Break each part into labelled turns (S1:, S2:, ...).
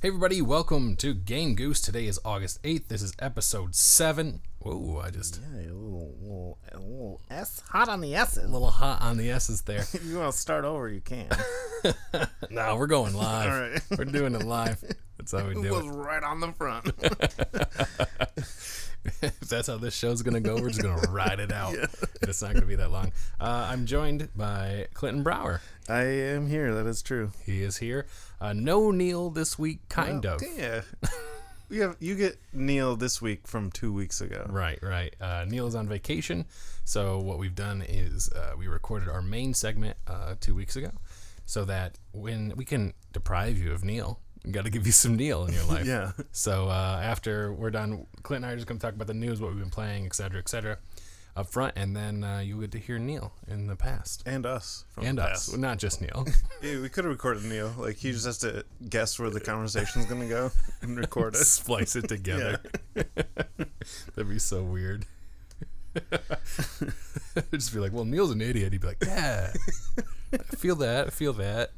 S1: Hey everybody, welcome to Game Goose. Today is August 8th. This is episode 7. Whoa, I just
S2: Yeah, a little, little, a little S hot on the S's.
S1: a little hot on the S's there.
S2: If you want to start over, you can.
S1: no, we're going live.
S2: All right.
S1: We're doing it live. That's how we do it
S2: was
S1: it.
S2: right on the front.
S1: if that's how this show's gonna go, we're just gonna ride it out. It's not gonna be that long. Uh, I'm joined by Clinton Brower.
S2: I am here. That is true.
S1: He is here. Uh, no Neil this week, kind
S2: Well,
S1: of.
S2: Yeah. You have you get Neil this week from two weeks ago.
S1: Right, right. Uh, Neil is on vacation, so what we've done is uh, we recorded our main segment uh, two weeks ago, so that when we can deprive you of Neil, got to give you some Neil in your life.
S2: Yeah.
S1: So uh, after we're done, Clint and I are just going to talk about the news, what we've been playing, et cetera, et cetera, up front, and then uh, you'll get to hear Neil in the past.
S2: And us from
S1: And
S2: the
S1: us,
S2: past.
S1: not just Neil.
S2: Yeah, we could have recorded Neil. Like he just has to guess where the conversation's gonna go and record it.
S1: Splice it together. That'd be so weird. just be like, well, Neil's an idiot. He'd be like, yeah, I feel that. I feel that.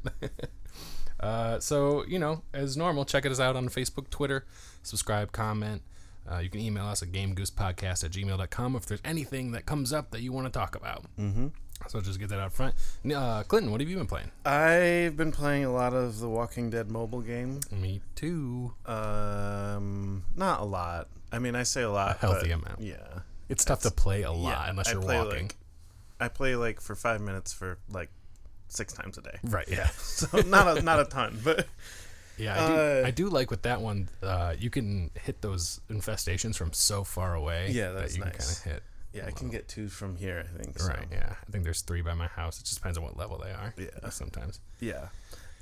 S1: Uh, so, you know, as normal, check us out on Facebook, Twitter, subscribe, comment. Uh, you can email us at gamegoosepodcast at gmail.com if there's anything that comes up that you want to talk about. Mm-hmm. So just get that out front. Uh, Clinton, what have you been playing?
S2: I've been playing a lot of the Walking Dead mobile game.
S1: Me too.
S2: Um, not a lot. I mean, I say a lot.
S1: A healthy amount.
S2: Yeah.
S1: It's tough to play a lot
S2: Yeah,
S1: unless you're
S2: play,
S1: walking.
S2: Like, I play like for five minutes for like six times a day.
S1: right, yeah.
S2: So not a not a ton, but
S1: Yeah, I do,
S2: Uh,
S1: I do like with that one. Uh, you can hit those infestations from so far away.
S2: Yeah,
S1: that
S2: that's
S1: you
S2: nice.
S1: kind of hit.
S2: yeah, I can get two from here. I think. So.
S1: Right. Yeah, I think there's three by my house. It just depends on what level they are.
S2: Yeah.
S1: Sometimes.
S2: Yeah.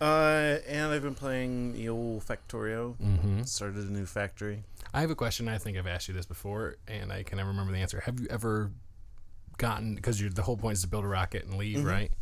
S2: Uh, and I've been playing the old Factorio.
S1: Mm-hmm.
S2: Started a new factory.
S1: I have a question. I think I've asked you this before, and I can never remember the answer. Have you ever gotten because the whole point is to build a rocket and leave, right?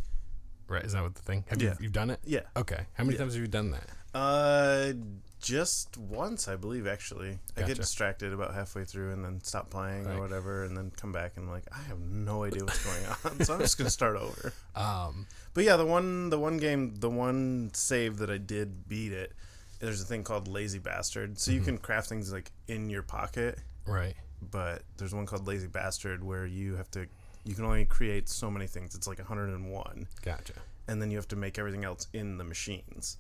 S1: Right. Is that what the thing? Have.
S2: Yeah.
S1: you you've done it?
S2: Yeah.
S1: Okay. How many
S2: Yeah.
S1: times have you done that?
S2: Uh, just once, I believe. Actually, I get distracted about halfway through and then stop playing
S1: Right.
S2: or whatever, and then come back and like, I have no idea what's going on, so I'm just gonna start over.
S1: Um.
S2: But yeah, the one the one game the one save that I did beat it. There's a thing called Lazy Bastard, so you
S1: Mm-hmm.
S2: can craft things like in your pocket.
S1: Right.
S2: But there's one called Lazy Bastard where you have to you can only create so many things. It's like 101,
S1: Gotcha.
S2: and then you have to make everything else in the machines.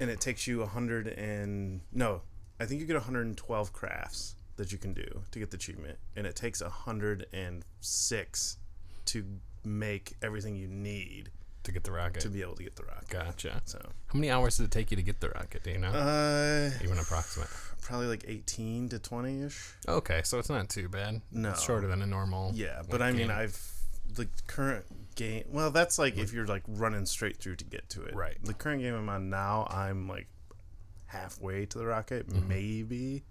S2: And it takes you 100 and no, I think you get 112 crafts that you can do to get the achievement, and it takes 106 to make everything you need
S1: To get the rocket.
S2: to be able to get the rocket.
S1: Gotcha.
S2: So,
S1: How many hours did it take you to get the rocket? Do you know?
S2: uh,
S1: Even approximate.
S2: Probably like 18 to 20 ish.
S1: Okay, so it's not too bad.
S2: No.
S1: It's shorter than a normal.
S2: Yeah, but
S1: like,
S2: I mean,
S1: game.
S2: I've the current game. Well, that's like if you're like running straight through to get to it.
S1: Right.
S2: The current game I'm on now, I'm like halfway to the rocket,
S1: Mm-hmm.
S2: maybe,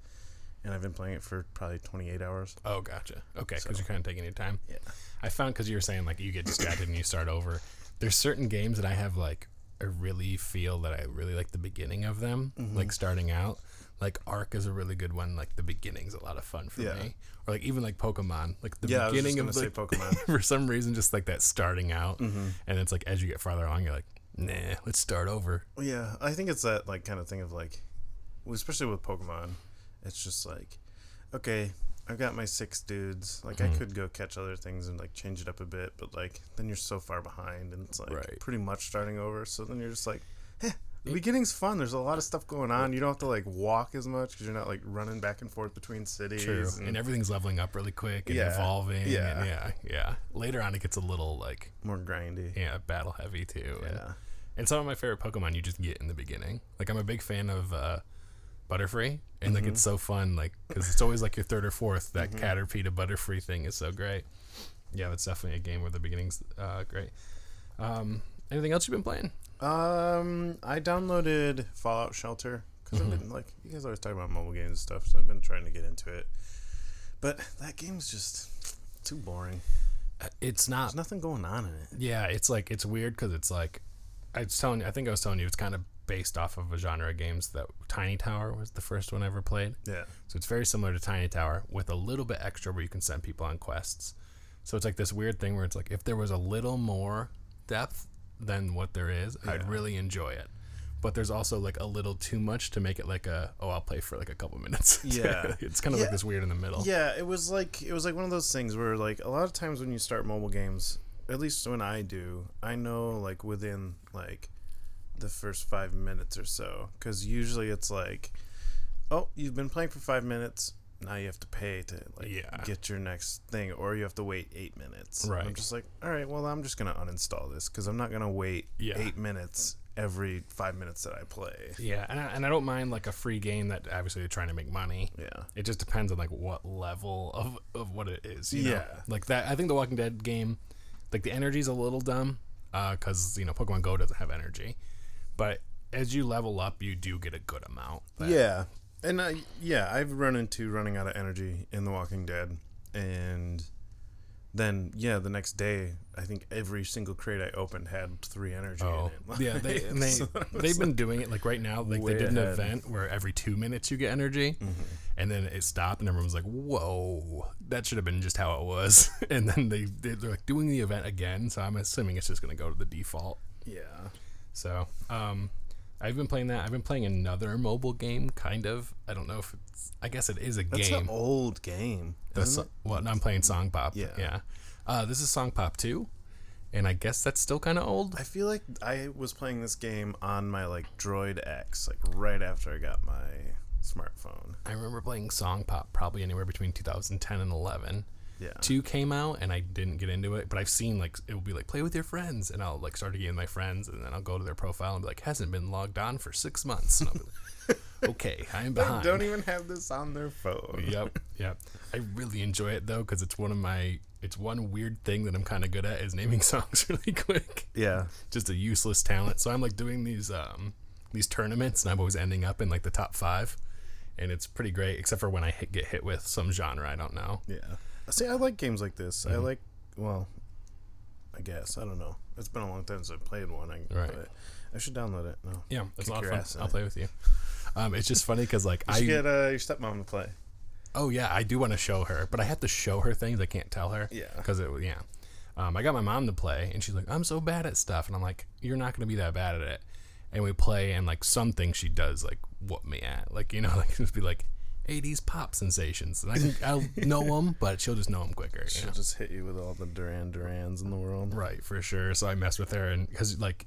S2: and I've been playing it for probably 28 hours.
S1: Oh, gotcha. Okay, because
S2: So-
S1: you're kind of taking your time.
S2: Yeah.
S1: I found because you were saying like you get distracted and you start over. There's certain games that I have like I really feel that I really like the beginning of them,
S2: Mm-hmm.
S1: like starting out. Like ARK is a really good one. Like the beginning's a lot of fun for
S2: Yeah.
S1: me. Or like even like Pokemon, like the
S2: Yeah, I was just
S1: beginning of
S2: say
S1: like,
S2: Pokemon.
S1: for some reason, just like that starting out,
S2: Mm-hmm.
S1: and it's like as you get farther along, you're like, nah, let's start over.
S2: Yeah, I think it's that like kind of thing of like, especially with Pokemon, it's just like, okay, I've got my six dudes. Like
S1: Mm-hmm.
S2: I could go catch other things and like change it up a bit, but like then you're so far behind and it's like
S1: Right.
S2: pretty much starting over. So then you're just like, eh, the beginning's fun. There's a lot of stuff going on. You don't have to like walk as much because you're not like running back and forth between cities.
S1: True.
S2: and
S1: And everything's leveling up really quick and
S2: Yeah.
S1: evolving.
S2: Yeah.
S1: And yeah. Yeah. Later on, it gets a little like
S2: more grindy.
S1: yeah, battle heavy too.
S2: Yeah.
S1: and some of my favorite Pokemon you just get in the beginning. Like I'm a big fan of uh, Butterfree, and like it's so fun, like because it's always like your third or fourth. That Caterpie to Butterfree thing is so great. Yeah, that's definitely a game where the beginning's uh, great. Um, anything else you've been playing?
S2: Um, I downloaded Fallout Shelter because
S1: Mm-hmm.
S2: I've been like you guys always talk about mobile games and stuff, so I've been trying to get into it. But that game's just too boring.
S1: Uh, It's not.
S2: There's nothing going on in it.
S1: Yeah, it's like it's weird because it's like I was telling you. I think I was telling you it's kind of based off of a genre of games that Tiny Tower was the first one I ever played.
S2: Yeah.
S1: So it's very similar to Tiny Tower with a little bit extra where you can send people on quests. So it's like this weird thing where it's like if there was a little more depth than what there is, I'd really enjoy it. but there's also like a little too much to make it like a oh I'll play for like a couple minutes.
S2: Yeah.
S1: it's kind of like this weird in the middle.
S2: Yeah, it was like it was like one of those things where like a lot of times when you start mobile games, at least when I do, I know like within like the first five minutes or so, because usually it's like, oh, you've been playing for five minutes. Now you have to pay to like
S1: Yeah.
S2: get your next thing, or you have to wait eight minutes.
S1: Right.
S2: I'm just like, all right, well, I'm just gonna uninstall this because I'm not gonna wait
S1: Yeah.
S2: eight minutes every five minutes that I play.
S1: Yeah, and I, and I don't mind like a free game that obviously they're trying to make money.
S2: Yeah.
S1: It just depends on like what level of, of what it is. You know?
S2: Yeah.
S1: like that. I think the Walking Dead game, like the energy's a little dumb, uh, because you know Pokemon Go doesn't have energy, but as you level up, you do get a good amount.
S2: Yeah, and uh, yeah, I've run into running out of energy in The Walking Dead, and then yeah, the next day, I think every single crate I opened had three energy
S1: Oh,
S2: in it.
S1: yeah. they and they
S2: so
S1: they've been doing it like right now. Like they did an
S2: ahead.
S1: event where every two minutes you get energy,
S2: Mm-hmm.
S1: and then it stopped, and everyone was like, "Whoa, that should have been just how it was." And then they they're like doing the event again, so I'm assuming it's just gonna go to the default.
S2: yeah,
S1: So, um, I've been playing that. I've been playing another mobile game, kind of. I don't know if it's. I guess it is a
S2: that's
S1: game.
S2: That's an old game.
S1: So- well, I'm playing Song Pop.
S2: Yeah.
S1: yeah. Uh, this is Song Pop two, and I guess that's still kind of old.
S2: I feel like I was playing this game on my like Droid X, like right after I got my smartphone.
S1: I remember playing Song Pop probably anywhere between 2010 and 11.
S2: Yeah,
S1: Two came out and I didn't get into it, but I've seen like it will be like play with your friends, and I'll like start to get in my friends, and then I'll go to their profile and be like hasn't been logged on for six months. And I'll be like, okay, I'm
S2: they
S1: behind.
S2: don't even have this on their phone.
S1: yep, yep. I really enjoy it though because it's one of my it's one weird thing that I'm kind of good at is naming songs really quick.
S2: Yeah,
S1: Just a useless talent. So I'm like doing these um these tournaments, and I'm always ending up in like the top five, and it's pretty great. Except for when I hit, get hit with some genre I don't know.
S2: Yeah. See, I like games like this.
S1: Mm-hmm.
S2: I like, well, I guess I don't know. It's been a long time since I played one. I,
S1: Right.
S2: I should download it. No.
S1: Yeah, it's
S2: Kick
S1: a lot of fun. I'll play with you. Um, it's just funny because like
S2: You
S1: I
S2: get uh, your stepmom to play.
S1: oh yeah I do want to show her, but I have to show her things I can't tell her.
S2: Yeah.
S1: because it yeah. Um, I got my mom to play, and she's like, "I'm so bad at stuff," and I'm like, "You're not gonna be that bad at it." And we play, and like something she does like whoop me at, like you know, like just be like. 80s pop sensations, and I can, I'll know them, but she'll just know them quicker.
S2: She'll
S1: know?
S2: just hit you with all the Duran Durans in the world.
S1: Right, for sure. So I mess with her, and because like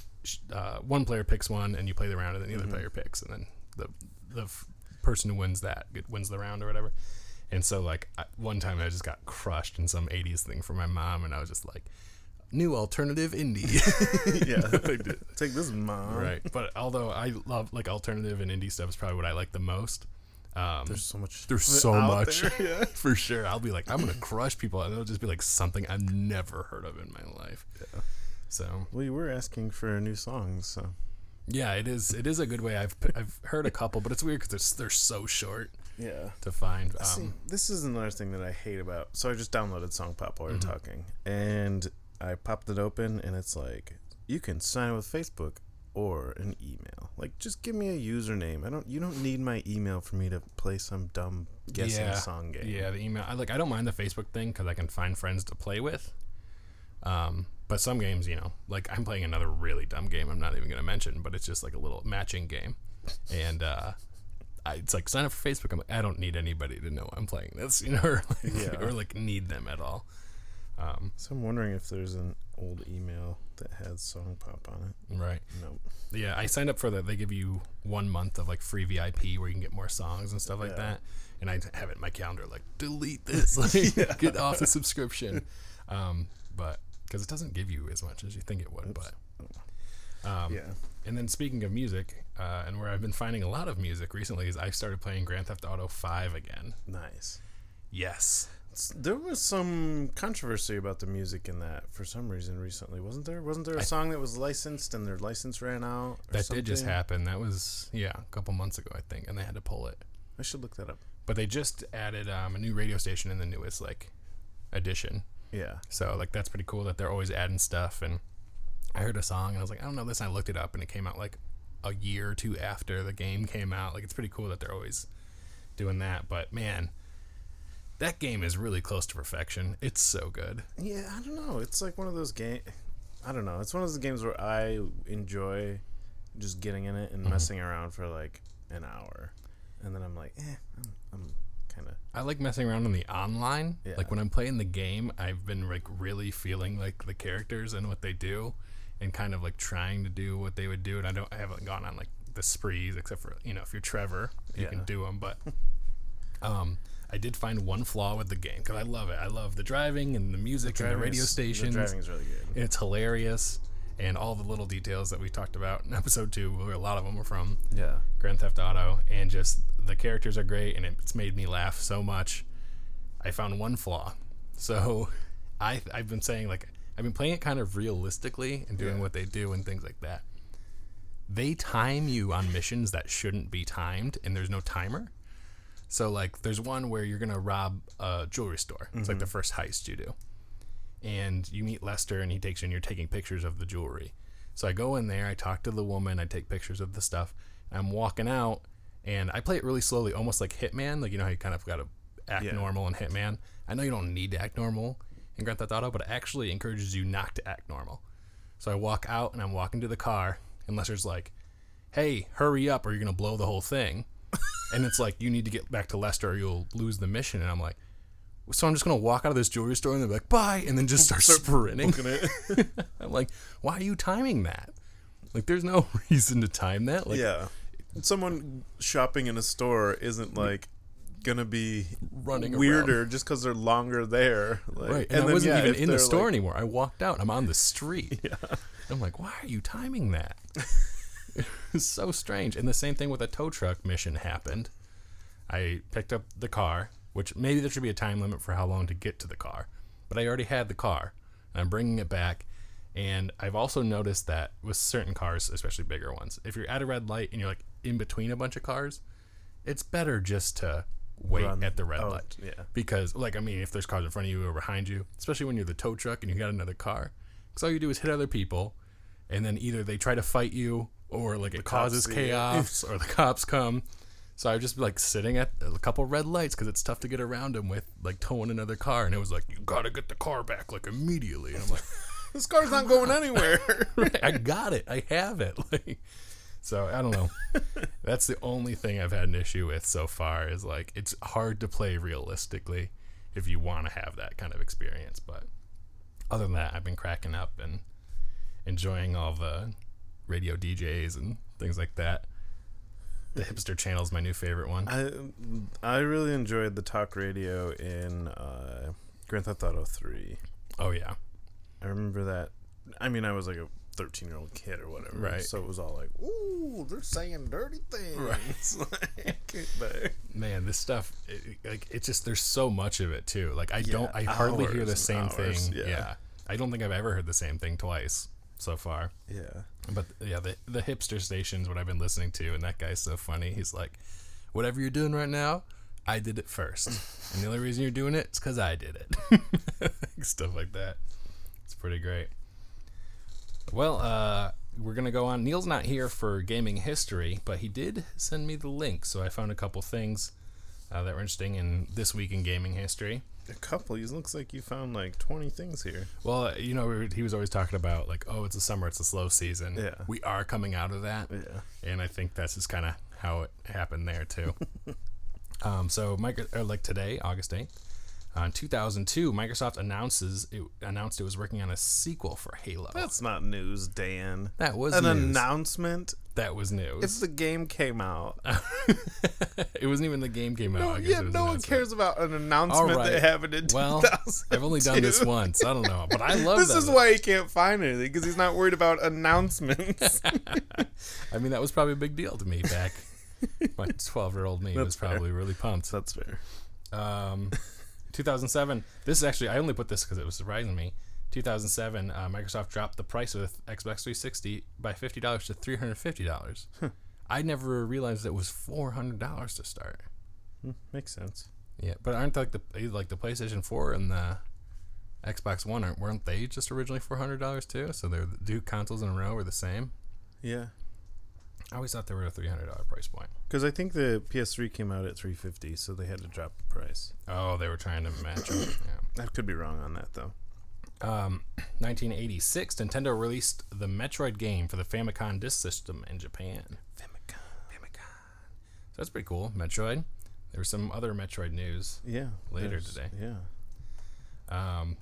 S1: uh, one player picks one, and you play the round, and then the other player picks, and then the the f- person who wins that wins the round or whatever. And so like I, one time I just got crushed in some '80s thing for my mom, and I was just like, "New alternative indie."
S2: yeah. Take this, mom.
S1: right. But although I love like alternative and indie stuff is probably what I like the most. Um,
S2: There's so much.
S1: there's so much
S2: there, Yeah.
S1: for sure. I'll be like, I'm gonna crush people, and it'll just be like something I've never heard of in my life. Yeah. So
S2: Well, you were asking for new songs, so
S1: Yeah, it is. It is a good way. I've I've heard a couple, but it's weird because they're they're so short
S2: yeah.
S1: to find.
S2: See,
S1: Um,
S2: this is another thing that I hate about. So I just downloaded Song Pop while we
S1: Mm-hmm.
S2: are talking, and I popped it open, and it's like you can sign with Facebook or an email. Like, just give me a username. I don't. You don't need my email for me to play some dumb guessing
S1: yeah,
S2: song game.
S1: yeah. The email. I like. I don't mind the Facebook thing because I can find friends to play with. Um, but some games, you know, like I'm playing another really dumb game. I'm not even gonna mention, but it's just like a little matching game, and uh, I, it's like sign up for Facebook. I'm like, I don't need anybody to know I'm playing this, you know, or like,
S2: Yeah.
S1: or like need them at all. Um,
S2: So I'm wondering if there's an old email that has Song Pop on it.
S1: right.
S2: Nope.
S1: Yeah, I signed up for that. They give you one month of like free VIP where you can get more songs and stuff like
S2: Yeah.
S1: that. And I have it in my calendar like delete this, like get off the subscription. Um, but because it doesn't give you as much as you think it would. But um,
S2: Yeah.
S1: and then speaking of music, uh, and where I've been finding a lot of music recently is I started playing Grand Theft Auto Five again.
S2: Nice.
S1: Yes.
S2: There was some controversy about the music in that for some reason recently, wasn't there? Wasn't there a song that was licensed and their license ran out? or
S1: That did just
S2: something?
S1: happen. That was yeah, a couple months ago I think, and they had to pull it.
S2: I should look that up.
S1: But they just added um, a new radio station in the newest like edition.
S2: Yeah.
S1: So like that's pretty cool that they're always adding stuff. And I heard a song and I was like, I don't know this. And I looked it up and it came out like a year or two after the game came out. Like it's pretty cool that they're always doing that. But man, that game is really close to perfection. It's so good.
S2: Yeah, I don't know. It's like one of those game. I don't know. It's one of those games where I enjoy just getting in it and
S1: Mhm.
S2: messing around for like an hour, and then I'm like, eh, I'm, I'm kind of
S1: I like messing around in the online.
S2: Yeah.
S1: Like when I'm playing the game, I've been like really feeling like the characters and what they do, and kind of like trying to do what they would do. And I don't, I haven't gone on like the sprees except for you know if you're Trevor, you can do them. But um, I did find one flaw with the game because I love it. I love the driving and the music and the radio stations.
S2: The driving's really good.
S1: and it's hilarious, and all the little details that we talked about in episode two. Where a lot of them were from
S2: Yeah.
S1: Grand Theft Auto, and just the characters are great, and it's made me laugh so much. I found one flaw, so I I've been saying like I've been playing it kind of realistically and doing
S2: Yeah.
S1: what they do and things like that. They time you on missions that shouldn't be timed, and there's no timer. So like, there's one where you're gonna rob a jewelry store. It's like the mm-hmm. first heist you do, and you meet Lester, and he takes you, and you're taking pictures of the jewelry. So I go in there, I talk to the woman, I take pictures of the stuff. I'm walking out, and I play it really slowly, almost like Hitman. Like you know how you kind of got to act
S2: Yeah.
S1: normal in Hitman. I know you don't need to act normal in Grand Theft Auto, but it actually encourages you not to act normal. So I walk out, and I'm walking to the car, and Lester's like, "Hey, hurry up, or you're gonna blow the whole thing." And it's like you need to get back to Lester, or you'll lose the mission. And I'm like. So I'm just gonna walk out of this jewelry store and they're like, "Bye," and then just start sprinting.
S2: Looking
S1: I'm like, why are you timing that? Like, there's no reason to time that. Like,
S2: yeah. Someone shopping in a store isn't like gonna be
S1: running
S2: weirder
S1: around.
S2: just because they're longer there. Like,
S1: Right. And, I
S2: then,
S1: wasn't
S2: yeah,
S1: even in the store
S2: like-
S1: anymore. I walked out. I'm on the street.
S2: Yeah.
S1: I'm like, why are you timing that? so strange. And the same thing with a tow truck mission happened. I picked up the car, which maybe there should be a time limit for how long to get to the car, but I already had the car. And I'm bringing it back. And I've also noticed that with certain cars, especially bigger ones, if you're at a red light and you're like in between a bunch of cars, it's better just to wait
S2: Run.
S1: at the red
S2: Oh,
S1: light
S2: yeah.
S1: because like i mean if there's cars in front of you or behind you especially when you're the tow truck and you got another car because all you do is hit other people and then either they try to fight you or like it causes chaos or the cops come. So i was just like sitting at a couple red lights because it's tough to get around them with like towing another car. And it was like you gotta get the car back like immediately. And i'm like
S2: This car's not going anywhere.
S1: right, i got it. I have it. Like so i don't know. That's the only thing i've had an issue with so far is like it's hard to play realistically if you want to have that kind of experience. But other than that i've been cracking up and enjoying all the radio djs and things like that the hipster channel is my new favorite one
S2: I I really enjoyed the talk radio in uh, Grand Theft Auto Three.
S1: oh yeah
S2: I remember that. I mean, I was like a 13 year old kid or whatever.
S1: Right.
S2: So it was all like, ooh, they're saying dirty things.
S1: Right.
S2: like,
S1: man this stuff it, like it's just there's so much of it too like i don't i hardly hear the same
S2: hours,
S1: thing
S2: yeah.
S1: yeah i don't think i've ever heard the same thing twice so far
S2: yeah.
S1: But yeah, the the hipster station's what I've been listening to, and that guy's so funny. He's like, "Whatever you're doing right now, I did it first, and the only reason you're doing it is because I did it." Stuff like that. It's pretty great. Well, uh, we're gonna go on. Neil's not here for gaming history, but he did send me the link, so I found a couple things uh, that were interesting in this week in gaming history.
S2: A couple. It looks like you found like 20 things here.
S1: Well, you know, we were- he was always talking about like, oh, it's the summer, it's a slow season.
S2: Yeah.
S1: we are coming out of that.
S2: Yeah.
S1: and I think that's just kind of how it happened there too. um, so, micro, or like today, August eighth, uh, in 2002, Microsoft announces it announced it was working on a sequel for Halo.
S2: That's not news, Dan.
S1: that was
S2: An
S1: news.
S2: announcement.
S1: that was news.
S2: If the game came out.
S1: it wasn't even the game came out.
S2: No, yeah, no one cares about an announcement
S1: right.
S2: that happened in
S1: Well,
S2: 2000.
S1: I've only done this once. I don't know, but I love
S2: This
S1: that.
S2: is why he can't find anything because he's not worried about announcements.
S1: I mean, that was probably a big deal to me back. My 12 year old me was
S2: That's fair.
S1: probably really pumped.
S2: That's fair.
S1: Um, 2007. This is actually I only put this because it was surprising me. 2007, uh, Microsoft dropped the price of the Xbox 360 by fifty dollars to three hundred fifty dollars. I never realized it was four hundred dollars to start.
S2: Hmm, makes sense.
S1: Yeah, but aren't like the like the PlayStation 4 and the Xbox One aren't weren't they just originally four hundred dollars too? So they're the two consoles in a row were the same.
S2: Yeah.
S1: I always thought they were a three hundred dollar price point.
S2: Because I think the PS3 came out at 350, so they had to drop the price.
S1: Oh, they were trying to match them. Yeah.
S2: I could be wrong on that though.
S1: Um, 1986, Nintendo released the Metroid game for the Famicom Disk System in Japan. Famicom, Famicom. So that's pretty cool. Metroid. There was some other Metroid news.
S2: Yeah.
S1: Later today.
S2: Yeah.
S1: Um,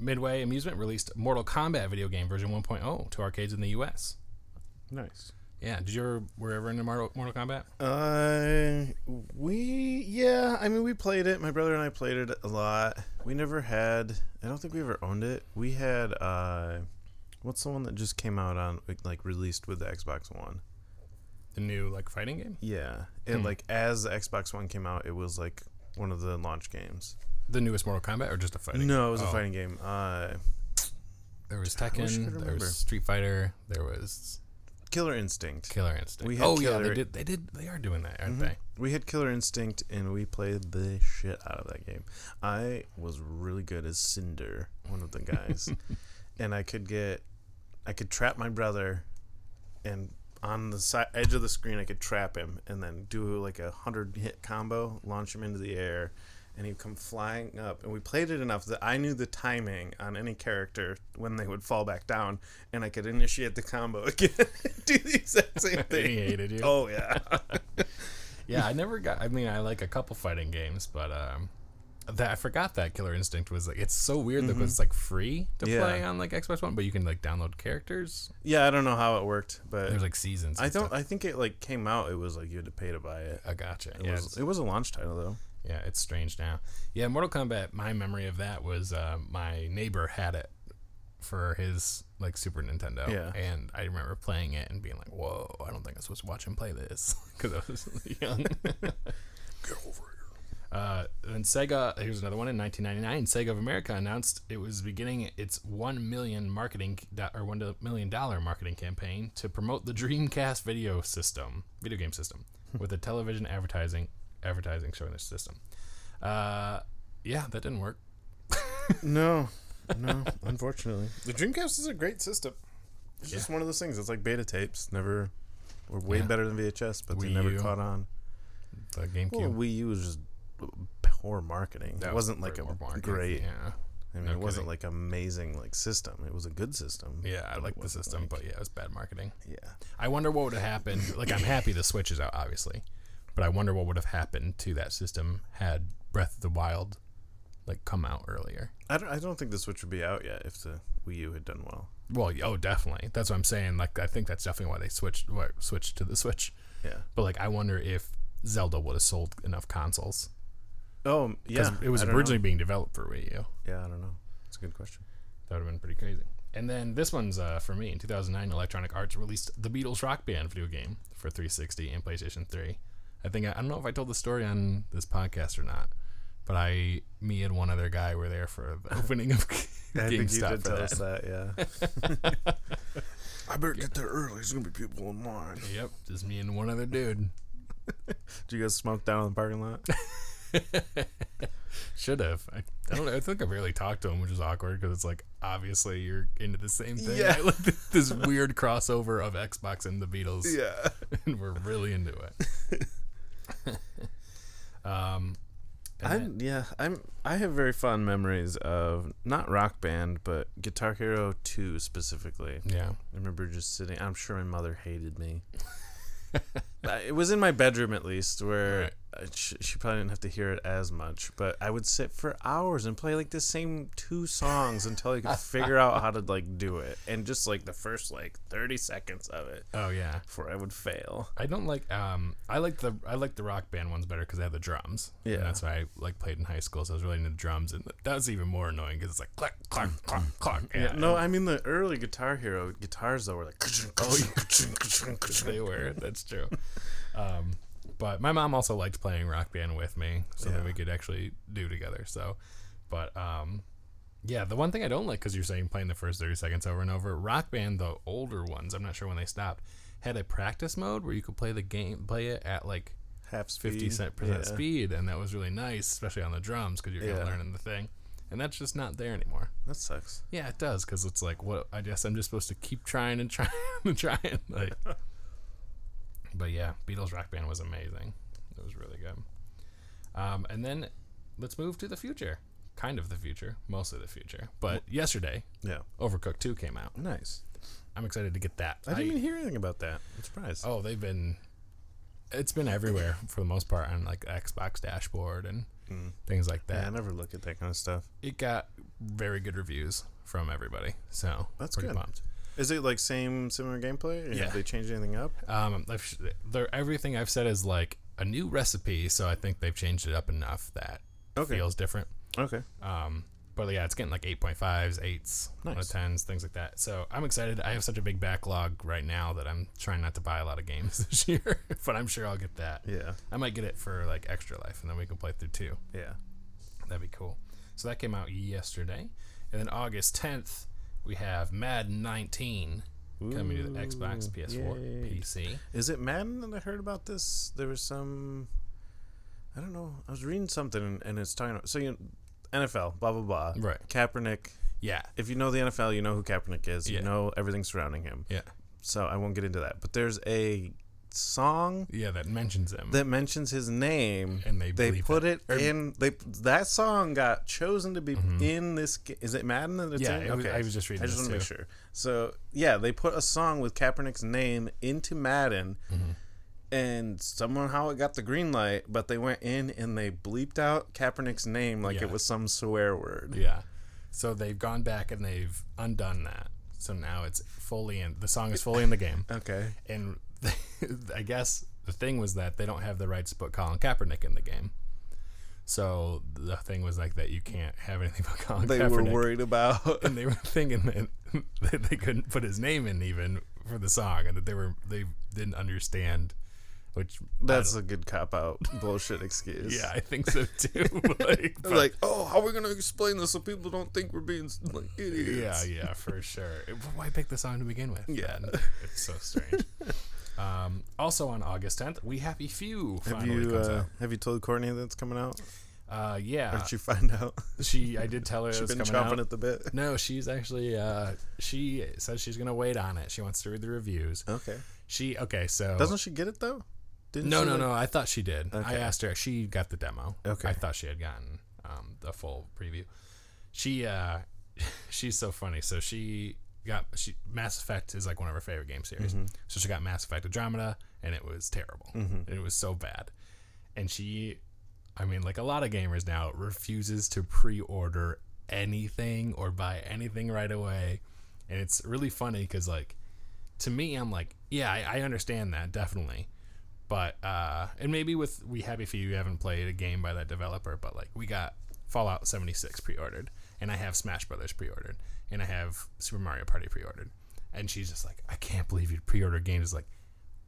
S1: Midway Amusement released Mortal Kombat video game version 1.0 to arcades in the U.S.
S2: Nice.
S1: Yeah, did you ever were you ever into Mortal, Mortal Kombat?
S2: Uh, we yeah. I mean, we played it. My brother and I played it a lot. We never had. I don't think we ever owned it. We had. Uh, what's the one that just came out on like released with the Xbox One?
S1: The new like fighting game,
S2: Yeah, and
S1: Hmm.
S2: like as the Xbox One came out, it was like one of the launch games.
S1: the newest Mortal Kombat, or just a fighting?
S2: No, it was
S1: Oh.
S2: a fighting game. Uh,
S1: There was
S2: I wish I could
S1: Tekken. There was Street Fighter. There was
S2: Killer Instinct.
S1: Killer Instinct.
S2: We had
S1: oh yeah, they did. They did. They are doing that, aren't
S2: Mhm.
S1: they?
S2: We had Killer Instinct, and we played the shit out of that game. I was really good as Cinder, one of the guys, and I could get, I could trap my brother, and on the side edge of the screen, I could trap him, and then do like a hundred hit combo, launch him into the air, and he'd come flying up. And we played it enough that I knew the timing on any character when they would fall back down, and I could initiate the combo again, do the exact same thing.
S1: He hated you.
S2: Oh yeah.
S1: Yeah, I never got. I mean, I like a couple fighting games, but um, that I forgot that Killer Instinct was like. It's so weird because it's like free to
S2: Mm-hmm. Yeah.
S1: play on like Xbox One, but you can like download characters.
S2: Yeah, I don't know how it worked, but
S1: There's like seasons.
S2: I don't.
S1: stuff.
S2: I think it like came out. It was like you had to pay to buy it.
S1: I gotcha.
S2: It
S1: yeah,
S2: was. It was a launch title though.
S1: Yeah, it's strange now. Yeah, Mortal Kombat. My memory of that was uh, my neighbor had it for his like Super Nintendo.
S2: Yeah.
S1: and I remember playing it and being like, "Whoa, I don't think I'm supposed to watch him play this" because I was young.
S2: Get over here.
S1: Uh, and Sega, here's another one in 1999. Sega of America announced it was beginning its one million marketing or one million dollar marketing campaign to promote the Dreamcast video system, video game system, with a television advertising advertising showing this system. Uh, yeah, that didn't work.
S2: No, no. Unfortunately, the Dreamcast is a great system. It's
S1: Yeah.
S2: just one of those things. It's like beta tapes. Never were way
S1: Yeah.
S2: better than VHS, but they never
S1: U.
S2: caught on.
S1: The GameCube.
S2: Well, Wii U was just poor marketing.
S1: That
S2: it
S1: was
S2: wasn't like a
S1: marketing,
S2: great.
S1: Yeah,
S2: I mean,
S1: no
S2: it wasn't
S1: kidding.
S2: like amazing like system. It was a good system.
S1: yeah, I like the system,
S2: like-
S1: but yeah, it was bad marketing.
S2: yeah.
S1: I wonder what would have happened. Like, I'm happy the Switch is out, obviously, but I wonder what would have happened to that system had Breath of the Wild like come out earlier.
S2: I don't. I don't think the Switch would be out yet if the Wii U had done well.
S1: Well, oh, definitely. That's what I'm saying. Like, I think that's definitely why they switched why, switched to the Switch.
S2: Yeah.
S1: But like, I wonder if Zelda would have sold enough consoles
S2: Oh,
S1: because
S2: yeah.
S1: it was
S2: don't know.
S1: originally being developed for Wii U.
S2: Yeah, I don't know. It's a good question.
S1: That would have been pretty crazy. And then this one's uh, for me. In 2009, Electronic Arts released the Beatles Rock Band video game for 360 and PlayStation 3. I think I, I don't know if I told the story on this podcast or not, but I, me and one other guy were there for the opening of
S2: I think you did tell
S1: that.
S2: us that. Yeah. I better get there early. There's gonna be people in line.
S1: Yep, just me and one other dude.
S2: Did you guys smoke down in the parking lot?
S1: Should have. I, I don't know. I think I barely talked to him, which is awkward because it's like obviously you're into the same thing.
S2: Yeah.
S1: Like this weird crossover of Xbox and the Beatles.
S2: yeah.
S1: and we're really into it. um,
S2: I'm yeah. I'm I have very fond memories of not Rock Band, but Guitar Hero Two specifically.
S1: yeah,
S2: I remember just sitting. I'm sure my mother hated me. It was in my bedroom at least, where
S1: Right.
S2: She, she probably didn't have to hear it as much. But I would sit for hours and play like the same two songs until I could figure out how to like do it, and just like the first like 30 seconds of it
S1: oh yeah.
S2: before I would fail.
S1: I don't like. Um, I like the I like the rock band ones better because they have the drums. And
S2: Yeah.
S1: that's why I like played in high school. So I was really into the drums, and that was even more annoying because it's like clack clack clack clack.
S2: Yeah, no, I mean the early Guitar Hero guitars though were like.
S1: Oh, they were. That's true. Um, but my mom also liked playing rock band with me, so that
S2: Yeah.
S1: we could actually do together. So, but um, yeah, the one thing I don't like because you're saying playing the first thirty seconds over and over. Rock band, the older ones, I'm not sure when they stopped, had a practice mode where you could play the game, play it at like
S2: half speed.
S1: fifty cent percent
S2: Yeah.
S1: speed, and that was really nice, especially on the drums because you're kind
S2: Yeah.
S1: of learning the thing. And that's just not there anymore.
S2: That sucks.
S1: Yeah, it does because it's like, what? I guess I'm just supposed to keep trying and trying and trying. Like, but yeah, Beatles Rock Band was amazing. It was really good. Um, and then let's move to the future. kind of the future, mostly the future. But yesterday,
S2: Yeah.
S1: Overcooked 2 came out.
S2: Nice.
S1: I'm excited to get that.
S2: I didn't even hear anything about that. I'm surprised.
S1: oh, they've been it's been everywhere for the most part on like Xbox dashboard and
S2: Mm.
S1: things like
S2: Yeah,
S1: that.
S2: I never look at that kind of stuff.
S1: It got very good reviews from everybody. So,
S2: That's
S1: pretty
S2: good.
S1: pumped.
S2: Is it like same similar gameplay? Or
S1: Yeah.
S2: Have they changed anything up?
S1: Um, I've, sh- they're, everything I've said is like a new recipe, so I think they've changed it up enough that
S2: Okay.
S1: it feels different.
S2: Okay.
S1: Um, but yeah, it's getting like 8.5s, 8s, out
S2: Nice.
S1: of 10s, things like that. So I'm excited. I have such a big backlog right now that I'm trying not to buy a lot of games this year, but I'm sure I'll get that.
S2: Yeah.
S1: I might get it for like extra life, and then we can play through two.
S2: Yeah.
S1: That'd be cool. So that came out yesterday, and then August 10th we have Madden 19 coming to the Xbox, PS4,
S2: yay.
S1: PC.
S2: Is it Madden that I heard about this? There was some. I don't know. I was reading something and, and it's talking about. So, you NFL, blah, blah, blah.
S1: Right.
S2: Kaepernick.
S1: Yeah.
S2: If you know the NFL, you know who Kaepernick is.
S1: Yeah.
S2: You know everything surrounding him.
S1: Yeah.
S2: So I won't get into that. But there's a song
S1: Yeah, that mentions him.
S2: that mentions his name.
S1: and they
S2: They put
S1: it.
S2: it, in. They that song got chosen to be
S1: Mhm.
S2: in this. Is it Madden that it's
S1: Yeah,
S2: in?
S1: it was- I was just reading
S2: I just want to make sure. So yeah, they put a song with Kaepernick's name into Madden,
S1: Mhm.
S2: and somehow it got the green light. But they went in and they bleeped out Kaepernick's name like
S1: Yeah.
S2: it was some swear word.
S1: Yeah. So they've gone back and they've undone that. So now it's fully in. The song is fully in the game.
S2: Okay.
S1: And I guess the thing was that they don't have the rights to put Colin Kaepernick in the game. So the thing was like that you can't have anything but Colin
S2: They
S1: Kaepernick.
S2: were worried about.
S1: and they were thinking that, that they couldn't put his name in even for the song, and that they were they didn't understand. Which
S2: That's a good cop out bullshit excuse.
S1: yeah, I think so too. like, but-
S2: like, oh, how are we gonna explain this so people don't think we're being like
S1: Yeah,
S2: idiots?
S1: yeah, for sure. Why pick the song to begin with?
S2: Yeah.
S1: it's so strange. Um, also on August 10th, We Happy Few
S2: Have
S1: finally
S2: you
S1: comes
S2: uh,
S1: out.
S2: have you told Courtney that's coming out?
S1: Uh,
S2: Or
S1: yeah,
S2: did you find out?
S1: she. I did tell her it
S2: She's
S1: was
S2: been
S1: coming
S2: chomping
S1: out.
S2: at the bit.
S1: No, she's actually. Uh, she says she's gonna wait on it. She wants to read the reviews.
S2: Okay.
S1: She okay. So
S2: Doesn't she get it though? Didn't
S1: no,
S2: she,
S1: no,
S2: like-
S1: no. I thought she did. I
S2: Okay.
S1: asked her. She got the demo.
S2: Okay.
S1: I thought she had gotten um, the full preview. She, uh, she's so funny. So she got she Mass Effect is like one of her favorite game series.
S2: Mm-hmm.
S1: So she got Mass Effect Andromeda, and it was terrible.
S2: Mhm.
S1: It was so bad. And she, I mean, like a lot of gamers now, refuses to pre-order anything or buy anything right away. And it's really funny because, like, to me, I'm like, yeah, I, I understand that definitely. But uh, and maybe with We Happy Few you haven't played a game by that developer, but like we got Fallout 76 pre-ordered, and I have Smash Brothers pre-ordered, and I have Super Mario Party pre-ordered, and she's just like, I can't believe you pre-order games. Like,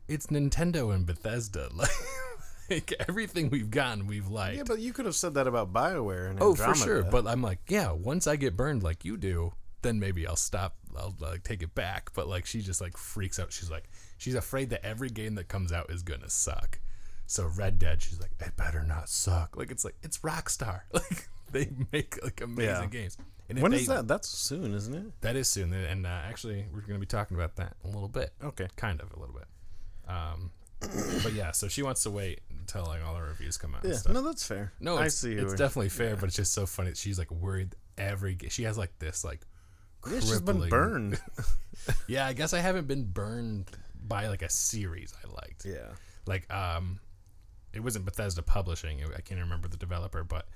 S1: it's Nintendo and Bethesda, like, like everything we've gotten, we've liked.
S2: Yeah, but you could have said that about Bioware and
S1: oh, for sure. But I'm like, yeah, once I get burned like you do, then maybe I'll stop. I'll like take it back. But like, she just like freaks out. She's like, she's afraid that every game that comes out is gonna suck. So Red Dead, she's like, it better not suck. Like it's like it's Rockstar. Like they make like amazing
S2: Yeah.
S1: games. And
S2: when
S1: they,
S2: is that? That's soon, isn't it?
S1: That is soon. And uh, actually, we're gonna be talking about that a little bit.
S2: Okay.
S1: Kind of a little bit. Um, but yeah, so she wants to wait until like all the reviews come out. and
S2: Yeah. No, that's fair.
S1: No,
S2: I
S1: it's,
S2: see.
S1: it's definitely fair, but it's just so funny. She's like worried every. She has like this like.
S2: Yeah, she's been burned.
S1: Yeah, I guess I haven't been burned by like a series I liked.
S2: yeah.
S1: Like um, it wasn't Bethesda Publishing. I can't remember the developer, but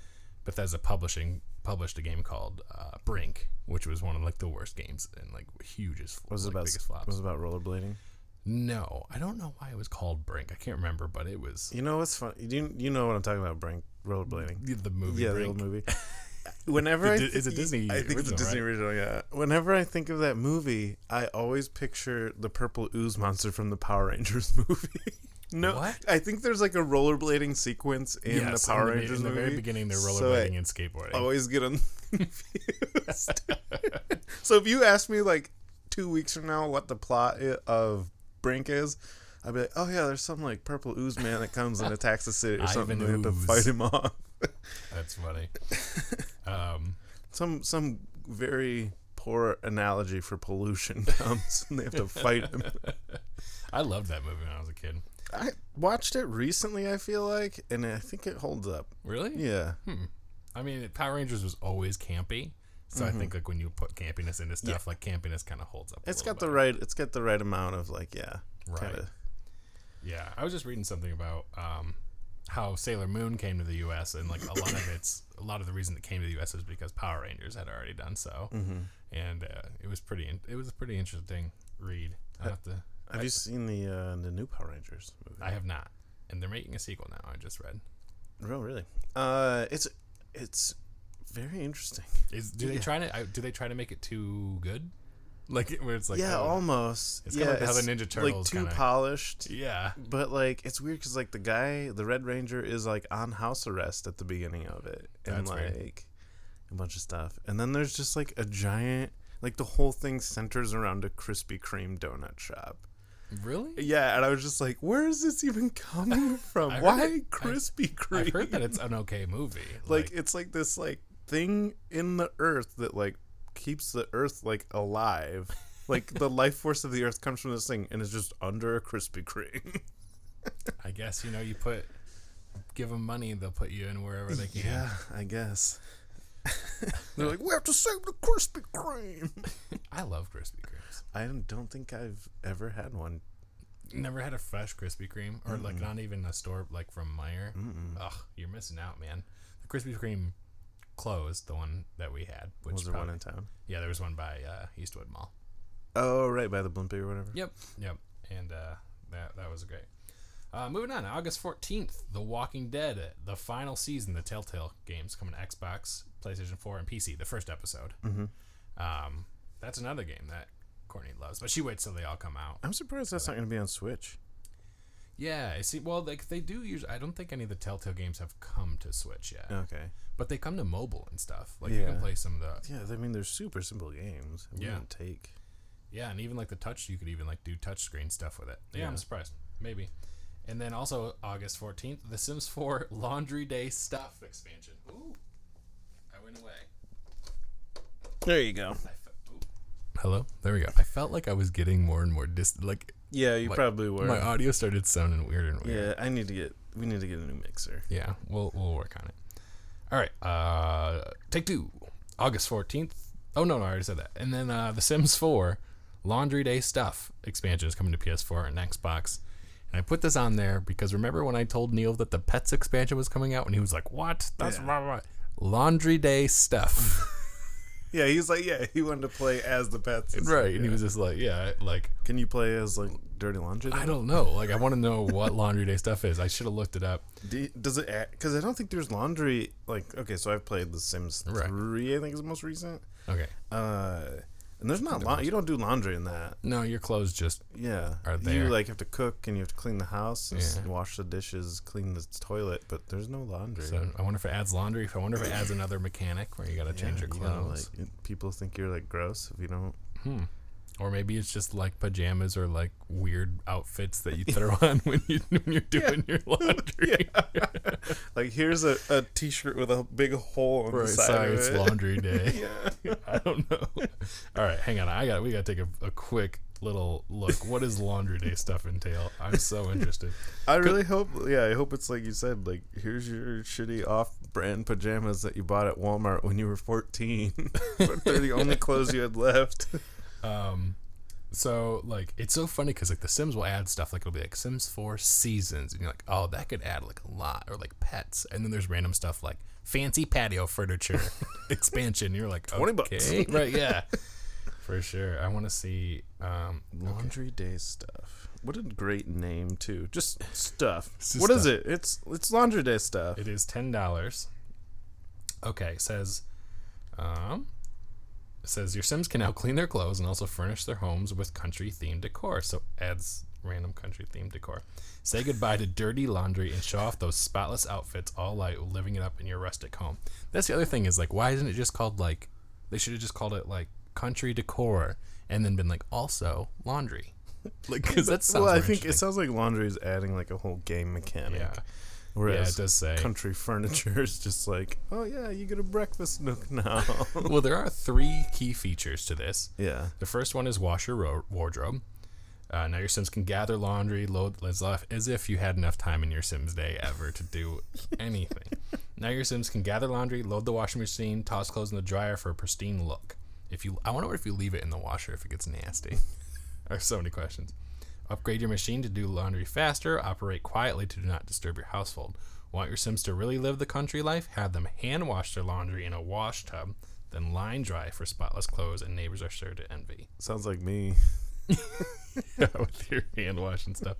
S1: Bethesda Publishing published a game called uh, Brink, which was one of like the worst games and like hugest
S2: Was
S1: like,
S2: about
S1: biggest flops.
S2: was it about rollerblading?
S1: No, I don't know why it was called Brink. I can't remember, but it was
S2: You know what's funny? You you know what I'm talking about? Brink rollerblading.
S1: the, the movie.
S2: Yeah, the
S1: Brink.
S2: old movie. Whenever
S1: The
S2: I th-
S1: it's a Disney
S2: I think it's a Disney
S1: right?
S2: original. Yeah. Whenever I think of that movie, I always picture the purple ooze monster from the Power Rangers movie. No,
S1: What?
S2: I think there's like a rollerblading sequence in
S1: Yes,
S2: the Power
S1: in the,
S2: Rangers
S1: in the
S2: movie.
S1: very beginning, they're
S2: So
S1: rollerblading
S2: I
S1: and skateboarding.
S2: always get them confused. so if you ask me like two weeks from now what the plot of Brink is. I'd be like, oh yeah, there's some like purple ooze man that comes and attacks the city or something. We have to fight him off.
S1: That's funny. um,
S2: some some very poor analogy for pollution comes and they have to fight him.
S1: I loved that movie when I was a kid.
S2: I watched it recently, I feel like, and I think it holds up.
S1: Really?
S2: Yeah.
S1: Hmm. I mean, Power Rangers was always campy, so I think like when you put campiness into stuff, like campiness kind of holds up.
S2: It's got the
S1: better.
S2: right. It's got the right amount of like yeah.
S1: Right.
S2: Kinda,
S1: Yeah, I was just reading something about um, how Sailor Moon came to the U.S. and like a lot of it's a lot of the reason it came to the U.S. is because Power Rangers had already done so,
S2: Mm-hmm.
S1: and uh, it was pretty. In- it was a pretty interesting read. I have to.
S2: Have
S1: I,
S2: you seen the uh, the new Power Rangers movie?
S1: I have not, and they're making a sequel now. I just read.
S2: Oh, really? Uh, it's it's very interesting.
S1: Is do they try to? Do they try to make it too good? Like where it's like
S2: yeah,
S1: oh,
S2: almost.
S1: It's
S2: yeah,
S1: kinda like how the Ninja Turtles
S2: like too
S1: kinda-
S2: polished.
S1: yeah.
S2: But like it's weird because like the guy, the Red Ranger, is like on house arrest at the beginning of it, and
S1: That's
S2: like
S1: weird.
S2: a bunch of stuff. And then there's just like a giant, like the whole thing centers around a Krispy Kreme donut shop.
S1: Really?
S2: Yeah, and I was just like, where is this even coming from? Why
S1: it- I-
S2: Krispy Kreme?
S1: I've heard that it's an okay movie.
S2: like it's like this like thing in the earth that like keeps the earth like alive. Like the life force of the earth comes from this thing and is just under a Krispy Kreme.
S1: I guess you know you put give them money, they'll put you in wherever they can.
S2: Yeah, I guess. They're like, we have to save the Krispy Kreme.
S1: I love Krispy Kremes.
S2: I don't think I've ever had one.
S1: Never had a fresh Krispy Kreme, or like not even a store like from Meijer.
S2: Mm-mm.
S1: Ugh, you're missing out, man. The Krispy Kreme closed, the one that we had. Which
S2: Was there
S1: probably,
S2: one in town?
S1: Yeah, there was one by uh, Eastwood Mall.
S2: Oh, right by the Blimpie or whatever.
S1: Yep, yep, and uh, that that was great. Uh, moving on, August fourteenth, The Walking Dead, the final season, the Telltale games coming to Xbox, PlayStation Four, and PC. The first episode.
S2: Mm-hmm.
S1: Um, that's another game that Courtney loves, but she waits till they all come out.
S2: I'm surprised that's not going to be on Switch.
S1: Yeah, I see. Well, like they do usually. I don't think any of the Telltale games have come to Switch yet,
S2: Okay.
S1: but they come to mobile and stuff. Like you can play some of the
S2: Yeah, I mean, they're super simple games. It
S1: Yeah.
S2: take.
S1: yeah, and even like the touch, you could even like do touch screen stuff with it. Yeah,
S2: Yeah.
S1: I'm surprised. Maybe. And then also August 14th, The Sims 4 Laundry Day Stuff expansion. Ooh, went away.
S2: There you go.
S1: I fe- ooh. Hello, there we go. I felt like I was getting more and more distant. Like
S2: Yeah, you
S1: Like,
S2: probably were.
S1: my audio started sounding weird and weird.
S2: yeah, I need to get. We need to get a new mixer.
S1: Yeah, we'll we'll work on it. All right, uh, take two, August fourteenth. Oh no, no, I already said that. And then uh, The Sims Four, Laundry Day Stuff expansion is coming to PS4 and Xbox. And I put this on there because remember when I told Neil that the Pets expansion was coming out, and he was like, "What? That's
S2: Yeah.
S1: blah, blah, blah." Laundry Day Stuff."
S2: Yeah, he's like, yeah, he wanted to play as the pets.
S1: right, and he was just like, "Yeah, like
S2: Can you play as like Dirty Laundry?
S1: I don't know. Like I want to know what Laundry Day Stuff is. I should have looked it up."
S2: Do does it? Because I don't think there's laundry. Like, okay, so I've played The Sims
S1: Right.
S2: three. I think is the most recent.
S1: Okay,
S2: Uh, and there's not. La- you don't do laundry in that.
S1: no, your clothes just
S2: Yeah,
S1: Are there.
S2: you like have to cook and you have to clean the house, and s-
S1: Yeah.
S2: wash the dishes, clean the toilet, but there's no laundry.
S1: So I wonder if it adds laundry. If I wonder if it adds another mechanic where you got to change
S2: Yeah,
S1: your
S2: you gotta,
S1: clothes.
S2: like, people think you're like gross if you don't.
S1: hmm. Or maybe it's just like pajamas or like weird outfits that you throw on when you when you're doing your laundry.
S2: Like here's a, a t-shirt with a big hole in
S1: Right,
S2: the side
S1: sorry, it's
S2: it.
S1: laundry day.
S2: yeah.
S1: I don't know. All right, hang on. I got we got to take a, a quick little look. What does laundry day stuff entail? I'm so interested.
S2: I really hope, yeah, I hope it's like you said, like here's your shitty off-brand pajamas that you bought at Walmart when you were 14, but they're the only clothes you had left.
S1: Um, so like it's so funny because like the Sims will add stuff like it'll be like Sims Four Seasons, and you're like, oh, that could add like a lot, or like pets, and then there's random stuff like fancy patio furniture expansion. You're like,
S2: 20 bucks.
S1: right? Yeah, for sure. I want to see. Um,
S2: Laundry day stuff. What a great name too. Just stuff.
S1: Just
S2: What is
S1: stuff.
S2: it? It's it's laundry day stuff.
S1: It is ten dollars. Okay, it says, um, says your Sims can now clean their clothes and also furnish their homes with country themed decor. So adds random country themed decor. Say goodbye to dirty laundry and show off those spotless outfits, all like living it up in your rustic home. That's the other thing is like, why isn't it just called like? They should have just called it like country decor and then been like also laundry. like because that sounds.
S2: well, I think it sounds like laundry is adding like a whole game mechanic.
S1: Yeah.
S2: Whereas
S1: yeah, it does say.
S2: country furniture is just like, oh yeah, you get a breakfast nook now.
S1: well, there are three key features to this.
S2: yeah.
S1: The first one is wash your ro- wardrobe. Uh, now your Sims can gather laundry, load as, off, as if you had enough time in your Sims day ever to do anything. Now your Sims can gather laundry, load the washing machine, toss clothes in the dryer for a pristine look. If you, I wonder if you leave it in the washer if it gets nasty. There's so many questions. Upgrade your machine to do laundry faster. Operate quietly to do not disturb your household. Want your Sims to really live the country life? Have them hand wash their laundry in a wash tub, then line dry for spotless clothes, and neighbors are sure to envy.
S2: Sounds like me.
S1: with your hand wash and stuff.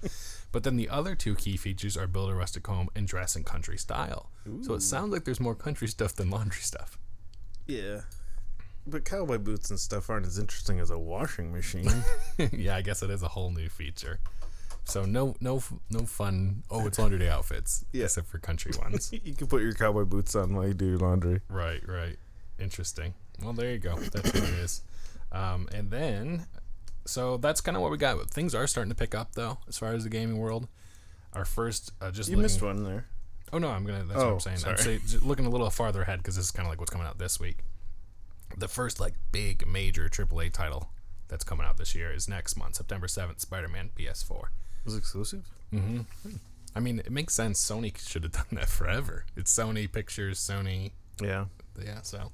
S1: But then the other two key features are build a rustic home and dress in country style. So it sounds like there's more country stuff than laundry stuff.
S2: Yeah. But cowboy boots and stuff aren't as interesting as a washing machine.
S1: yeah, I guess it is a whole new feature. So no, no, no fun. Oh, it's laundry day outfits,
S2: Yeah.
S1: except for country ones.
S2: you can put your cowboy boots on while you do your laundry.
S1: right, right. Interesting. Well, there you go. That's what it is. Um, and then, so that's kind of what we got. Things are starting to pick up though, as far as the gaming world. Our first, uh, just
S2: You
S1: looking-
S2: missed one there.
S1: Oh no, I'm gonna. That's what
S2: Oh,
S1: I'm saying. I'm
S2: sorry.
S1: say, j- looking a little farther ahead because this is kind of like what's coming out this week. The first like big major AAA title that's coming out this year is next month, September 7th, Spider-Man PS4.
S2: Was exclusive?
S1: Mm-hmm. I mean, it makes sense. Sony should have done that forever. It's Sony Pictures, Sony.
S2: Yeah.
S1: Yeah. So,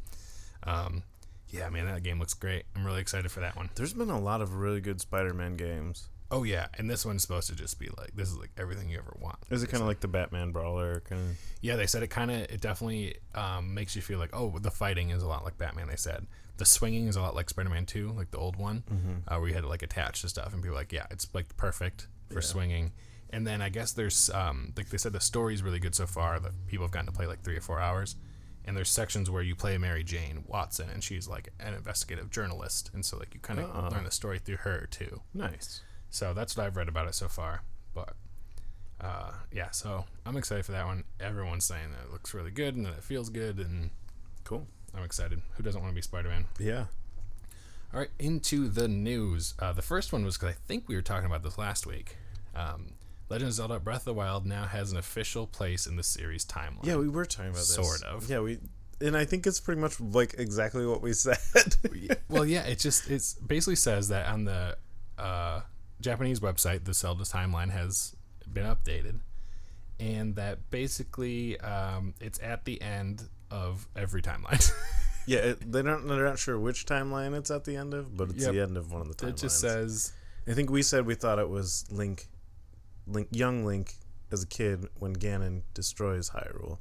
S1: um, yeah, man, that game looks great. I'm really excited for that one.
S2: There's been a lot of really good Spider-Man games.
S1: Oh yeah, and this one's supposed to just be like this is like everything you ever want.
S2: Is it kind of like the Batman brawler? Kind of.
S1: Yeah, they said it kind of, it definitely um, makes you feel like, oh, the fighting is a lot like Batman. They said the swinging is a lot like Spider-Man Two, like the old one, uh, where you had to like attach to stuff, and people like, yeah, it's like perfect for swinging. And then I guess there's, um, like they said, the story's really good so far. That people have gotten to play like three or four hours, and there's sections where you play Mary Jane Watson, and she's like an investigative journalist, and so like you kind of
S2: Oh.
S1: learn the story through her too.
S2: Nice.
S1: So that's what I've read about it so far. But uh, yeah, so I'm excited for that one. Everyone's saying that it looks really good and that it feels good, and
S2: Cool.
S1: I'm excited. Who doesn't want to be Spider Man?
S2: Yeah.
S1: All right, into the news. Uh, the first one was because I think we were talking about this last week. Um, Legend of Zelda: Breath of the Wild now has an official place in the series timeline.
S2: Yeah, we were talking about this.
S1: Sort of.
S2: Yeah, we. And I think it's pretty much like exactly what we said.
S1: well, yeah, it just it's basically says that on the uh, Japanese website, the Zelda timeline has been updated, and that basically um, it's at the end of every timeline.
S2: yeah, it, they don't. They're not sure which timeline it's at the end of, but it's
S1: Yep.
S2: the end of one of the timelines.
S1: it just says
S2: I think we said we thought it was Link, Link, young Link, as a kid when Ganon destroys Hyrule.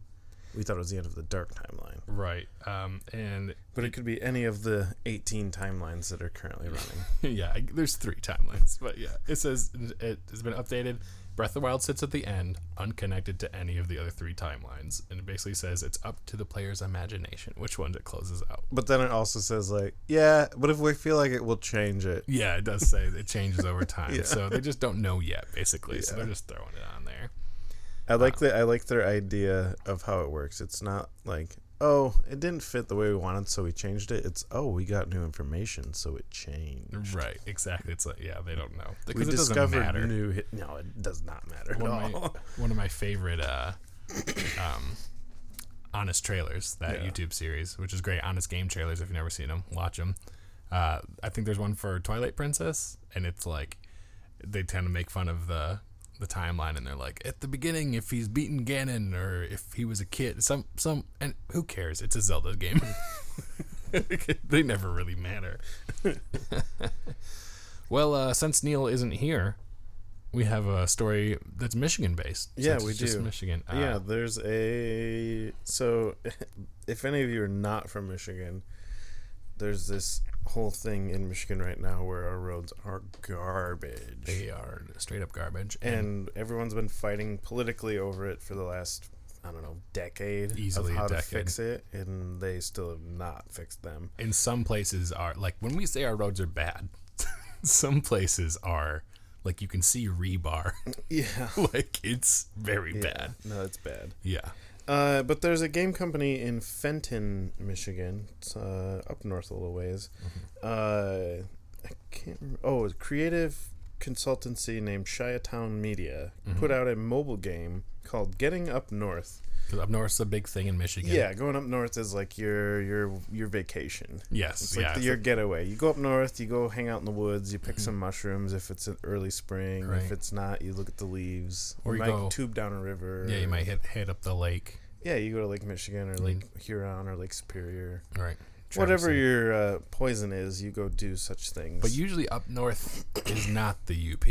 S2: We thought it was the end of the Dark timeline,
S1: right, um, and
S2: but it could be any of the 18 timelines that are currently running.
S1: yeah, I- there's three timelines, but yeah, it says it has been updated. Breath of the Wild sits at the end, unconnected to any of the other three timelines, and it basically says it's up to the player's imagination which ones it closes out.
S2: But then it also says like, yeah, but if we feel like it, we'll change it.
S1: Yeah, it does say it changes over time,
S2: Yeah.
S1: so they just don't know yet, basically. So they're just throwing it on there.
S2: I like the I like their idea of how it works. It's not like oh, it didn't fit the way we wanted, so we changed it. It's oh, we got new information, so it changed.
S1: Right, exactly. It's like yeah, they don't know
S2: We
S1: because it doesn't
S2: discovered
S1: matter.
S2: new. Hit. No, it does not matter at
S1: one of
S2: all.
S1: my one of my favorite uh, um, honest trailers that
S2: Yeah.
S1: YouTube series, which is great. Honest game trailers. If you've never seen them, watch them. Uh, I think there's one for Twilight Princess, and it's like they tend to make fun of the the timeline, and they're like, at the beginning, if he's beaten Ganon or if he was a kid, some some, and who cares? It's a Zelda game. they never really matter. well, uh, since Neil isn't here, we have a story that's Michigan based.
S2: Yeah, we
S1: just
S2: do.
S1: Michigan. Uh,
S2: yeah, there's a so if any of you are not from Michigan, there's this whole thing in Michigan right now where our roads are garbage.
S1: They are straight up garbage.
S2: and everyone's been fighting politically over it for the last I don't know decade
S1: Easily
S2: how to fix it, and they still have not fixed them.
S1: in some places are like when we say our roads are bad, some places are like you can see rebar.
S2: Yeah,
S1: like it's very bad.
S2: No, it's bad.
S1: Yeah.
S2: Uh, but there's a game company in Fenton, Michigan. It's uh, up north a little ways. Uh, I can't remember. Oh, a creative consultancy named Shiatown Media put out a mobile game called Getting Up North.
S1: Because up north's a big thing in Michigan.
S2: Yeah, going up north is like your your your vacation.
S1: Yes.
S2: It's like
S1: yeah.
S2: the,
S1: it's
S2: your
S1: like-
S2: getaway. You go up north, you go hang out in the woods, you pick some mushrooms if it's an early spring.
S1: Right.
S2: If it's not, you look at the leaves.
S1: Or you
S2: might
S1: go-
S2: tube down a river.
S1: yeah, you might hit hit up the lake.
S2: Yeah, you go to Lake Michigan or Lake Huron or Lake Superior.
S1: Right.
S2: Whatever
S1: Traverse
S2: your uh, poison is, you go do such things.
S1: But usually up north is not the UP.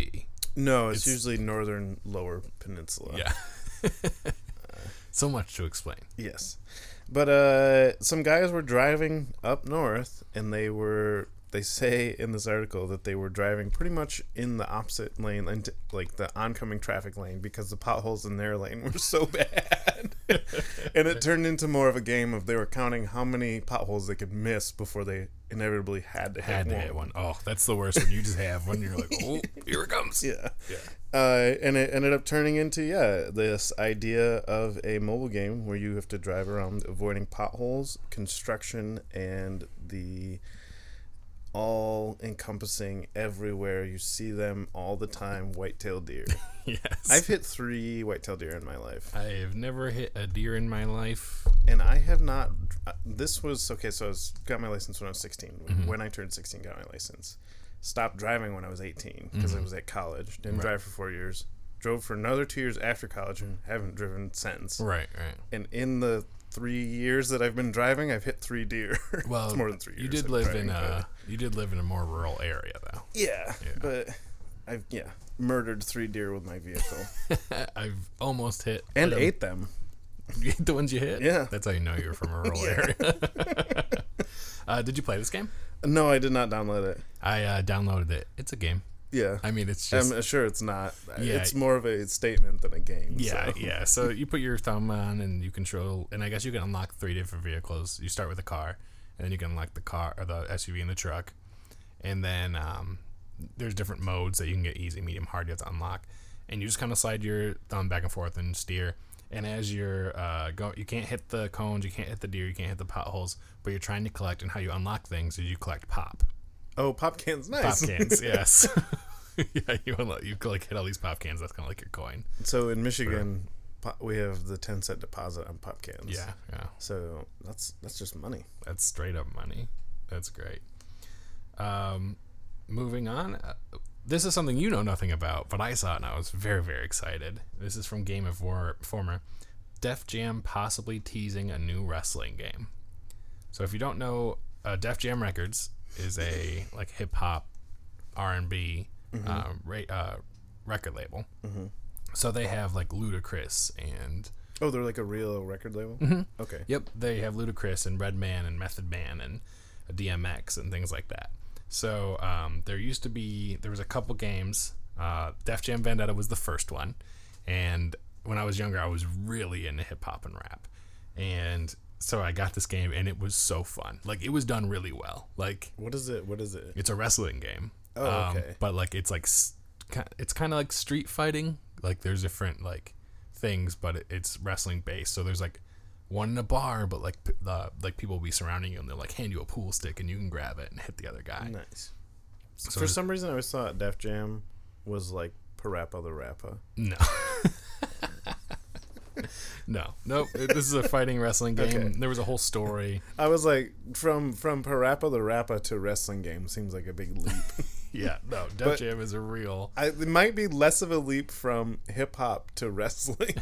S2: no, it's,
S1: it's-
S2: usually northern lower peninsula.
S1: Yeah. so much to explain.
S2: Yes. But uh some guys were driving up north and they were they say in this article that they were driving pretty much in the opposite lane and like the oncoming traffic lane because the potholes in their lane were so bad. and it turned into more of a game of they were counting how many potholes they could miss before they inevitably had to
S1: Had
S2: hit
S1: to
S2: one.
S1: hit one. Oh, that's the worst when you just have one. You're like, oh, here it comes.
S2: Yeah.
S1: Yeah.
S2: Uh, and it ended up turning into yeah this idea of a mobile game where you have to drive around avoiding potholes, construction, and the all encompassing everywhere you see them all the time white-tailed deer.
S1: Yes.
S2: I've hit three white-tailed deer in my life,
S1: I've never hit a deer in my life.
S2: and I have not. uh, This was okay. So I was, got my license when I was 16.
S1: Mm-hmm.
S2: When I turned 16, got my license. Stopped driving when I was 18 because I was at college. Didn't
S1: Mm-hmm. Right.
S2: drive for four years. Drove for another two years after college and haven't driven since.
S1: Right, right.
S2: And in the three years that I've been driving, I've hit three deer.
S1: Well,
S2: it's more than three years.
S1: You did live
S2: driving,
S1: in a you did live in a more rural area though.
S2: yeah,
S1: Yeah.
S2: but I've yeah murdered three deer with my vehicle
S1: I've almost hit
S2: and ate them.
S1: You ate the ones you hit.
S2: Yeah.
S1: that's how you know you're from a rural area. Uh, did you play this game?
S2: No, I did not download it.
S1: I uh, downloaded it. It's a game.
S2: Yeah,
S1: I mean, it's just
S2: I'm sure it's not.
S1: Yeah.
S2: it's more of a statement than a game.
S1: Yeah,
S2: so.
S1: yeah. So you put your thumb on and you control, and I guess you can unlock three different vehicles. You start with a car, and then you can unlock the car or the SUV and the truck, and then um, there's different modes that you can get easy, medium, hard. You have to unlock, and you just kind of slide your thumb back and forth and steer. And as you're uh, go, you can't hit the cones, you can't hit the deer, you can't hit the potholes, but you're trying to collect. And how you unlock things is you collect pop,
S2: Oh, pop cans, nice.
S1: pop cans. yes. yeah, you unlock, you like hit all these pop cans. That's kind of like your coin.
S2: So in Michigan, po- we have the ten cent deposit on pop cans.
S1: Yeah, yeah.
S2: So that's that's just money.
S1: That's straight up money. That's great. Um, moving on. Uh, this is something you know nothing about, but I saw it and I was very, very excited. This is from Game Informer. Def Jam possibly teasing a new wrestling game. So if you don't know, uh, Def Jam Records is a like hip hop, R and B um, ra- uh, record label. So they have like Ludacris and
S2: Oh, they're like a real record label.
S1: Mm-hmm.
S2: Okay.
S1: Yep, they have Ludacris and Redman and Method Man and DMX and things like that. So um, there used to be there was a couple games. Uh, Def Jam Vendetta was the first one, and when I was younger, I was really into hip hop and rap, and so I got this game and it was so fun. Like it was done really well. Like
S2: What is it? What is it?
S1: it's a wrestling game. Um,
S2: Oh, okay.
S1: but like it's like it's kind of like street fighting. Like there's different like things, but it's wrestling based. So there's like one in a bar, but like the like people will be surrounding you and they'll like hand you a pool stick and you can grab it and hit the other guy.
S2: Nice.
S1: So
S2: For some reason, I always thought Def Jam was like PaRappa the Rapper.
S1: No. no, nope. This is a fighting wrestling game.
S2: Okay.
S1: There was a whole story.
S2: I was like, from from PaRappa the Rapper to wrestling game seems like a big leap.
S1: Yeah, no. Def
S2: But-
S1: Jam is a real.
S2: I, it might be less of a leap from hip hop to wrestling.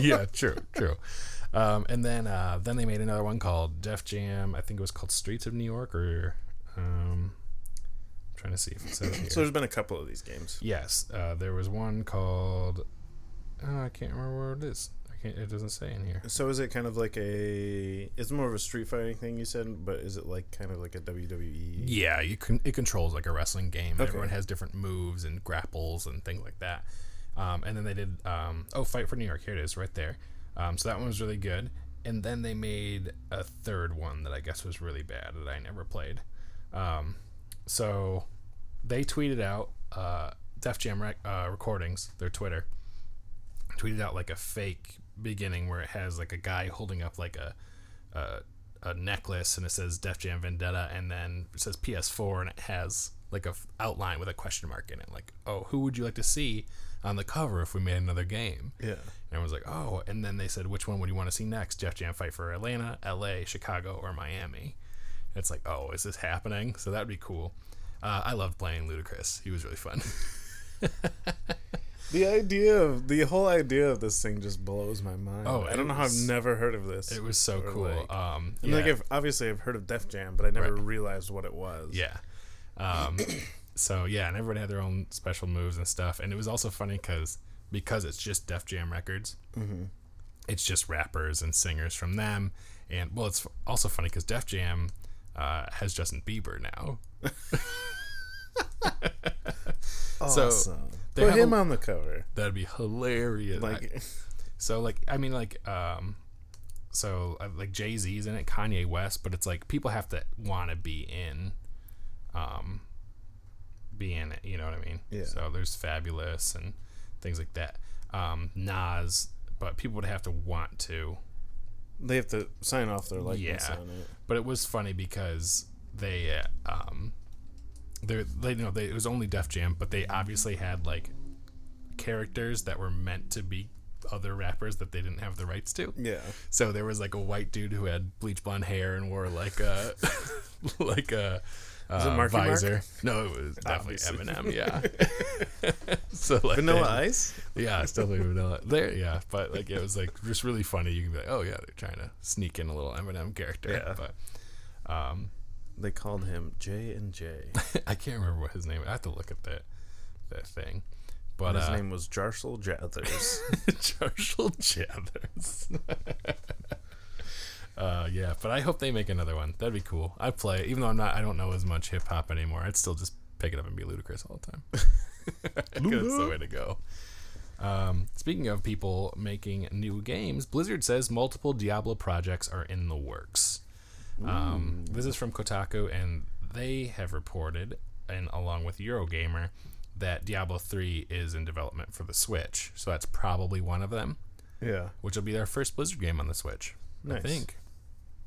S1: yeah, true, true. Um, and then uh, then they made another one called Def Jam. I think it was called Streets of New York, or um, I'm trying to see if it says here.
S2: so there's been a couple of these games.
S1: yes, uh, there was one called. Oh, I can't remember where it is. I can't. It doesn't say in here.
S2: So is it kind of like a? It's more of a street fighting thing you said, but is it like kind of like a WWE?
S1: Yeah, you can. It controls like a wrestling game.
S2: Okay.
S1: Everyone has different moves and grapples and things like that. Um, and then they did. Um, oh, Fight for New York. Here it is, right there. Um, so that one was really good. And then they made a third one that I guess was really bad that I never played. Um, so they tweeted out uh, Def Jam rec- uh, recordings, their Twitter, tweeted out like a fake beginning where it has like a guy holding up like a a, a necklace and it says Def Jam Vendetta and then it says PS4 and it has like a f- outline with a question mark in it like oh who would you like to see on the cover if we made another game
S2: Yeah.
S1: and everyone's like oh and then they said which one would you want to see next Def Jam fight for Atlanta LA Chicago or Miami and it's like oh is this happening so that'd be cool uh, I loved playing Ludacris he was really fun
S2: The idea of the whole idea of this thing just blows my mind.
S1: Oh,
S2: I don't know how I've never heard of this.
S1: It was so
S2: Or,
S1: cool.
S2: like-
S1: um, yeah,
S2: like, I've, obviously, I've heard of Def Jam, but I never
S1: Right.
S2: realized what it was.
S1: yeah. Um, so yeah, and everybody had their own special moves and stuff, and it was also funny because because it's just Def Jam Records.
S2: Mm-hmm.
S1: It's just rappers and singers from them, and well, it's also funny because Def Jam uh, has Justin Bieber now. So,
S2: Awesome.
S1: they
S2: Put him
S1: a-
S2: on the cover.
S1: That'd be hilarious.
S2: Like,
S1: So like I mean like um so uh, like Jay Z's in it, Kanye West, but it's like people have to want to be in, um, be in it. You know what I mean?
S2: Yeah.
S1: So there's Fabolous and things like that. Um, Nas, but people would have to want to.
S2: they have to sign off their likeness
S1: Yeah.
S2: on it.
S1: But it was funny because they um, they're they you know they it was only Def Jam, but they obviously had like characters that were meant to be other rappers that they didn't have the rights to.
S2: Yeah.
S1: So there was like a white dude who had bleach blonde hair and wore like a like a
S2: Was it
S1: uh,
S2: Marky Mark?
S1: visor. No, it was definitely
S2: Obviously.
S1: Eminem. Yeah. so like
S2: Vanilla
S1: they-
S2: Ice?
S1: Yeah, it's definitely vanilla. There, yeah, but like it was like just really funny. You can be like, oh yeah, they're trying to sneak in a little Eminem character.
S2: Yeah.
S1: But um,
S2: They called him J and J.
S1: I can't remember what his name. I have to look at that that thing. But
S2: His
S1: uh,
S2: name was Jarsel Jathers.
S1: Marshall Jathers. Uh, yeah, but I hope they make another one. That'd be cool. I'd play, even though I'm not. I don't know as much hip hop anymore. I'd still just pick it up and be ludicrous all the time. it's the way to go. Um, speaking of people making new games, Blizzard says multiple Diablo projects are in the works. Um, this is from Kotaku, and they have reported, and along with Eurogamer, that Diablo 3 is in development for the Switch. So that's probably one of them,
S2: yeah.
S1: which will be their first Blizzard game on the Switch. I think.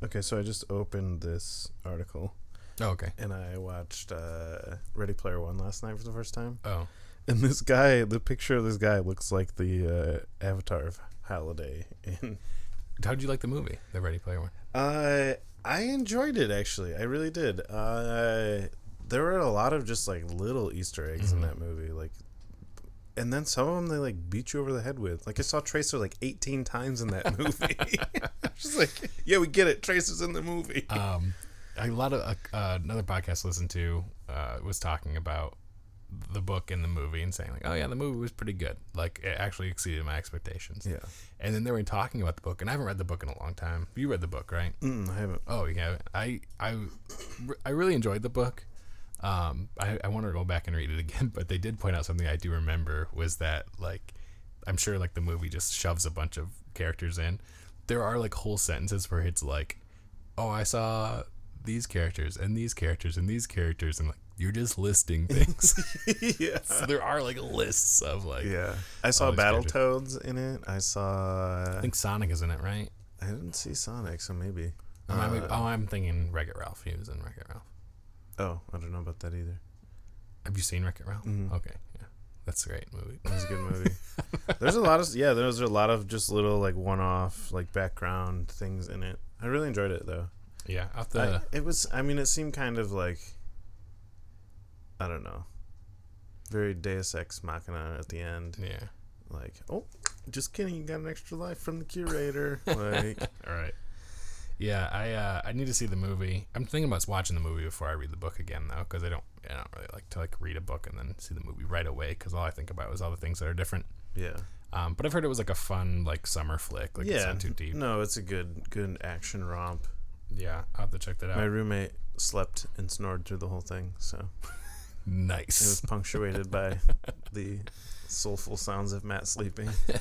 S2: Okay, so I just opened this article
S1: Oh, okay.
S2: and I watched uh, Ready Player One last night for the first time.
S1: Oh,
S2: And this guy, the picture of this guy looks like the uh, avatar of Halliday. And
S1: how'd you like the movie, the Ready Player One?
S2: uh, I enjoyed it actually. I really did. Uh, there were a lot of just like little Easter eggs in
S1: Mhm.
S2: that movie, like. And then some of them they like beat you over the head with. Like I saw Tracer like 18 times in that movie. just like, yeah, we get it. Tracer's in the movie.
S1: um, a lot of uh, uh, another podcast I listened to uh, was talking about the book and the movie and saying like, oh yeah, the movie was pretty good. Like it actually exceeded my expectations.
S2: yeah.
S1: And then they were talking about the book, and I haven't read the book in a long time. You read the book, right?
S2: Mm, I haven't.
S1: Oh yeah, I I I really enjoyed the book. Um, I I want to go back and read it again, but they did point out something I do remember was that like I'm sure like the movie just shoves a bunch of characters in. There are like whole sentences where it's like, oh, I saw these characters and these characters and these characters, and like you're just listing things.
S2: yeah.
S1: so there are like lists of like.
S2: Yeah. I saw
S1: characters.
S2: Battletoads in it. I saw.
S1: I think Sonic is in it, right?
S2: I didn't see Sonic, so maybe. Uh,
S1: oh, I'm thinking Wreck It Ralph. He was in Wreck It Ralph.
S2: Oh, I don't know about that either.
S1: Have you seen Wreck It Ralph?
S2: Mhm.
S1: Okay, yeah, that's a great movie.
S2: Was a good movie. There's a lot of yeah. There's a lot of just little like one-off like background things in it. I really enjoyed it though.
S1: Yeah,
S2: I, it was. I mean, it seemed kind of like. I don't know. Very Deus Ex Machina at the end.
S1: yeah.
S2: Like, oh, just kidding. You got an extra life from the curator. Like,
S1: All right. Yeah, I uh, I need to see the movie. I'm thinking about watching the movie before I read the book again though, because I don't I don't really like to like read a book and then see the movie right away, because all I think about is all the things that are different.
S2: yeah.
S1: Um, but I've heard it was like a fun like summer flick, like it's
S2: yeah.
S1: not too deep.
S2: No, it's a good good action romp.
S1: Yeah, I'll have to check that out.
S2: My roommate slept and snored through the whole thing, so nice. it was punctuated by the soulful sounds of Matt sleeping.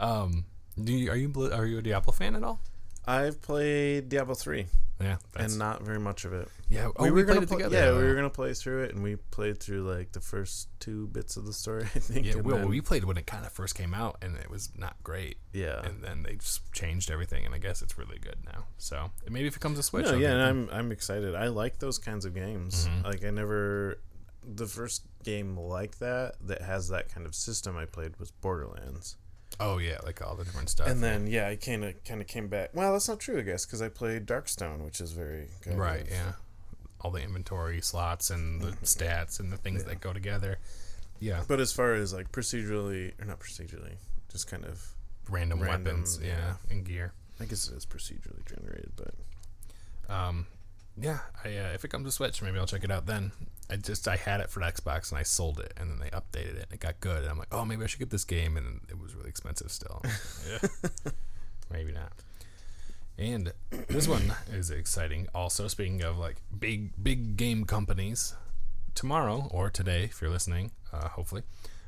S1: Um, do you, are you are you a Diablo fan at all?
S2: I've played Diablo three
S1: Yeah, that's,
S2: and not very much of it.
S1: yeah. Oh, we, were gonna
S2: play-
S1: together.
S2: Yeah,
S1: though.
S2: we were gonna play through it, and we played through like the first two bits of the story. I think.
S1: Yeah, well,
S2: then-
S1: we played when it kind of first came out, and it was not great.
S2: yeah.
S1: and then they just changed everything, and I guess it's really good now. So maybe if it comes to Switch,
S2: No,
S1: I'll
S2: yeah, I'm I'm excited. I like those kinds of games.
S1: Mhm.
S2: Like I never, the first game like that that has that kind of system I played was Borderlands.
S1: Oh yeah, like all the different stuff.
S2: And then yeah, I kind of kind of came back. Well, that's not true, I guess, because I played Darkstone, which is very good.
S1: right, yeah, all the inventory slots and the stats and the things
S2: Yeah.
S1: that go together. Yeah,
S2: But as far as like procedurally or not procedurally, just kind of
S1: random,
S2: Random,
S1: weapons, yeah,
S2: yeah.
S1: and gear.
S2: I guess it is procedurally generated, but
S1: Um, yeah, I, uh, if it comes to Switch, maybe I'll check it out then. I just I had it for Xbox and I sold it, and then they updated it. and It got good, and I'm like, oh, maybe I should get this game, and it was really expensive still. yeah, maybe not. And this one is exciting. Also, speaking of like big big game companies, tomorrow or today, if you're listening, uh, hopefully,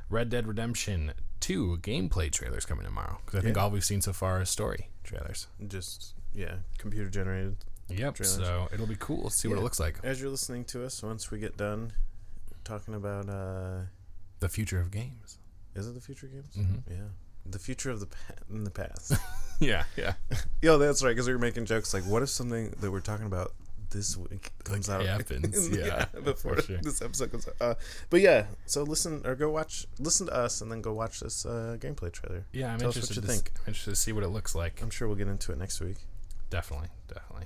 S1: Red Dead Redemption Two gameplay trailers coming tomorrow. Because I think
S2: Yeah.
S1: all we've seen so far is story trailers.
S2: just yeah, computer generated.
S1: Yep.
S2: Trailers.
S1: So it'll be cool to see what it looks like.
S2: As you're listening to us, once we get done talking about uh
S1: The future of games.
S2: is it the future games?
S1: Mhm.
S2: Yeah. The future of the pa- in the past.
S1: Yeah, yeah.
S2: Yo, that's right. Because we were making jokes like, what if something that we're talking about this week comes out
S1: happens, yeah,
S2: before
S1: for sure.
S2: this episode comes out. Uh, but yeah, so listen or go watch, listen to us, and then go watch this uh, gameplay trailer.
S1: Yeah, I'm
S2: Tell us what
S1: interested
S2: you
S1: to
S2: think.
S1: I'm interested to see what it looks like.
S2: I'm sure we'll get into it next week.
S1: Definitely, definitely.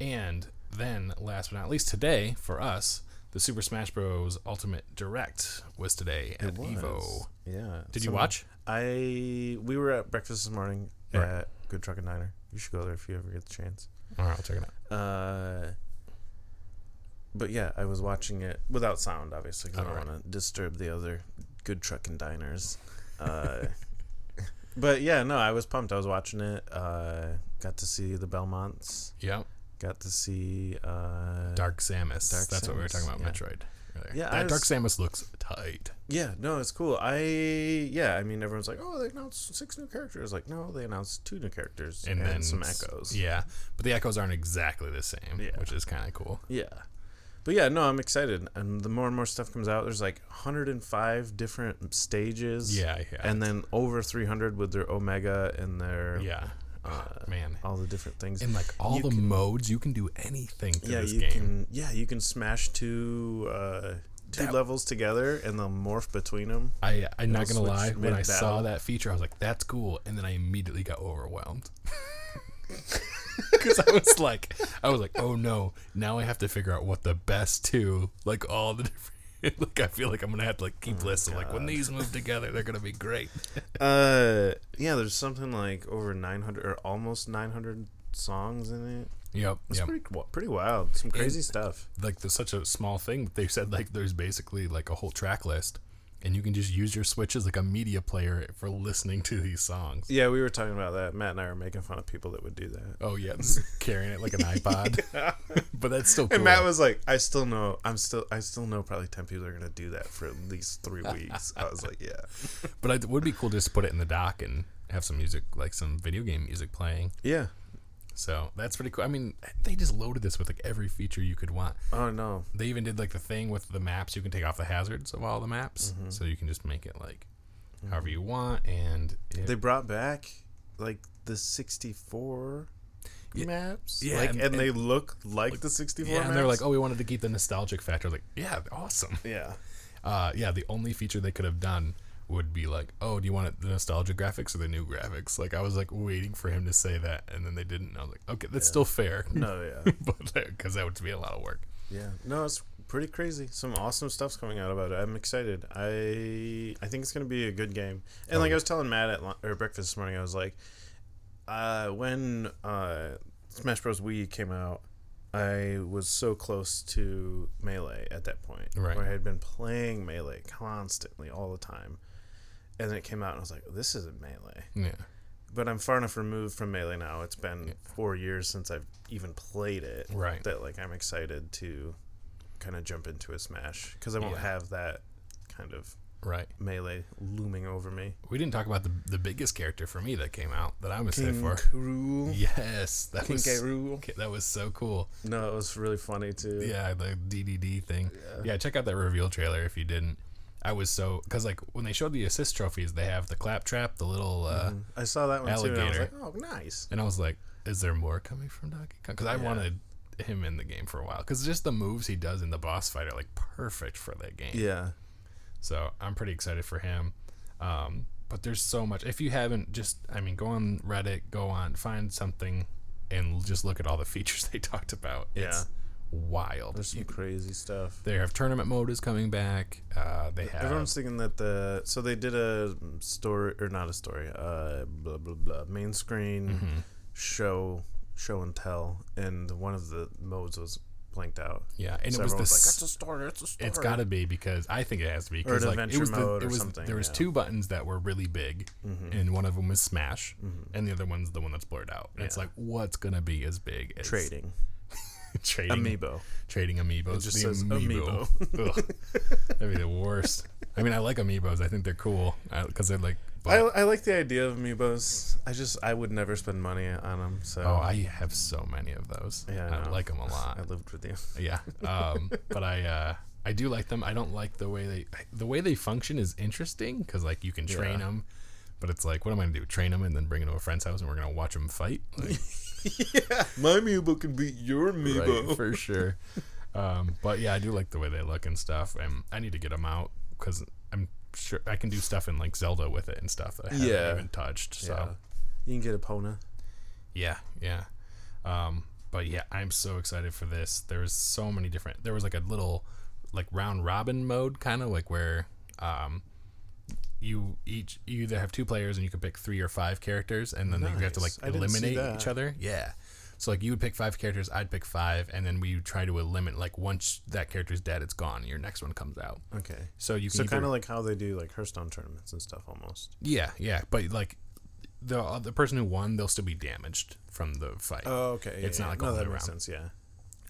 S1: And then, last but not least, today for us, the Super Smash Bros. Ultimate Direct was today at Evo.
S2: Yeah.
S1: Did you watch?
S2: I we were at breakfast this morning
S1: Right.
S2: at Good Truckin' Diner. You should go there if you ever get the chance.
S1: All right, I'll check it out.
S2: Uh, but yeah, I was watching it without sound, obviously, because I don't
S1: Alright.
S2: want to disturb the other Good Truckin' Diners. Uh, but yeah, no, I was pumped. I was watching it. Uh, got to see the Belmonts.
S1: Yep.
S2: Got to see uh,
S1: Dark Samus.
S2: Dark
S1: That's what we were talking about.
S2: Yeah.
S1: Metroid. earlier.
S2: Yeah,
S1: that
S2: was-
S1: Dark Samus looks tight.
S2: Yeah, no, it's cool. I yeah, I mean, everyone's like, oh, they announced six new characters. Like, no, they announced two new characters
S1: And,
S2: and,
S1: then
S2: some echoes.
S1: Yeah, but the echoes aren't exactly the same,
S2: Yeah.
S1: which is kind of cool.
S2: Yeah. But yeah, no, I'm excited. And the more and more stuff comes out, there's like 105 different stages.
S1: Yeah, yeah.
S2: And then over 300 with their Omega and their
S1: yeah.
S2: Uh,
S1: Oh, man.
S2: all the different things.
S1: And like all
S2: you
S1: the
S2: can-
S1: modes, you can do anything to
S2: yeah,
S1: this
S2: you
S1: game.
S2: can yeah, you can smash two uh two
S1: That-
S2: levels together and they'll morph between them.
S1: I I'm not gonna lie. When I saw that feature, I was like, "That's cool," and then I immediately got overwhelmed because I was like, I was like, "Oh no!" Now I have to figure out what the best two, like all the different. Like I feel like I'm gonna have to like keep lists of like when these move together, they're gonna be great.
S2: Uh yeah, there's something like over 900 or almost 900 songs in it.
S1: Yep.
S2: It's
S1: Yep.
S2: pretty pretty wild. Some crazy stuff.
S1: Like there's such a small thing. They said like there's basically like a whole track list, and you can just use your Switch as like a media player for listening to these songs.
S2: Yeah, we were talking about that. Matt and I were making fun of people that would do that.
S1: Oh yeah, carrying it like an iPod. but that's still cool.
S2: And Matt was like, "I still know. I'm still. I still know. Probably ten people are gonna do that for at least three weeks." I was like, "Yeah,
S1: But it would be cool just to put it in the dock and have some music, like some video game music playing.
S2: yeah."
S1: So that's pretty cool. I mean, they just loaded this with like every feature you could want.
S2: Oh no.
S1: They even did like the thing with the maps. You can take off the hazards of all the maps,
S2: Mm-hmm.
S1: so you can just make it like however you want. And it-
S2: They brought back like the 64
S1: Yeah.
S2: maps.
S1: Yeah,
S2: Like,
S1: and-
S2: and, they look like the 64
S1: yeah,
S2: maps.
S1: and they're like, oh, we wanted to keep the nostalgic factor. Like, yeah, awesome.
S2: yeah.
S1: Uh, yeah, the only feature they could have done would be like, oh, do you want it, the nostalgia graphics or the new graphics? Like, I was like waiting for him to say that, and then they didn't. I was like, okay, that's still fair.
S2: No, yeah.
S1: but because that would be a lot of work.
S2: Yeah, no, it's pretty crazy. Some awesome stuff's coming out about it. I'm excited. I I think it's gonna be a good game. And
S1: Oh,
S2: like
S1: yeah.
S2: I was telling Matt at or breakfast this morning, I was like, uh, when uh, Smash Bros. Wii came out, I was so close to Melee at that point,
S1: Right.
S2: where I had been playing Melee constantly all the time. And then it came out, and I was like, "This isn't Melee."
S1: Yeah,
S2: But I'm far enough removed from Melee now. It's been four years since I've even played it
S1: right.
S2: that like I'm excited to kind of jump into a Smash because I won't
S1: Yeah.
S2: have that kind of
S1: Right.
S2: melee looming over me.
S1: We didn't talk about the the biggest character for me that came out that I'm excited
S2: King
S1: for.
S2: Rool.
S1: Yes, that
S2: King
S1: was that was so cool.
S2: No, it was really funny too.
S1: Yeah, the Dedede thing.
S2: Yeah.
S1: Yeah, check out that reveal trailer if you didn't. I was so because like when they showed the assist trophies, they have the Klaptrap, the little, uh,
S2: Mhm. I saw that one too. And I was like,
S1: alligator.
S2: oh, nice.
S1: and I was like, is there more coming from Donkey Kong? Because I
S2: Yeah.
S1: wanted him in the game for a while because just the moves he does in the boss fight are like perfect for that game.
S2: Yeah.
S1: So I'm pretty excited for him. Um, but there's so much. If you haven't, just I mean, go on Reddit, go on, find something, and just look at all the features they talked about. It's
S2: Yeah.
S1: Wild.
S2: There's some crazy stuff.
S1: They have tournament mode is coming back. Uh, they have
S2: Everyone's thinking that the so they did a story or not a story, uh, blah blah blah, main screen
S1: Mm-hmm.
S2: show show and tell, and one of the modes was blanked out.
S1: yeah, and
S2: So
S1: it was the
S2: like,
S1: s-
S2: "That's a story. It's a story."
S1: It's got to be because I think it has to be because like it
S2: adventure
S1: was the,
S2: mode
S1: it
S2: or
S1: was
S2: something,
S1: there was
S2: yeah.
S1: two buttons that were really big,
S2: Mm-hmm.
S1: and one of them was smash, and the other one's the one that's blurred out. And it's like what's gonna be as big as
S2: trading
S1: trading
S2: amiibo.
S1: trading amiibos.
S2: It just
S1: the
S2: says
S1: amiibo. Ugh. That'd be the worst. I mean, I like amiibos. I think they're cool because they're like.
S2: I, I like the idea of amiibos. I just I would never spend money on them. So
S1: oh, I have so many of those.
S2: Yeah, I
S1: I, like them a lot.
S2: I lived with you.
S1: Yeah. Um, but I uh, I do like them. I don't like the way they the way they function is interesting because like you can train
S2: Yeah.
S1: them, but it's like what am I gonna do? Train them and then bring them to a friend's house and we're gonna watch them fight? Like,
S2: yeah, my amiibo can beat your amiibo.
S1: right, for sure. Um, but yeah, I do like the way they look and stuff, and I need to get them out because I'm sure I can do stuff in like Zelda with it and stuff that I haven't
S2: Yeah.
S1: even touched. So
S2: Yeah. You can get Epona.
S1: Yeah, yeah. Um, but yeah, I'm so excited for this. There's so many different. There was like a little, like round robin mode, kind of like where, um, you each you either have two players and you can pick three or five characters, and then you have to like
S2: Nice. I didn't see
S1: eliminate each other. Yeah. So like you would pick five characters, I'd pick five, and then we would try to eliminate. Like once that character's dead, it's gone. Your next one comes out.
S2: Okay.
S1: So you can
S2: So kind of like how they do like Hearthstone tournaments and stuff almost.
S1: yeah, yeah. But like the the person who won, they'll still be damaged from the fight.
S2: Oh, okay.
S1: It's not like
S2: no,
S1: all the
S2: that makes
S1: around.
S2: sense. Yeah.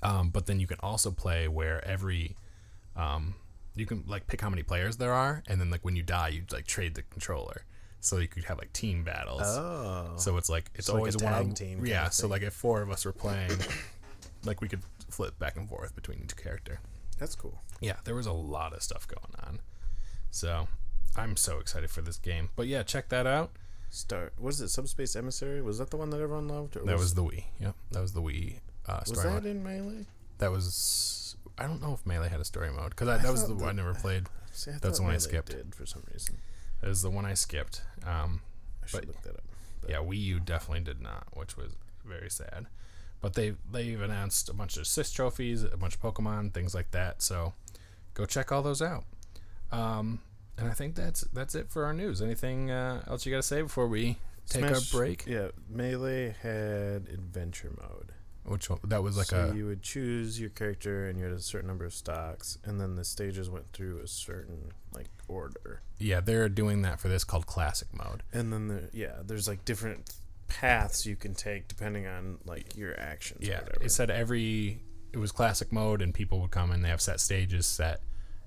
S1: Um, but then you can also play where every, um, you can like pick how many players there are, and then like when you die, you like trade the controller, so you could have like team battles.
S2: Oh.
S1: So it's like it's
S2: So like
S1: always one
S2: tag
S1: on-
S2: team
S1: Yeah. So
S2: thing.
S1: like if four of us were playing, like we could flip back and forth between each character.
S2: That's cool.
S1: Yeah, there was a lot of stuff going on. So I'm so excited for this game. But yeah, check that out.
S2: Start. What is it? Subspace Emissary. Was that the one that everyone loved?
S1: That was the Wii. Yep, that was the Wii uh,
S2: Was that
S1: mode.
S2: in Melee?
S1: That was. I don't know if Melee had a story mode because that was the one I never played.
S2: See, I
S1: That's the one I
S2: Melee
S1: skipped.
S2: Did for some reason.
S1: That is the one I skipped. Um,
S2: I should
S1: But-
S2: look that up.
S1: yeah, Wii U definitely did not, which was very sad. But they they've announced a bunch of assist trophies, a bunch of Pokemon, things like that. So go check all those out. Um, and I think that's that's it for our news. Anything uh, else you got to say before we take
S2: Smash-
S1: our break?
S2: Yeah, Melee had adventure mode.
S1: Which one? That was like
S2: so
S1: a
S2: you would choose your character and you had a certain number of stocks, and then the stages went through a certain like order.
S1: yeah. They're doing that for this called Classic mode.
S2: And then the yeah, there's like different paths you can take depending on like your actions.
S1: Yeah, it said every it was classic mode, and people would come and they have set stages, set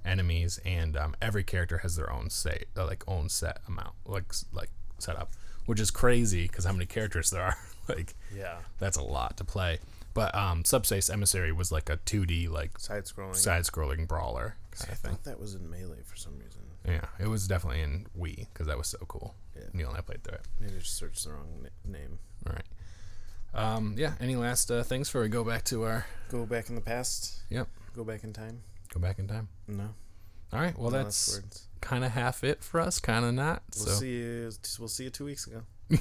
S1: enemies, and um, every character has their own say uh, like own set amount, like like setup, which is crazy because how many characters there are. like
S2: yeah,
S1: that's a lot to play. But um, Subspace Emissary was like a 2D like
S2: side scrolling.
S1: side-scrolling brawler
S2: I
S1: kind of thing.
S2: thought that was in Melee for some reason.
S1: Yeah, it was definitely in Wii because that was so cool.
S2: Yeah.
S1: Neil and I played through it.
S2: Maybe I just searched the wrong na- name.
S1: All right. Um, yeah. Any last uh, things before we go back to our
S2: Go back in the past.
S1: Yep.
S2: Go back in time.
S1: go back in time?
S2: No.
S1: All right. Well,
S2: no
S1: that's
S2: words.
S1: Kind of half it for us, kind of not.
S2: We'll
S1: so,
S2: see you. We'll see you two weeks ago.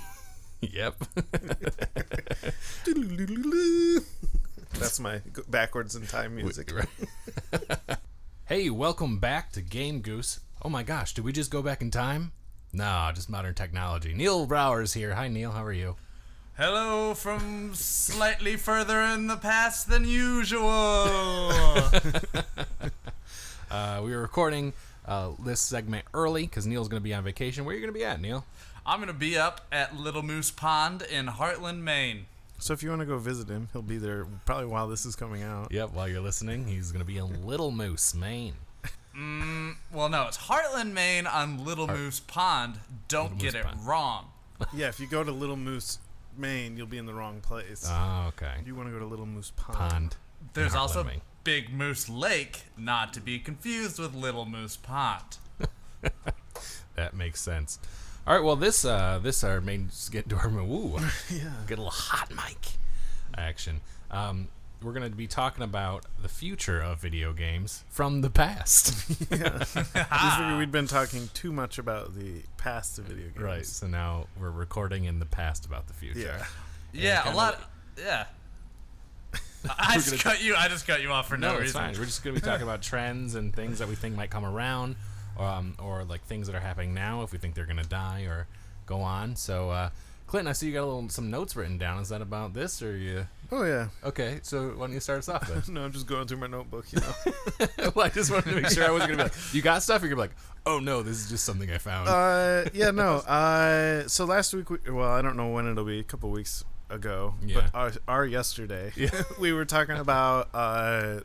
S1: yep.
S2: That's my backwards in time music.
S1: hey, welcome back to Game Goose. Oh my gosh, did we just go back in time? Nah, just modern technology. Neil Brower's here. Hi, Neil. How are you?
S3: Hello from slightly further in the past than usual.
S1: Uh, we were recording uh, this segment early because Neil's going to be on vacation. Where are you going to be at, Neil?
S3: I'm gonna be up at Little Moose Pond in Hartland, Maine.
S2: So if you want to go visit him, he'll be there probably while this is coming out.
S1: Yep, while you're listening, he's going to be in Little Moose, Maine.
S3: Well, no, it's Hartland, Maine on Little Moose Pond. Don't
S1: Little
S3: get
S1: Moose
S3: it
S1: Pond.
S3: wrong.
S2: Yeah, if you go to Little Moose, Maine, you'll be in the wrong place.
S1: Oh, okay.
S2: you want to go to Little Moose Pond.
S1: Pond.
S3: There's
S1: in
S3: also
S1: Maine.
S3: Big Moose Lake, not to be confused with Little Moose Pond.
S1: That makes sense. All right, well, this uh, this our main get to our ooh,
S2: Yeah.
S1: get a little hot mic action. Um, we're gonna be talking about the future of video games from the past.
S2: We figured we'd been talking too much about the past of video games.
S1: right. So now we're recording in the past about the future.
S2: Yeah.
S3: Yeah, a
S1: kinda-
S3: lot. yeah. I just
S1: gonna-
S3: cut you. I just cut you off for no,
S1: no, it's
S3: reason.
S1: fine. We're just gonna be talking about trends and things that we think might come around, um, or like things that are happening now if we think they're gonna die or go on. So, uh, Clinton, I see you got a little some notes written down. Is that about this or you?
S2: Oh yeah.
S1: Okay, so why don't you start us off then?
S2: No, I'm just going through my notebook. You know.
S1: well, I just wanted to make sure I wasn't gonna be like, you got stuff. And You're gonna be like, oh no, this is just something I found.
S2: uh, yeah, no. Uh, so last week, we, well, I don't know when it'll be. A couple weeks ago,
S1: Yeah.
S2: but our, our yesterday,
S1: Yeah.
S2: we were talking about uh,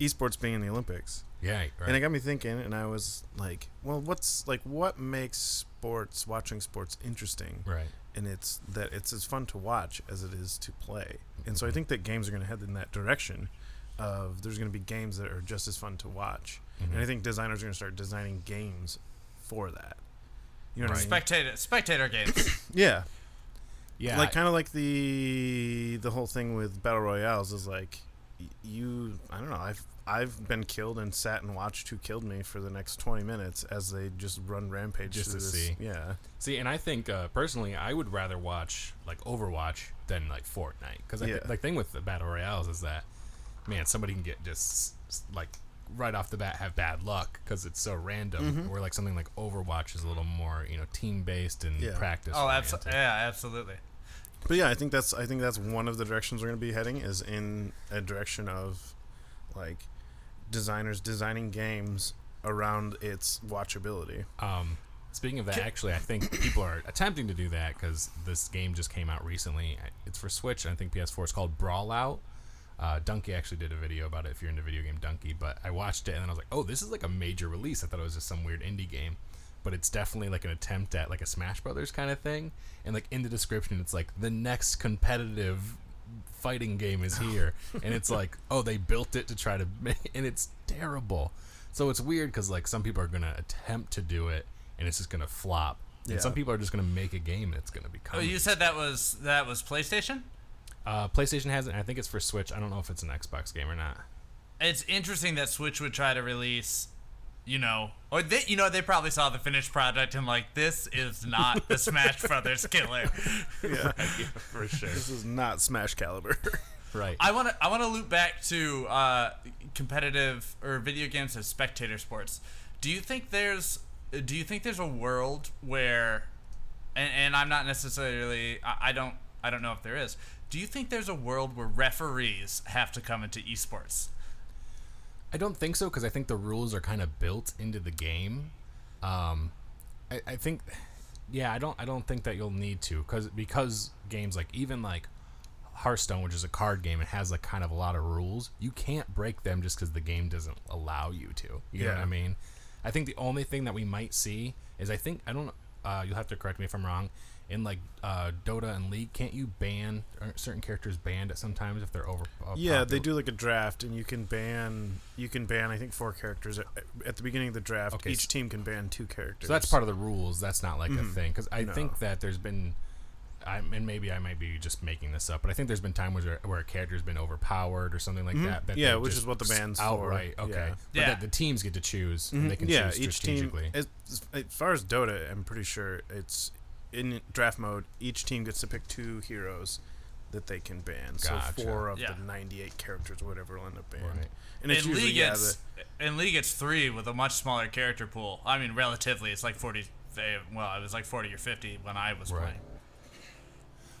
S2: esports being in the Olympics,
S1: yeah, right.
S2: and it got me thinking. And I was like, well, what's like what makes sports, watching sports, interesting?
S1: right.
S2: and it's that it's as fun to watch as it is to play. And so I think that games are going to head in that direction of there's going to be games that are just as fun to watch.
S1: Mhm.
S2: And I think designers are going to start designing games for that. You know what I mean?
S3: Spectator, spectator games.
S2: yeah.
S1: Yeah,
S2: Like kind of like the the whole thing with battle royales is like you I don't know, I've I've been killed and sat and watched who killed me for the next 20 minutes as they just run rampage
S1: Just
S2: through
S1: to
S2: this.
S1: see.
S2: Yeah.
S1: See, and I think uh, personally, I would rather watch like Overwatch than like Fortnite because
S2: Yeah.
S1: the thing with the battle royales is that man, somebody can get just like right off the bat have bad luck because it's so random.
S2: Mm-hmm.
S1: Where like something like Overwatch is a little more you know team based and
S2: Yeah.
S1: practice.
S3: oh,
S1: oriented.
S3: absolutely. Yeah, absolutely.
S2: But yeah, I think that's I think that's one of the directions we're going to be heading is in a direction of like designers designing games around its watchability.
S1: Um, speaking of that, actually, I think people are attempting to do that because this game just came out recently. It's for Switch. and I think PS4. It's called Brawlout. Uh, Dunkey actually did a video about it if you're into video game Dunkey, but I watched it and then I was like, oh, this is like a major release. I thought it was just some weird indie game, but it's definitely like an attempt at like a Smash Brothers kind of thing. And like in the description, it's like the next competitive fighting game is here, and it's like, oh, they built it to try to, make, and it's terrible. So it's weird because like some people are gonna attempt to do it, and it's just gonna flop.
S2: Yeah.
S1: And some people are just gonna make a game that's gonna be.
S3: Oh,
S1: become.
S3: you said that was that was PlayStation.
S1: uh, PlayStation has it. I think it's for Switch. I don't know if it's an Xbox game or not.
S3: It's interesting that Switch would try to release, you know, or they, you know, they probably saw the finished product and like, this is not the Smash Brothers killer.
S2: Yeah.
S1: for sure.
S2: this is not Smash Caliber.
S1: right.
S3: I want to I want to loop back to uh, competitive or video games as spectator sports. Do you think there's do you think there's a world where and, and I'm not necessarily I, I don't I don't know if there is. Do you think there's a world where referees have to come into esports?
S1: I don't think so because I think the rules are kind of built into the game. Um, I, I think, yeah, I don't, I don't think that you'll need to because because games like even like Hearthstone, which is a card game, it has like kind of a lot of rules. You can't break them just because the game doesn't allow you to. You know what
S2: Yeah.
S1: I mean? I think the only thing that we might see is I think I don't. Uh, you'll have to correct me if I'm wrong. In like uh, Dota and League, can't you ban certain characters banned at sometimes if they're over? Uh,
S2: yeah, they do like a draft, and you can ban you can ban I think four characters at, at the beginning of the draft.
S1: Okay,
S2: Each
S1: so-
S2: team can ban two characters.
S1: So that's part of the rules. That's not like a thing because I
S2: No.
S1: think that there's been, I and maybe I might be just making this up, but I think there's been times where where a character's been overpowered or something like that. that
S2: Yeah, which is what the ban's for.
S1: outright. Okay,
S2: Yeah.
S1: but
S3: Yeah.
S1: that the teams get to choose and they can
S2: yeah,
S1: choose
S2: each team.
S1: strategically.
S2: As, as far as Dota, I'm pretty sure it's in draft mode. Each team gets to pick two heroes that they can ban.
S1: Gotcha.
S2: So four of
S3: Yeah.
S2: the 98 characters, whatever, will end up banned.
S1: Right.
S2: And it's
S3: in
S2: usually
S3: league
S2: yeah,
S3: it's in league it's three with a much smaller character pool. I mean, relatively, it's like forty. eh, Well, it was like forty or fifty when I was
S1: Right.
S3: playing.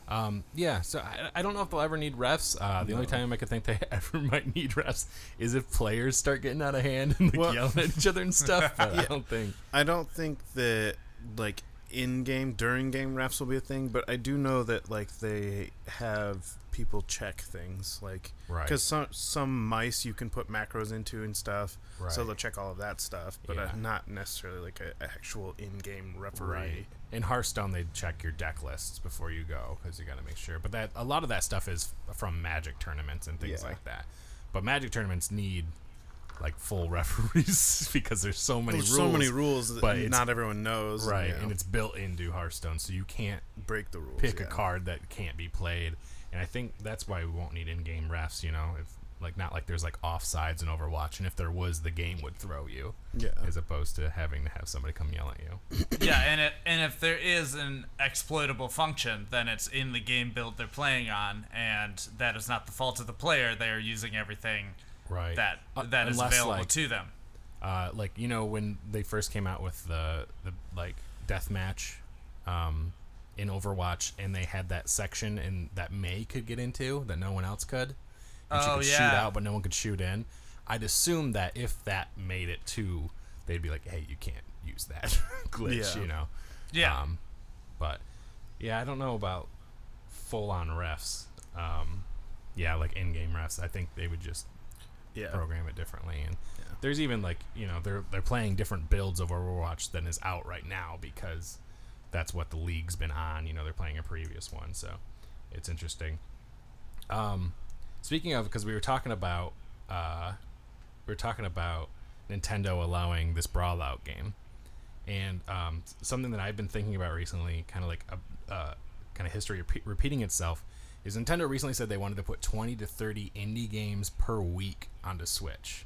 S1: Um, yeah, so I, I don't know if they'll ever need refs. Uh, the only time I could think they ever might need refs is if players start getting out of hand and like
S2: Well-
S1: yelling at each other and stuff. But I don't think.
S2: I don't think that like in game during game refs will be a thing, but I do know that like they have people check things like
S1: Right.
S2: because some some mice you can put macros into and stuff, so they'll check all of that stuff, but
S1: Yeah.
S2: uh, not necessarily like a actual in game referee.
S1: Right. In Hearthstone, they check your deck lists before you go because you got to make sure. But that a lot of that stuff is from Magic tournaments and things
S2: Yeah.
S1: like that. But Magic tournaments need like full referees because there's so many
S2: There's
S1: rules.
S2: so many rules that
S1: but
S2: not everyone knows,
S1: Right,
S2: you know,
S1: and it's built into Hearthstone, so you can't
S2: break the rules.
S1: pick
S2: yeah.
S1: a card that can't be played. And I think that's why we won't need in-game refs. You know, if Like not like there's like offsides in Overwatch, and if there was, the game would throw you,
S2: Yeah.
S1: as opposed to having to have somebody come yell at you.
S3: yeah, and it, and if there is an exploitable function, then it's in the game build they're playing on, and that is not the fault of the player. They are using everything
S1: Right.
S3: that
S1: Uh,
S3: that is
S1: unless,
S3: available
S1: like,
S3: to them.
S1: uh, like you know when they first came out with the the like deathmatch um, in Overwatch, and they had that section and that Mei could get into that no one else could. And she
S3: Oh,
S1: could shoot out, but no one could shoot in. I'd assume that if that made it too, they'd be like, "Hey, you can't use that glitch,"
S2: Yeah.
S1: you know.
S3: Yeah,
S1: Um, but yeah, I don't know about full on refs. Um, yeah, like in game refs. I think they would just
S2: Yeah.
S1: program it differently. And
S2: Yeah.
S1: there's even like you know they're they're playing different builds of Overwatch than is out right now because that's what the league's been on. You know they're playing a previous one, so it's interesting. Um, speaking of, because we were talking about uh, we were talking about Nintendo allowing this Brawlout game, and um, something that I've been thinking about recently, kind of like a uh, kind of history repeat, repeating itself, is Nintendo recently said they wanted to put 20 to 30 indie games per week onto Switch.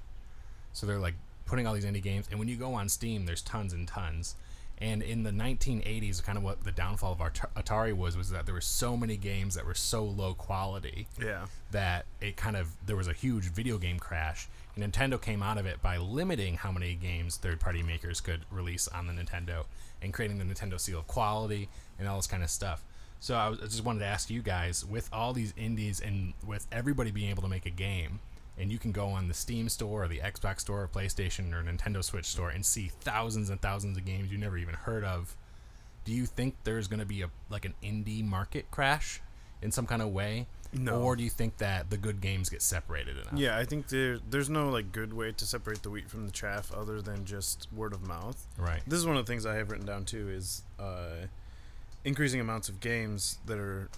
S1: So they're like putting all these indie games, and when you go on Steam, there's tons and tons. And in the 1980s, kind of what the downfall of At- Atari was was that there were so many games that were so low quality
S2: Yeah.
S1: that it kind of there was a huge video game crash. And Nintendo came out of it by limiting how many games third-party makers could release on the Nintendo and creating the Nintendo seal of quality and all this kind of stuff. So I, was, I just wanted to ask you guys, with all these indies and with everybody being able to make a game, and you can go on the Steam store or the Xbox store or PlayStation or Nintendo Switch store and see thousands and thousands of games you never even heard of. Do you think there's going to be a like an indie market crash in some kind of way?
S2: No.
S1: Or do you think that the good games get separated enough?
S2: Yeah, I think there there's no like good way to separate the wheat from the chaff other than just word of mouth.
S1: Right.
S2: This is one of the things I have written down too is uh, increasing amounts of games that are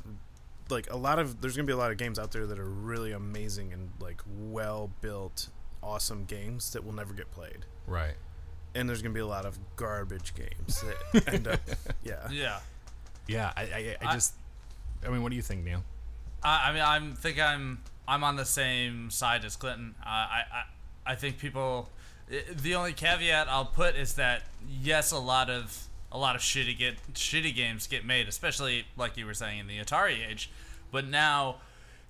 S2: like a lot of there's gonna be a lot of games out there that are really amazing and like well built, awesome games that will never get played.
S1: Right.
S2: And there's gonna be a lot of garbage games that end up yeah.
S3: yeah.
S1: Yeah. I, I, I
S3: I-
S1: just. I mean, what do you think, Neil?
S3: I, I mean, I'm think I'm I'm on the same side as Clinton. Uh, I, I I think people. The only caveat I'll put is that yes, a lot of a lot of shitty get shitty games get made, especially like you were saying in the Atari age. But now,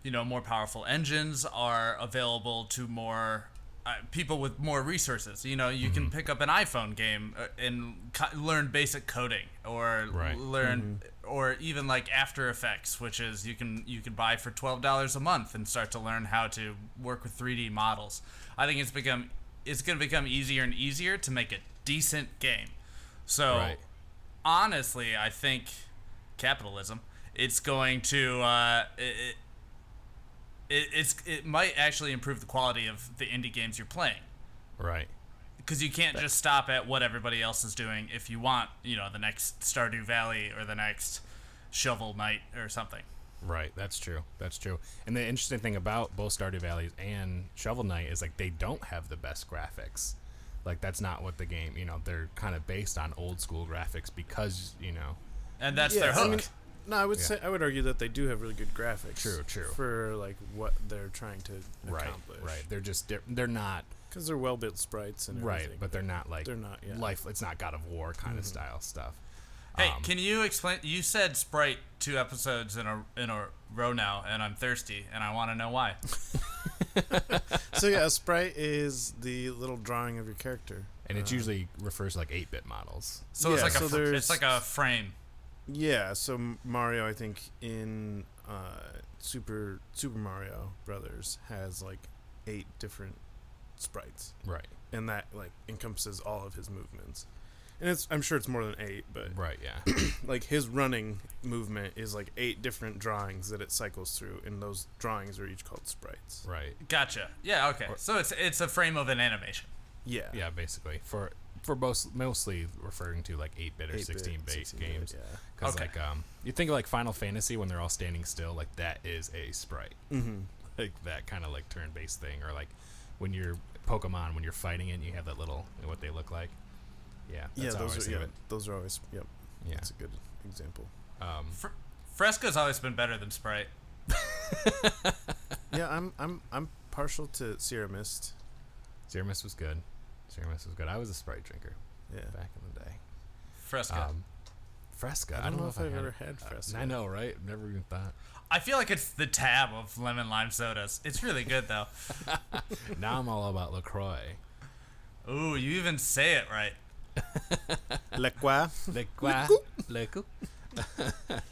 S3: you know, more powerful engines are available to more uh, people with more resources. You know, you can pick up an iPhone game uh, and co- learn basic coding, or
S1: Right.
S3: learn, or even like After Effects, which is you can you can buy for twelve dollars a month and start to learn how to work with three D models. I think it's become it's going to become easier and easier to make a decent game. So
S1: Right.
S3: Honestly, I think capitalism. It's going to uh, it, it, it's it might actually improve the quality of the indie games you're playing
S1: Right.
S3: because you can't just stop at what everybody else is doing if you want you know the next Stardew Valley or the next Shovel Knight or something.
S1: Right, that's true. That's true. And the interesting thing about both Stardew Valleys and Shovel Knight is like they don't have the best graphics. Like that's not what the game, you know, they're kind of based on old school graphics because, you know,
S3: And that's
S2: Yeah,
S3: their
S2: I
S3: hook.
S2: mean, no, I would
S1: Yeah.
S2: say I would argue that they do have really good graphics.
S1: True, true.
S2: For like what they're trying to
S1: right,
S2: accomplish.
S1: right. They're just di- they're not
S2: Because they're well built sprites and
S1: right,
S2: everything.
S1: but they're not like
S2: They're not, yeah.
S1: life. It's not God of War kind of mm-hmm. style stuff.
S3: Hey,
S1: um,
S3: can you explain? You said Sprite two episodes in a in a row now, and I'm thirsty, and I want to know why.
S2: so yeah, sprite is the little drawing of your character.
S1: And it
S2: Uh,
S1: usually refers to like eight bit models.
S3: So it's like
S2: so
S3: a fr- it's like a frame.
S2: Yeah, so Mario, I think in uh, Super Super Mario Brothers has like eight different sprites,
S1: Right.
S2: and that like encompasses all of his movements. And it's I'm sure it's more than eight, but
S1: Right, yeah.
S2: like his running movement is like eight different drawings that it cycles through, and those drawings are each called sprites.
S1: right.
S3: Gotcha. Yeah. Okay. So it's it's a frame of an animation.
S2: Yeah,
S1: Yeah, basically. For for most mostly referring to like 8 bit or 16 bit games.
S2: Yeah.
S1: Because
S3: Okay.
S1: like um, you think of like Final Fantasy when they're all standing still, like that is a sprite,
S2: Mm-hmm.
S1: like that kind of like turn based thing, or like when you're Pokemon when you're fighting it, you have that little what they look like. Yeah,
S2: Yeah,
S1: that's how
S2: those are
S1: think
S2: yeah,
S1: of
S2: those are always yep.
S1: it.
S2: That's a good example.
S1: Yeah. Um,
S3: Fr- Fresca's always been better than Sprite.
S2: yeah, I'm I'm I'm partial to Sierra Mist.
S1: Sierra Mist was good. Sierra Mist was good. I was a Sprite drinker
S2: Yeah.
S1: back in the day.
S3: Fresca.
S1: Um, Fresca.
S2: I don't, know if
S1: I
S2: I've ever
S1: it.
S2: had
S1: Uh,
S2: Fresca.
S1: I know, right? Never even thought.
S3: I feel like it's the tab of lemon lime sodas. It's really good though.
S1: now I'm all about Lacroix.
S3: Ooh, you even say it right.
S2: Le quoi?
S1: Lacroix. Lacroix.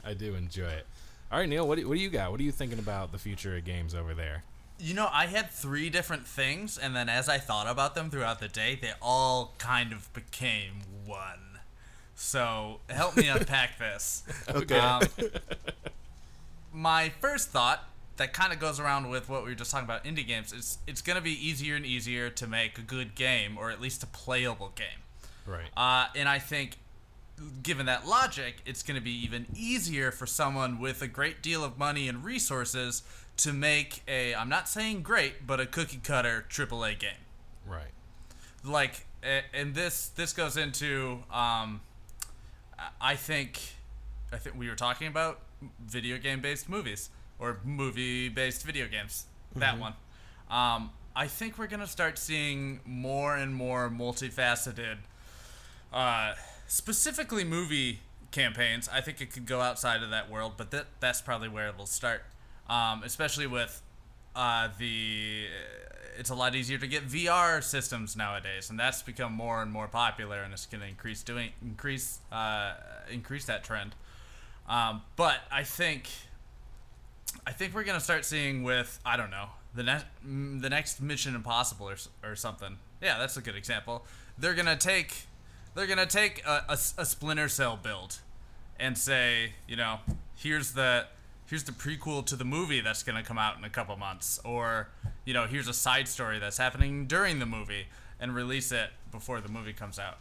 S1: I do enjoy it. All right, Neil. What do, what do you got? What are you thinking about the future of games over there?
S3: You know, I had three different things, and then as I thought about them throughout the day, they all kind of became one. So help me unpack this.
S2: Okay.
S3: Um, my first thought that kind of goes around with what we were just talking about indie games is it's going to be easier and easier to make a good game or at least a playable game.
S1: Right.
S3: Uh, and I think, given that logic, it's going to be even easier for someone with a great deal of money and resources to make a, I'm not saying great, but a cookie cutter AAA game.
S1: right.
S3: Like, and this this goes into, um, I- think, I think we were talking about video game based movies or movie based video games. That one. Um, I think we're gonna start seeing more and more multifaceted uh, specifically movie campaigns. I think it could go outside of that world, but that that's probably where it'll start. Um, especially with uh, the, it's a lot easier to get VR systems nowadays, and that's become more and more popular, and it's going to increase doing increase uh, increase that trend. Um, but I think I think we're gonna start seeing with I don't know the next the next Mission Impossible or, or something. Yeah, that's a good example. They're gonna take they're gonna take a Splinter Cell build and say, you know, here's the here's the prequel to the movie that's gonna come out in a couple months, or you know, here's a side story that's happening during the movie and release it before the movie comes out.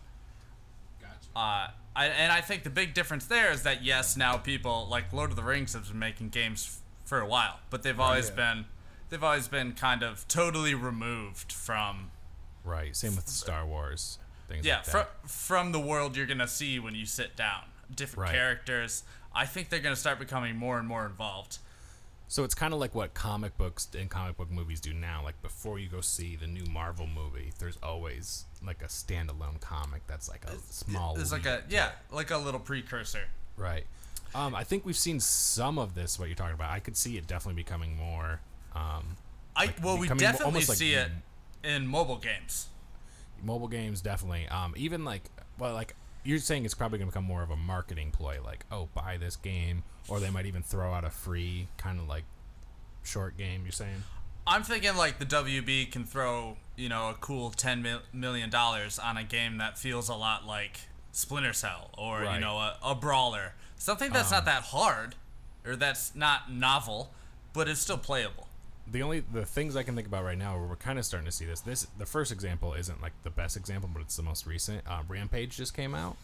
S3: Uh, I, and I think the big difference there is that yes, now people like Lord of the Rings have been making games f- for a while, but they've always
S2: yeah.
S3: been they've always been kind of totally removed from
S1: Right. Same with Star Wars. Things
S3: yeah
S1: like that.
S3: from from the world you're gonna see when you sit down. Different
S1: Right.
S3: characters. I think they're gonna start becoming more and more involved.
S1: So it's kind of like what comic books and comic book movies do now. Like before you go see the new Marvel movie, there's always like a standalone comic that's like a small.
S3: It's like a yeah, like a little precursor.
S1: Right. Um, I think we've seen some of this. What you're talking about, I could see it definitely becoming more. Um,
S3: I
S1: Like,
S3: well, we definitely
S1: like
S3: see it in mobile games.
S1: Mobile games definitely. Um, even like well, like you're saying, it's probably gonna become more of a marketing ploy. Like, oh, buy this game, or they might even throw out a free kind of like short game. You're saying?
S3: I'm thinking like the WB can throw, you know, a cool ten million dollars on a game that feels a lot like Splinter Cell or you know a, a brawler, something that's not that hard or that's not novel, but it's still playable.
S1: The only the things I can think about right now where we're kind of starting to see this. This the first example isn't like the best example, but it's the most recent. Uh, Rampage just came out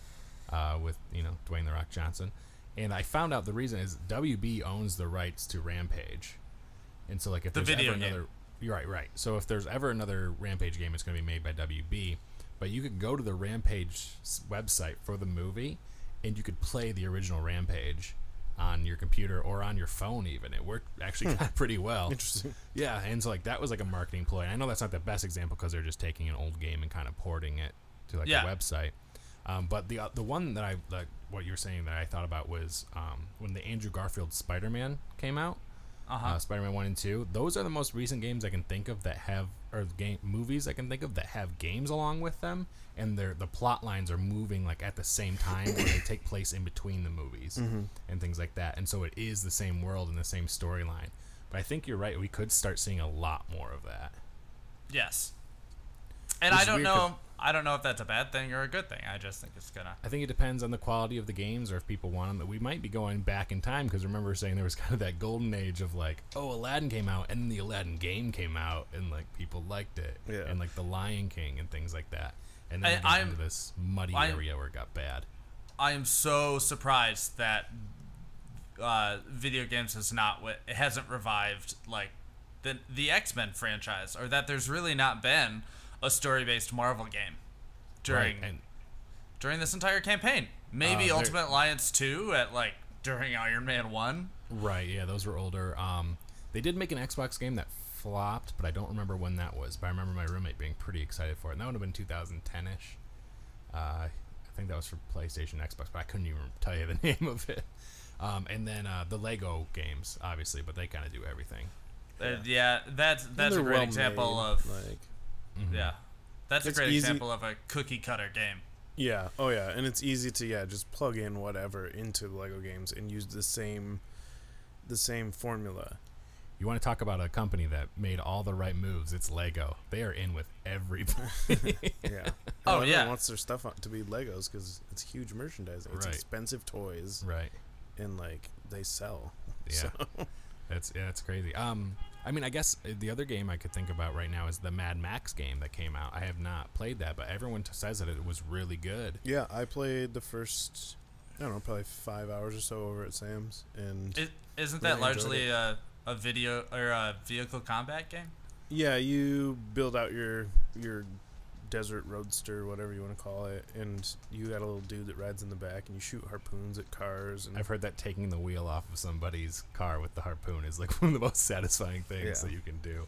S1: uh, with you know Dwayne the Rock Johnson, and I found out the reason is WB owns the rights to Rampage, and so like if
S3: The
S1: there's
S3: video
S1: ever
S3: game.
S1: another, you're right, right. So if there's ever another Rampage game, it's going to be made by WB, but you could go to the Rampage website for the movie, and you could play the original Rampage on your computer or on your phone even it worked actually kind of pretty well
S2: Interesting.
S1: yeah, and so like that was like a marketing ploy. I know that's not the best example because they're just taking an old game and kind of porting it to like
S3: Yeah.
S1: a website. Um, but the uh, the one that I like what you were saying that I thought about was um, when the Andrew Garfield Spider Man came out,
S3: Uh-huh.
S1: uh, Spider Man one and two. Those are the most recent games I can think of that have or game movies I can think of that have games along with them, and their the plot lines are moving like at the same time or they take place in between the movies and things like that. And so it is the same world and the same storyline. But I think you're right. We could start seeing a lot more of that.
S3: Yes. And
S1: Which
S3: I don't know.
S1: 'Cause-
S3: I don't know if that's a bad thing or a good thing. I just think it's gonna.
S1: I think it depends on the quality of the games or if people want them. But we might be going back in time because remember saying there was kind of that golden age of like, oh, Aladdin came out and then the Aladdin game came out and like people liked it.
S2: Yeah.
S1: And like the Lion King and things like that. And then
S3: I-
S1: we got
S3: I'm-
S1: into this muddy
S3: I'm-
S1: area where it got bad.
S3: I am so surprised that uh, video games has not wi- it hasn't revived like the the X Men franchise, or that there's really not been a story based Marvel game during
S1: right. And
S3: during this entire campaign. Maybe
S1: Uh,
S3: Ultimate Alliance two at like during Iron Man one.
S1: right, yeah, those were older. Um, they did make an Xbox game that flopped, but I don't remember when that was. But I remember my roommate being pretty excited for it. And that would have been 2010ish. Uh, I think that was for PlayStation, Xbox, but I couldn't even tell you the name of it. Um, and then uh, the Lego games, obviously, but they kind of do everything.
S3: Uh, yeah, that's that's a great
S2: well
S3: example
S2: made,
S3: of
S2: like
S3: yeah. That's a great
S2: easy-
S3: example of a cookie cutter game.
S2: yeah, oh yeah, and it's easy to yeah just plug in whatever into Lego games and use the same the same formula.
S1: You want to talk about a company that made all the right moves? It's Lego. They are in with everybody.
S2: Yeah.
S3: Oh,
S2: Everyone
S3: yeah.
S2: wants their stuff to be Legos because it's huge merchandising. It's
S1: Right.
S2: expensive toys
S1: right.
S2: and like they sell.
S1: Yeah.
S2: So,
S1: That's yeah, that's crazy. Um, I mean, I guess uh, the other game I could think about right now is the Mad Max game that came out. I have not played that, but everyone says that it was really good.
S2: yeah, I played the first I don't know probably five hours or so over at Sam's and
S3: Is, isn't
S2: Really
S3: that
S2: enjoyed
S3: largely a, a video or a vehicle combat game?
S2: Yeah, you build out your your desert roadster, whatever you want to call it, and you got a little dude that rides in the back, and you shoot harpoons at cars. And
S1: I've heard that taking the wheel off of somebody's car with the harpoon is like one of the most satisfying things
S2: Yeah.
S1: that you can do.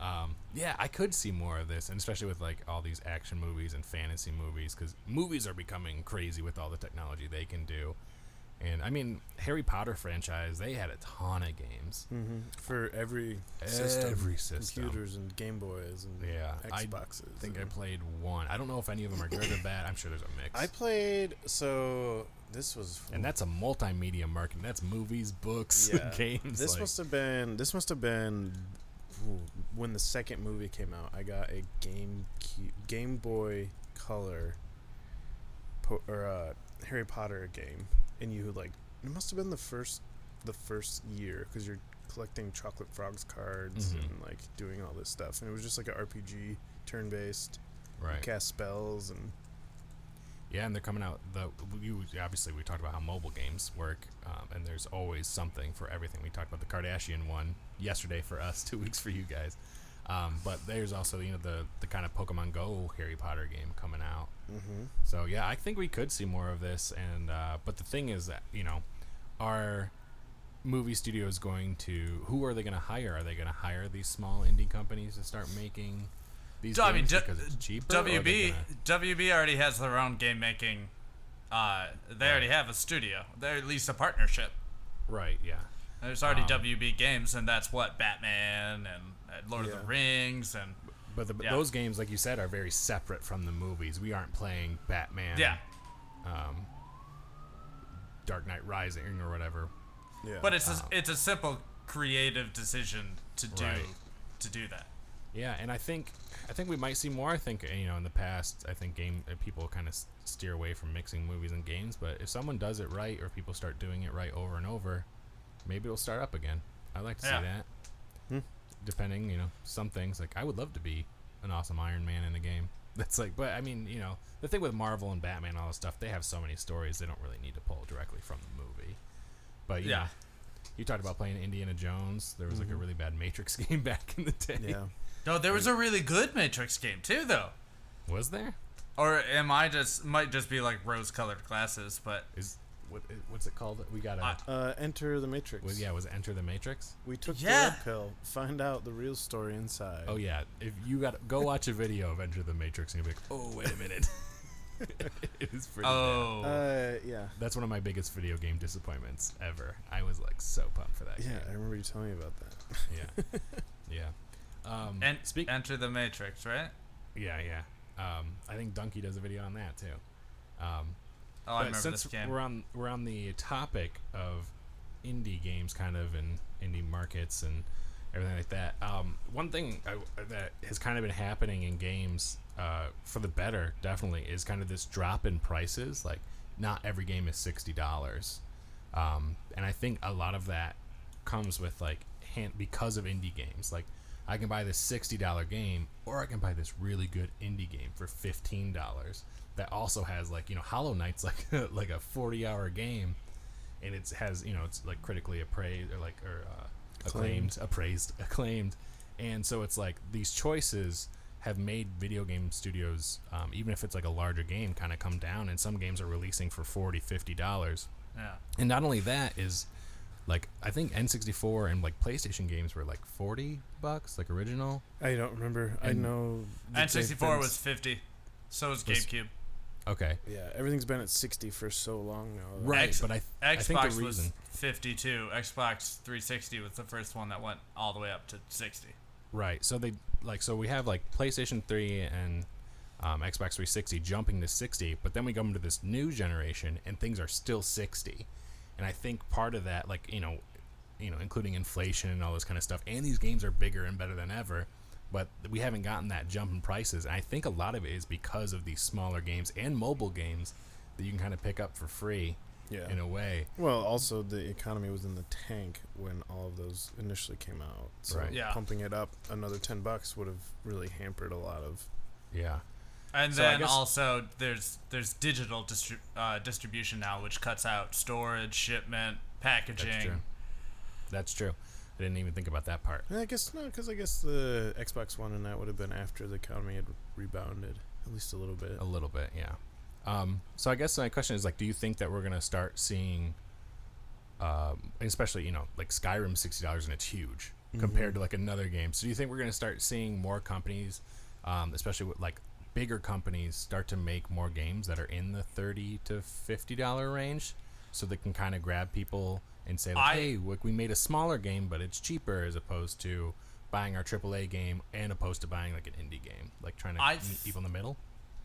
S1: Um, yeah, I could see more of this, and especially with like all these action movies and fantasy movies, because movies are becoming crazy with all the technology they can do. And I mean, Harry Potter franchise, they had a ton of games.
S2: Mhm. for every system,
S1: Every system.
S2: computers and Game Boys and
S1: Yeah,
S2: Xboxes.
S1: I think I played one. I don't know if any of them are good or bad. I'm sure there's a mix.
S2: I played so this was
S1: and that's a multimedia marketing. That's movies, books,
S2: Yeah.
S1: games.
S2: this
S1: like-
S2: must have been this must have been when the second movie came out. I got a Game Game Boy Color po- or uh, Harry Potter game, and you like it must have been the first the first year because you're collecting Chocolate Frogs cards
S1: Mhm.
S2: and like doing all this stuff, and it was just like a RPG turn based.
S1: right.
S2: Cast spells and
S1: Yeah, and they're coming out. The you obviously we talked about how mobile games work, um, and there's always something for everything. We talked about the Kardashian one yesterday for us, two weeks for you guys. Um, but there's also you know the the kind of Pokemon Go Harry Potter game coming out.
S2: mm-hmm.
S1: So yeah, I think we could see more of this. And uh, but the thing is that you know, are movie studios going to who are they going to hire? Are they going to hire these small indie companies to start making these
S3: I mean,
S1: games
S3: D-
S1: because it's cheaper? or are they
S3: WB
S1: gonna-
S3: WB already has their own game making. Uh, they already have a studio. They're at least a partnership.
S1: right? Yeah.
S3: There's already
S1: Um,
S3: WB games, and that's what Batman and, and Lord of the Rings and
S1: But the,
S3: Yeah.
S1: those games, like you said, are very separate from the movies. We aren't playing Batman,
S3: yeah.
S1: um, Dark Knight Rising or whatever.
S2: yeah.
S3: But it's a,
S1: Um,
S3: it's a simple creative decision to do
S1: Right.
S3: to do that.
S1: Yeah, and I think I think we might see more. I think you know in the past, I think game uh, people kind of steer away from mixing movies and games. But if someone does it right, or people start doing it right over and over, maybe it'll start up again. I like to
S3: Yeah.
S1: see that. Depending, you know, some things like I would love to be an awesome Iron Man in a game. That's like, but I mean, you know, the thing with Marvel and Batman, and all this stuff, they have so many stories they don't really need to pull directly from the movie. But
S3: Yeah.
S1: know, you talked about playing Indiana Jones. There was like a
S2: Mhm.
S1: really bad Matrix game back in the day.
S2: yeah.
S3: No, there was a really good Matrix game too, though.
S1: Was there?
S3: Or am I just might just be like rose-colored glasses? But
S1: Is what what's it called? We got a
S3: I-
S2: Uh, Enter the Matrix.
S1: was yeah was it Enter the Matrix?
S2: We took
S3: Yeah.
S2: the red pill. Find out the real story inside.
S1: Oh yeah, if you got go watch a video of Enter the Matrix and you'll be like, oh wait a minute, it is pretty. bad.
S3: oh,
S2: Uh, yeah.
S1: That's one of my biggest video game disappointments ever. I was like so pumped for that
S2: Yeah, I remember you telling me about that.
S1: Yeah, yeah. Um,
S3: and
S1: speak.
S3: Enter the Matrix, right?
S1: yeah, yeah. Um, I think Dunkey does a video on that too. Um,
S3: Oh, I
S1: but
S3: remember
S1: since
S3: this game.
S1: we're on we're on the topic of indie games, kind of and indie markets and everything like that. Um, one thing I, that has kind of been happening in games uh, for the better, definitely, is kind of this drop in prices. Like, not every game is sixty dollars, um, and I think a lot of that comes with like hand because of indie games. Like, I can buy this sixty dollar game, or I can buy this really good indie game for fifteen dollars. That also has like you know Hollow Knight's like like a forty hour game, and it has you know it's like critically appraised or like or uh, acclaimed, appraised, acclaimed, and so it's like these choices have made video game studios, um, even if it's like a larger game, kind of come down, and some games are releasing for 40 50 dollars.
S3: yeah.
S1: And not only that is like I think N64 and like PlayStation games were like 40 bucks, like original.
S2: I don't remember. I know.
S3: N64 was 50. So was
S1: Was-
S3: GameCube.
S1: Okay,
S2: Yeah, everything's been at 60 for so long now. though.
S1: right.
S3: X-
S1: but I, I think
S3: Xbox
S1: the
S3: was 52. Xbox 360 was the first one that went all the way up to 60.
S1: right? So they like so we have like PlayStation 3 and um, Xbox 360 jumping to 60, but then we come to this new generation and things are still 60. And I think part of that, like you know, you know, including inflation and all this kind of stuff, and these games are bigger and better than ever. But we haven't gotten that jump in prices, and I think a lot of it is because of these smaller games and mobile games that you can kind of pick up for free
S2: Yeah.
S1: in a way.
S2: Well, also the economy was in the tank when all of those initially came out. So
S1: Right.
S3: Yeah.
S2: pumping it up another 10 bucks would have really hampered a lot of.
S1: Yeah.
S3: And
S1: So
S3: then
S1: guess-
S3: also there's there's digital distri- uh, distribution now, which cuts out storage, shipment, packaging.
S1: That's true. That's true. I didn't even think about that part.
S2: I guess not, because I guess the Xbox One and that would have been after the economy had rebounded at least a little bit.
S1: A little bit, yeah. Um, so I guess my question is like, do you think that we're gonna start seeing, um, especially you know, like Skyrim sixty dollars and it's huge compared to like another game. So do you think we're gonna start seeing more companies, um, especially with like bigger companies, start to make more games that are in the thirty to fifty dollar range, so they can kind of grab people and say, like,
S3: I-
S1: hey, look, we made a smaller game, but it's cheaper as opposed to buying our AAA game and opposed to buying like an indie game, like trying to
S3: I
S1: meet people in the middle.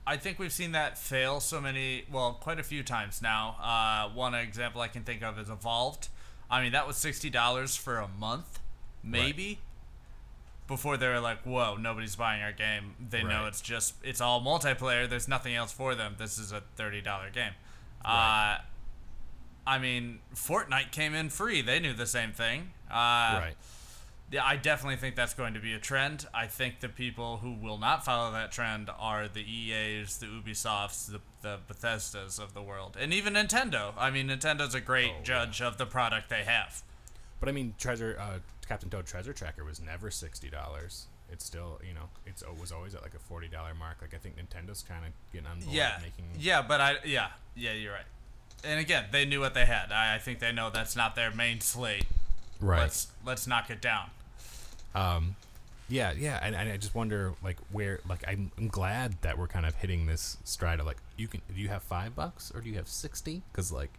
S3: I think we've seen that fail so many, well, quite a few times now. Uh, one example I can think of is Evolved. I mean, that was sixty dollars for a month, maybe. Before they were like, "Whoa, nobody's buying our game." They know it's just it's all multiplayer. There's nothing else for them. This is a thirty dollar game.
S1: Right.
S3: Uh, I mean, Fortnite came in free. They knew the same thing. Uh,
S1: right.
S3: yeah, I definitely think that's going to be a trend. I think the people who will not follow that trend are the EAs, the Ubisofts, the, the Bethesdas of the world, and even Nintendo. I mean, Nintendo's a great
S1: Oh, yeah.
S3: judge of the product they have.
S1: But I mean, Treasure uh, Captain Toad Treasure Tracker was never sixty dollars. It's still, you know, it's it was always at like a forty dollar mark. Like I think Nintendo's kind of getting on board
S3: Yeah,
S1: making.
S3: yeah, but I yeah yeah you're right. And again, they knew what they had. I, I think they know that's not their main slate.
S1: Right.
S3: Let's let's knock it down.
S1: Um, yeah, yeah, and, and I just wonder like where like I'm, I'm glad that we're kind of hitting this stride of like you can do you have five bucks or do you have sixty? Because like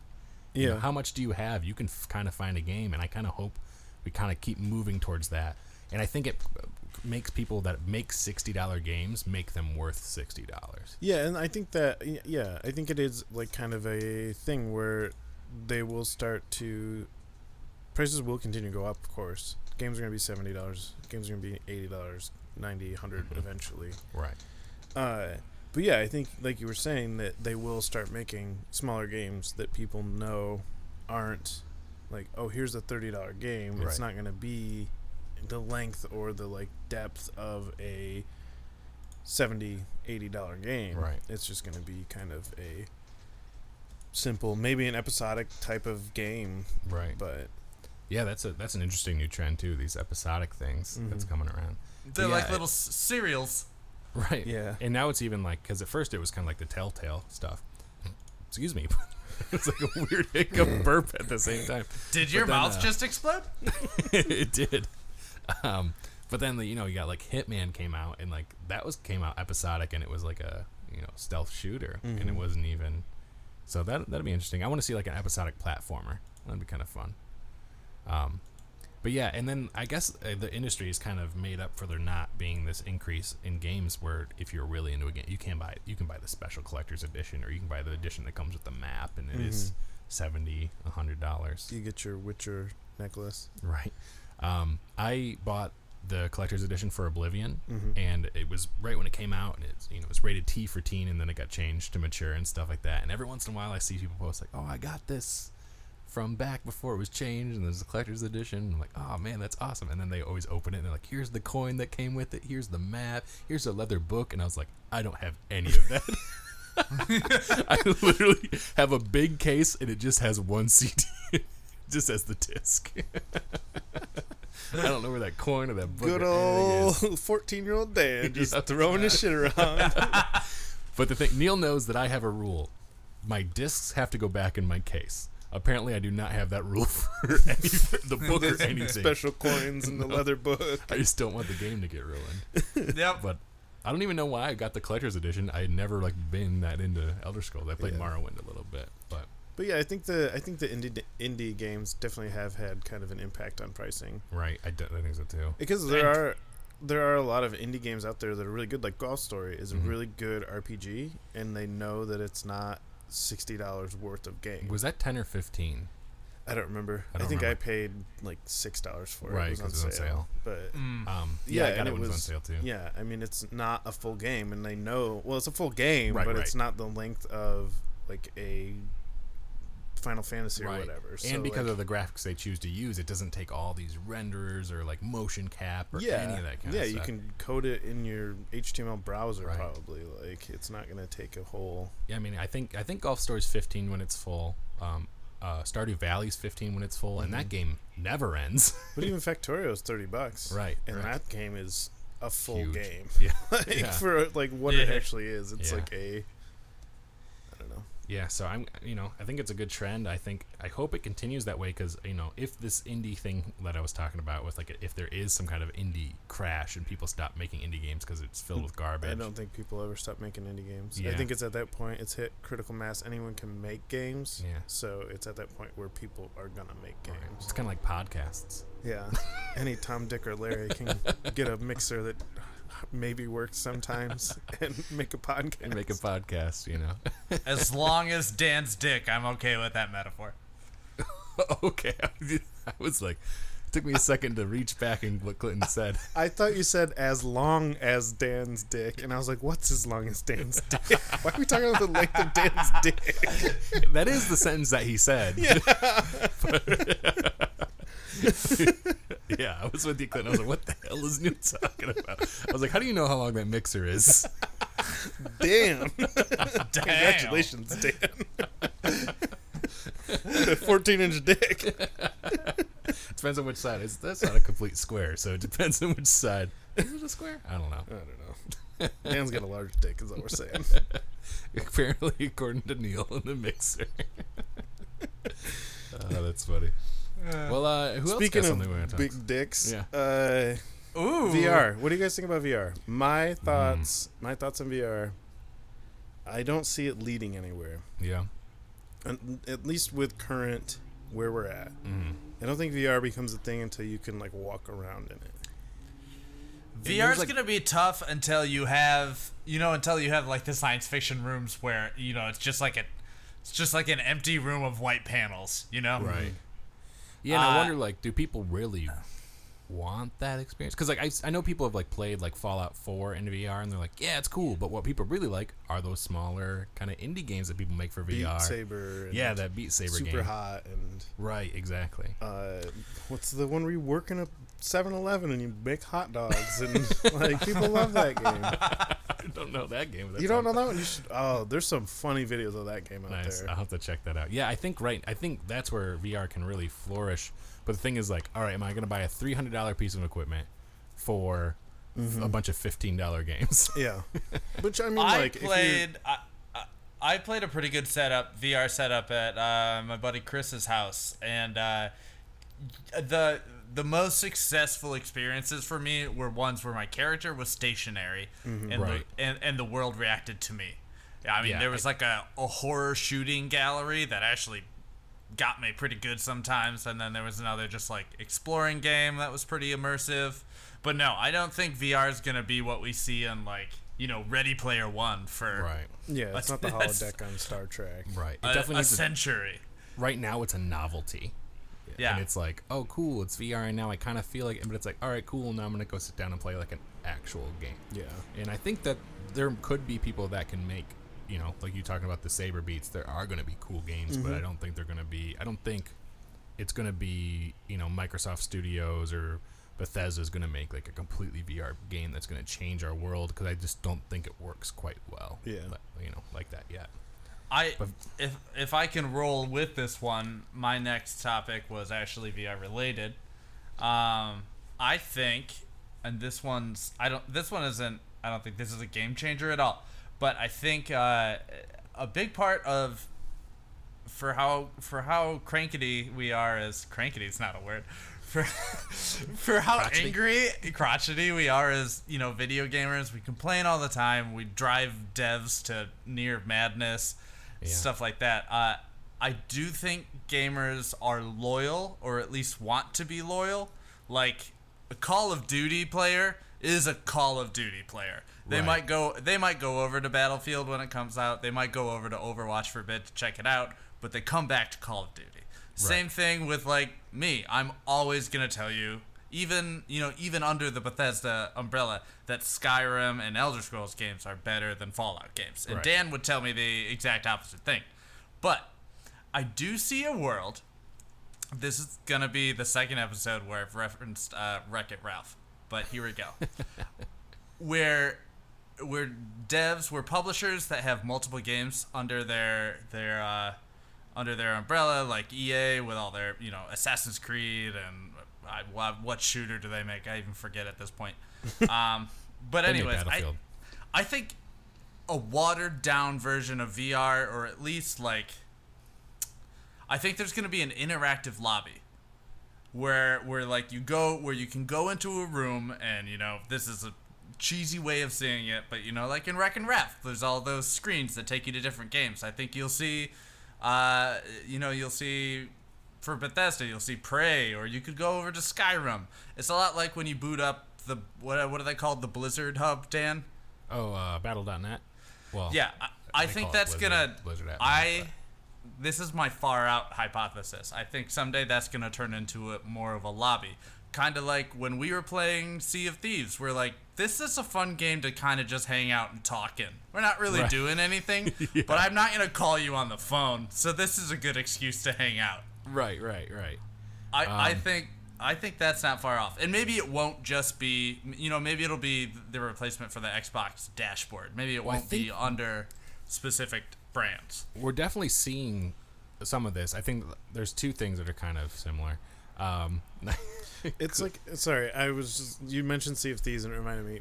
S1: you know,
S2: Yeah.
S1: how much do you have? You can f- kind of find a game, and I kind of hope we kind of keep moving towards that. And I think it uh, makes people that make sixty dollar games make them worth sixty dollars.
S2: Yeah, and I think that yeah, I think it is like kind of a thing where they will start to prices will continue to go up. Of course, games are going to be seventy dollars. Games are going to be eighty dollars, 90 100
S1: Mhm.
S2: eventually.
S1: Right.
S2: Uh, but yeah, I think like you were saying that they will start making smaller games that people know aren't like oh here's a thirty dollar game. It's not going to be the length or the like depth of a 70 80 dollar game
S1: Right.
S2: it's just going to be kind of a simple maybe an episodic type of game
S1: Right.
S2: but
S1: Yeah, that's a that's an interesting new trend too. These episodic things that's
S2: Mhm.
S1: coming around.
S3: They're
S1: Yeah,
S3: like
S1: it-
S3: little s- cereals.
S1: Right.
S2: Yeah.
S1: And now it's even like because at first it was kind of like the Telltale stuff. Excuse me. it's like a weird hiccup burp at the same time.
S3: Did your
S1: then,
S3: mouth
S1: uh,
S3: just explode?
S1: it did. Um, but then the, you know you got like Hitman came out and like that was came out episodic and it was like a you know stealth shooter and it
S2: Mhm.
S1: wasn't even. So that that'd be interesting. I want to see like an episodic platformer. That'd be kind of fun. Um, but yeah, and then I guess uh, the industry is kind of made up for there not being this increase in games where if you're really into a game, you can buy. You can buy the special collector's edition, or you can buy the edition that comes with the map, and it is
S2: Mhm.
S1: seventy, a hundred dollars.
S2: you get your witcher necklace
S1: Right. Um, I bought the collector's edition for Oblivion,
S2: Mhm.
S1: and it was right when it came out, and it's you know it was rated T for teen, and then it got changed to mature and stuff like that. And every once in a while, I see people post like, "Oh, I got this from back before it was changed, and there's a collector's edition." I'm like, "Oh man, that's awesome!" And then they always open it, and they're like, "Here's the coin that came with it. Here's the map. Here's a leather book." And I was like, "I don't have any of that." I literally have a big case, and it just has one CD. Just has the disc. I don't know where that coin or that book
S2: good
S1: or anything is.
S2: old 14 year old dad just
S1: Yeah.
S2: throwing his shit around
S1: But the thing, Neil knows that I have a rule. My discs have to go back in my case. Apparently, I do not have that rule for any, the book or anything.
S2: special coins in the leather book.
S1: I just don't want the game to get ruined.
S3: Yep.
S1: But I don't even know why I got the collector's edition. I had never like been that into Elder Scrolls. I played
S2: Yeah.
S1: Morrowind a little bit, but
S2: But yeah, I think the I think the indie indie games definitely have had kind of an impact on pricing
S1: right, I, I think so too.
S2: because there
S3: And-
S2: are there are a lot of indie games out there that are really good. Like Golf Story is a
S1: Mhm.
S2: really good RPG, and they know that it's not sixty dollars worth of game.
S1: Was that ten or fifteen?
S2: I don't remember.
S1: I
S2: I,
S1: don't
S2: think
S1: remember.
S2: I paid like six dollars for it.
S1: Right,
S2: it was on
S1: 'cause it was
S2: sale.
S1: on sale.
S2: But
S3: Mm.
S1: Um,
S2: Yeah,
S1: yeah, I got it
S2: it
S1: when it was on sale too.
S2: yeah, I mean it's not a full game, and they know. Well, it's a full game,
S1: Right,
S2: but
S1: right.
S2: it's not the length of like a Final Fantasy or
S1: Right.
S2: whatever. So,
S1: and because
S2: like,
S1: of the graphics they choose to use, it doesn't take all these renderers or like motion cap or
S2: yeah,
S1: any of that kind
S2: yeah,
S1: of
S2: you can code it in your HTML browser
S1: Right.
S2: probably. Like it's not gonna take a whole.
S1: Yeah, I mean, I think I think Golf Story's 15 when it's full. Um, uh, Stardew Valley's 15 when it's full, and
S2: Mm-hmm.
S1: that game never ends.
S2: But even Factorio is thirty bucks,
S1: right.
S2: and
S1: right.
S2: that game is a full
S1: Huge.
S2: game.
S1: Yeah.
S2: like
S1: Yeah.
S2: for like what it actually is, it's
S1: Yeah.
S2: like a. I don't know.
S1: Yeah, so I'm, you know, I think it's a good trend. I think, I hope it continues that way because, you know, if this indie thing that I was talking about with like, if there is some kind of indie crash and people stop making indie games because it's filled with garbage,
S2: I don't think people ever stop making indie games. I think it's at that point it's hit critical mass. Anyone can make games.
S1: Yeah.
S2: So it's at that point where people are gonna make games.
S1: it's kind of like podcasts.
S2: Yeah. Any Tom, Dick, or Larry can get a mixer that maybe work sometimes and make a podcast.
S1: And make a podcast, you know.
S3: As long as Dan's dick, I'm okay with that metaphor.
S1: okay, I was like, it took me a second to reach back and what Clinton said.
S2: I thought you said as long as Dan's dick, and I was like, "What's as long as Dan's dick? Why are we talking about the length of Dan's dick?"
S1: that is the sentence that he said. Yeah. I was with you, Clinton. I was like, what the hell is Newt talking about? I was like, how do you know how long that mixer is?
S2: Damn!
S3: Damn.
S2: Congratulations, Dan. 14 inch dick.
S1: Depends on which side. It's, that's not a complete square, so it depends on which side. Is it a square? I don't know.
S2: I don't know. Dan's got a large dick, is what we're saying.
S1: Apparently, according to Neil in the mixer. oh, that's funny. Well, uh, who
S2: Speaking
S1: else got
S2: of
S1: something we want to talk?
S2: big dicks,
S1: Yeah.
S2: uh,
S3: Ooh.
S2: VR. What do you guys think about VR? My
S1: Hmm.
S2: thoughts. My thoughts on VR. I don't see it leading anywhere.
S1: Yeah.
S2: And at least with current where we're at.
S1: Mm.
S2: I don't think VR becomes a thing until you can like walk around in it.
S3: VR is
S1: like-
S3: gonna be tough until you have, you know, until you have like the science fiction rooms where you know it's just like a, it's just like an empty room of white panels, you know.
S1: Right. Yeah, and I
S3: Uh,
S1: wonder, like, do people really want that experience? Because, like, I, I know people have like played like Fallout 4 in VR, and they're like, yeah, it's cool. But what people really like are those smaller kind of indie games that people make for
S2: Beat
S1: VR.
S2: Saber.
S1: Yeah, that Beat Saber game,
S2: super
S1: game.
S2: hot and
S1: Right, exactly.
S2: uh, what's the one where you work in a 7-Eleven and you make hot dogs and like people love that game.
S1: I don't know that game.
S2: You don't know that one? You should. Oh, there's some funny videos of that game out
S1: Nice.
S2: there.
S1: I'll have to check that out. Yeah, I think right. I think that's where VR can really flourish. But the thing is, like, all right, am I going to buy a three hundred dollar piece of equipment for
S2: Mm-hmm.
S1: a bunch of fifteen dollar games?
S2: Yeah, which I mean,
S3: I
S2: like, if
S3: played. I, I, I played a pretty good setup, VR setup at uh, my buddy Chris's house, and uh, the the most successful experiences for me were ones where my character was stationary, and,
S1: Right.
S3: the, and and the world reacted to me. I mean,
S1: Yeah,
S3: there was
S1: I-
S3: like a, a horror shooting gallery that actually got me pretty good sometimes, and then there was another just like exploring game that was pretty immersive. But no, I don't think VR is gonna be what we see in like you know Ready Player One for
S1: right.
S2: yeah, it's not the holodeck on Star Trek.
S1: Right. It
S3: a,
S1: definitely
S3: a
S1: needs a-
S3: century.
S1: right now it's a novelty.
S3: Yeah.
S1: And it's like, oh, cool, it's VR, and now I kind of feel like, but it's like, all right, cool, now I'm gonna go sit down and play like an actual game.
S2: Yeah,
S1: And I think that there could be people that can make, you know, like you talking about the saber beats. There are going to be cool games, but I don't think they're going to be. I don't think it's going to be, you know, Microsoft Studios or Bethesda is going to make like a completely VR game that's going to change our world because I just don't think it works quite well.
S2: Yeah.
S1: like, you know, like that yet.
S3: I
S1: But-
S3: if if I can roll with this one, my next topic was actually VR related. Um, I think, and this one's I don't this one isn't I don't think this is a game changer at all. But I think uh, a big part of for how for how crankety we are as crankety is not a word for for how
S1: Crotchety?
S3: angry crotchety we are as you know video gamers we complain all the time we drive devs to near madness
S1: Yeah.
S3: stuff like that uh, i do think gamers are loyal or at least want to be loyal like a call of duty player is a call of duty player. They
S1: Right.
S3: might go they might go over to battlefield when it comes out. They might go over to overwatch for a bit to check it out but they come back to call of duty. Same thing with like me. I'm always going to tell you even you know even under the bethesda umbrella that skyrim and elder scrolls games are better than fallout games. And
S1: Right.
S3: dan would tell me the exact opposite thing. But i do see a world this is gonna be the second episode where I've referenced uh, Wreck It Ralph, but here we go. where where devs, where publishers that have multiple games under their their uh, under their umbrella, like EA with all their you know Assassin's Creed and I, what, shooter do they make? I even forget at this point. Um, but anyways, I, I think a watered down version of VR, or at least like, I think there's going to be an interactive lobby where where like you go where you can go into a room and you know this is a cheesy way of saying it, but you know like in Wreck It Ralph, there's all those screens that take you to different games. I think you'll see, uh, you know, you'll see. For Bethesda, you'll see Prey, or you could go over to Skyrim. It's a lot like when you boot up the what what are they called? The Blizzard hub, Dan.
S1: Oh, uh, Battle.net. Well,
S3: Yeah, I, I think that's
S1: Blizzard-
S3: gonna.
S1: Blizzard
S3: I. This is my far out hypothesis. I think someday that's gonna turn into a, more of a lobby, kind of like when we were playing Sea of Thieves. We're like, this is a fun game to kind of just hang out and talk in. We're not really
S1: Right.
S3: doing anything, but I'm not gonna call you on the phone, so this is a good excuse to hang out.
S1: Right, right, right.
S3: I, I
S1: Um,
S3: think I think that's not far off, and maybe it won't just be you know maybe it'll be the replacement for the Xbox dashboard. Maybe it won't be
S1: think-
S3: under specific brands.
S1: We're definitely seeing some of this. I think there's two things that are kind of similar. Um,
S2: It's like sorry, I was just, you mentioned Sea of Thieves and it reminded me.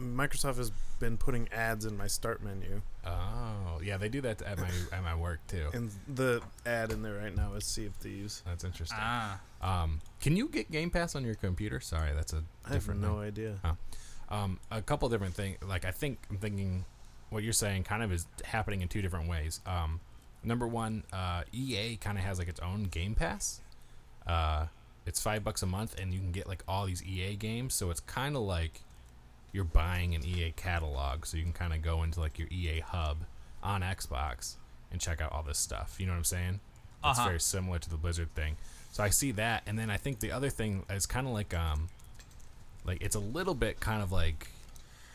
S2: Microsoft has been putting ads in my start menu,
S1: oh, yeah, they do that at my at my work too.
S2: and the ad in there right now is Sea of Thieves.
S1: That's interesting.
S3: Ah,
S1: Um, can you get Game Pass on your computer? Sorry, that's a
S2: I have
S1: different.
S2: no
S1: thing.
S2: idea.
S1: Um, a couple different things. Like I think I'm thinking what you're saying kind of is happening in two different ways. Um, number one, uh, EA kind of has like its own Game Pass. Uh, it's five bucks a month, and you can get like all these EA games. So it's kind of like you're buying an EA catalog. So you can kind of go into like your EA hub on Xbox and check out all this stuff. You know what I'm saying? It's
S3: Uh-huh.
S1: very similar to the Blizzard thing. So I see that, and then I think the other thing is kind of like um, like it's a little bit kind of like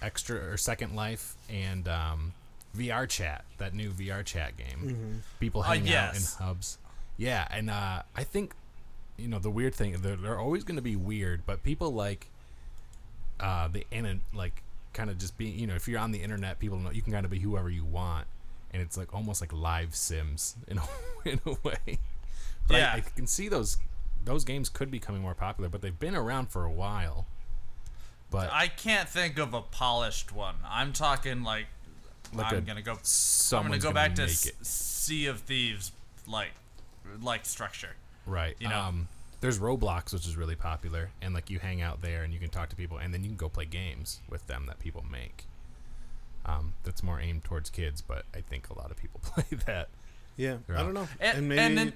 S1: extra or second life and um, VR chat that new VR chat game. People
S3: Uh,
S1: hang out in hubs. Yeah, and uh, I think you know the weird thing they're, they're always going to be weird, but people like uh, the in like kind of just being you know if you're on the internet, people know you can kind of be whoever you want, and it's like almost like live Sims in a in a way. But
S3: Yeah.
S1: I, I can see those those games could be becoming more popular, but they've been around for a while. But
S3: I can't think of a polished one. I'm talking like,
S1: Like
S3: I'm
S1: a-
S3: gonna go. I'm gonna
S1: someone's
S3: go
S1: gonna
S3: back to S-
S1: it.
S3: Sea of Thieves, like, like structure.
S1: Right.
S3: You know?
S1: Um, there's Roblox, which is really popular, and like you hang out there and you can talk to people, and then you can go play games with them that people make. Um, that's more aimed towards kids, but I think a lot of people play that.
S2: Yeah,
S1: They're
S2: I don't know.
S3: And,
S2: And, maybe
S3: and then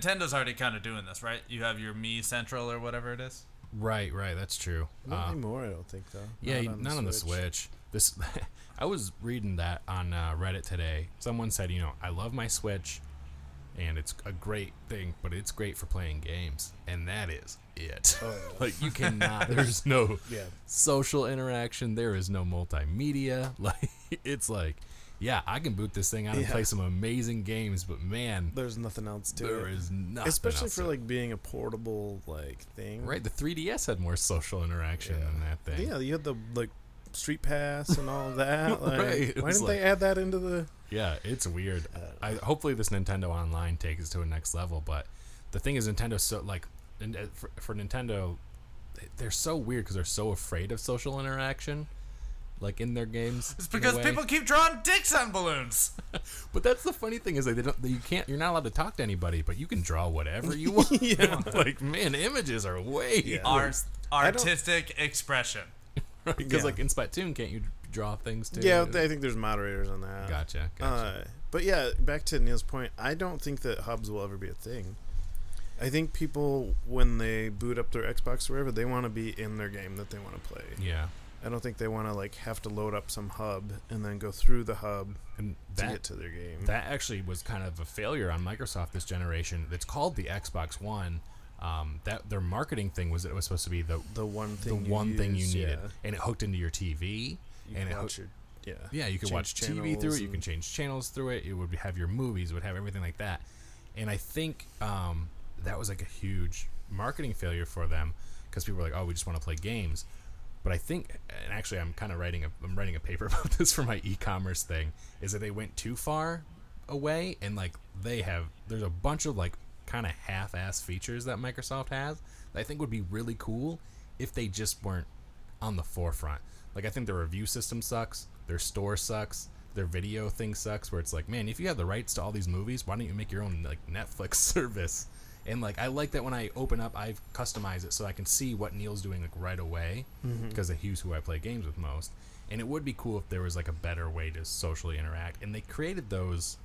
S3: Nintendo's already kind of doing this, right? You have your Me Central or whatever it is.
S1: Right. Right. That's true.
S2: not
S1: Uh,
S2: anymore. I don't think though.
S1: yeah, not, on, the Switch. This, I was reading that on uh, Reddit today. Someone said, you know, I love my Switch, and it's a great thing, but it's great for playing games, and that is it.
S2: Oh, yeah.
S1: like you cannot. There's no.
S2: Yeah,
S1: social interaction. There is no multimedia. Like it's like, yeah, I can boot this thing out and
S2: Yeah.
S1: play some amazing games, but man,
S2: there's nothing else to
S1: there
S2: it.
S1: is nothing.
S2: Especially for like being a portable like thing.
S1: right. The 3ds had more social interaction than that thing.
S2: Yeah, you had the like street pass and all that. Like,
S1: Right,
S2: Why didn't
S1: like-
S2: they add that into the?
S1: Yeah, it's weird.
S2: I
S1: I hopefully this Nintendo Online takes it to a next level. But the thing is, Nintendo so like, uh, for, for Nintendo, they're so weird because they're so afraid of social interaction like in their games.
S3: It's because people keep drawing dicks on balloons.
S1: But that's the funny thing is that they don't. That you can't. You're not allowed to talk to anybody, but you can draw whatever you want.
S2: Yeah.
S1: like man, images are way
S2: Yeah.
S3: Art, artistic expression.
S1: because
S2: Yeah.
S1: like in Splatoon, can't you draw things too?
S2: Yeah, I think there's moderators on that.
S1: Gotcha. Gotcha.
S2: Uh, but yeah, back to Neil's point, I don't think that hubs will ever be a thing. I think people, when they boot up their Xbox or wherever, they want to be in their game that they want to play.
S1: yeah,
S2: I don't think they want to like have to load up some hub and then go through the hub
S1: and
S2: to
S1: that
S2: get to their game.
S1: that actually was kind of a failure on Microsoft this generation. It's called the Xbox One. Um, that their marketing thing was it was supposed to be the
S2: the one thing, you
S1: one thing you needed,
S2: yeah.
S1: and it hooked into your TV.
S2: You
S1: and it
S2: watch your, yeah,
S1: Yeah, you
S2: change
S1: watch TV through it. You can change channels through it. It would have your movies, would have everything like that. And I think um, that was like a huge marketing failure for them because people were like, "Oh, we just want to play games." But I think, and actually, I'm kind of writing a I'm writing a paper about this for my e-commerce thing. Is that they went too far away and like they have there's a bunch of like kind of half-ass features that Microsoft has that I think would be really cool if they just weren't on the forefront. Like I think their review system sucks, their store sucks, their video thing sucks. Where it's like, man, if you have the rights to all these movies, why don't you make your own like Netflix service? And like I like that when I open up, I customize it so I can see what Neil's doing like right away mm-hmm. because he's who I play games with most. And it would be cool if there was like a better way to socially interact. And they created those.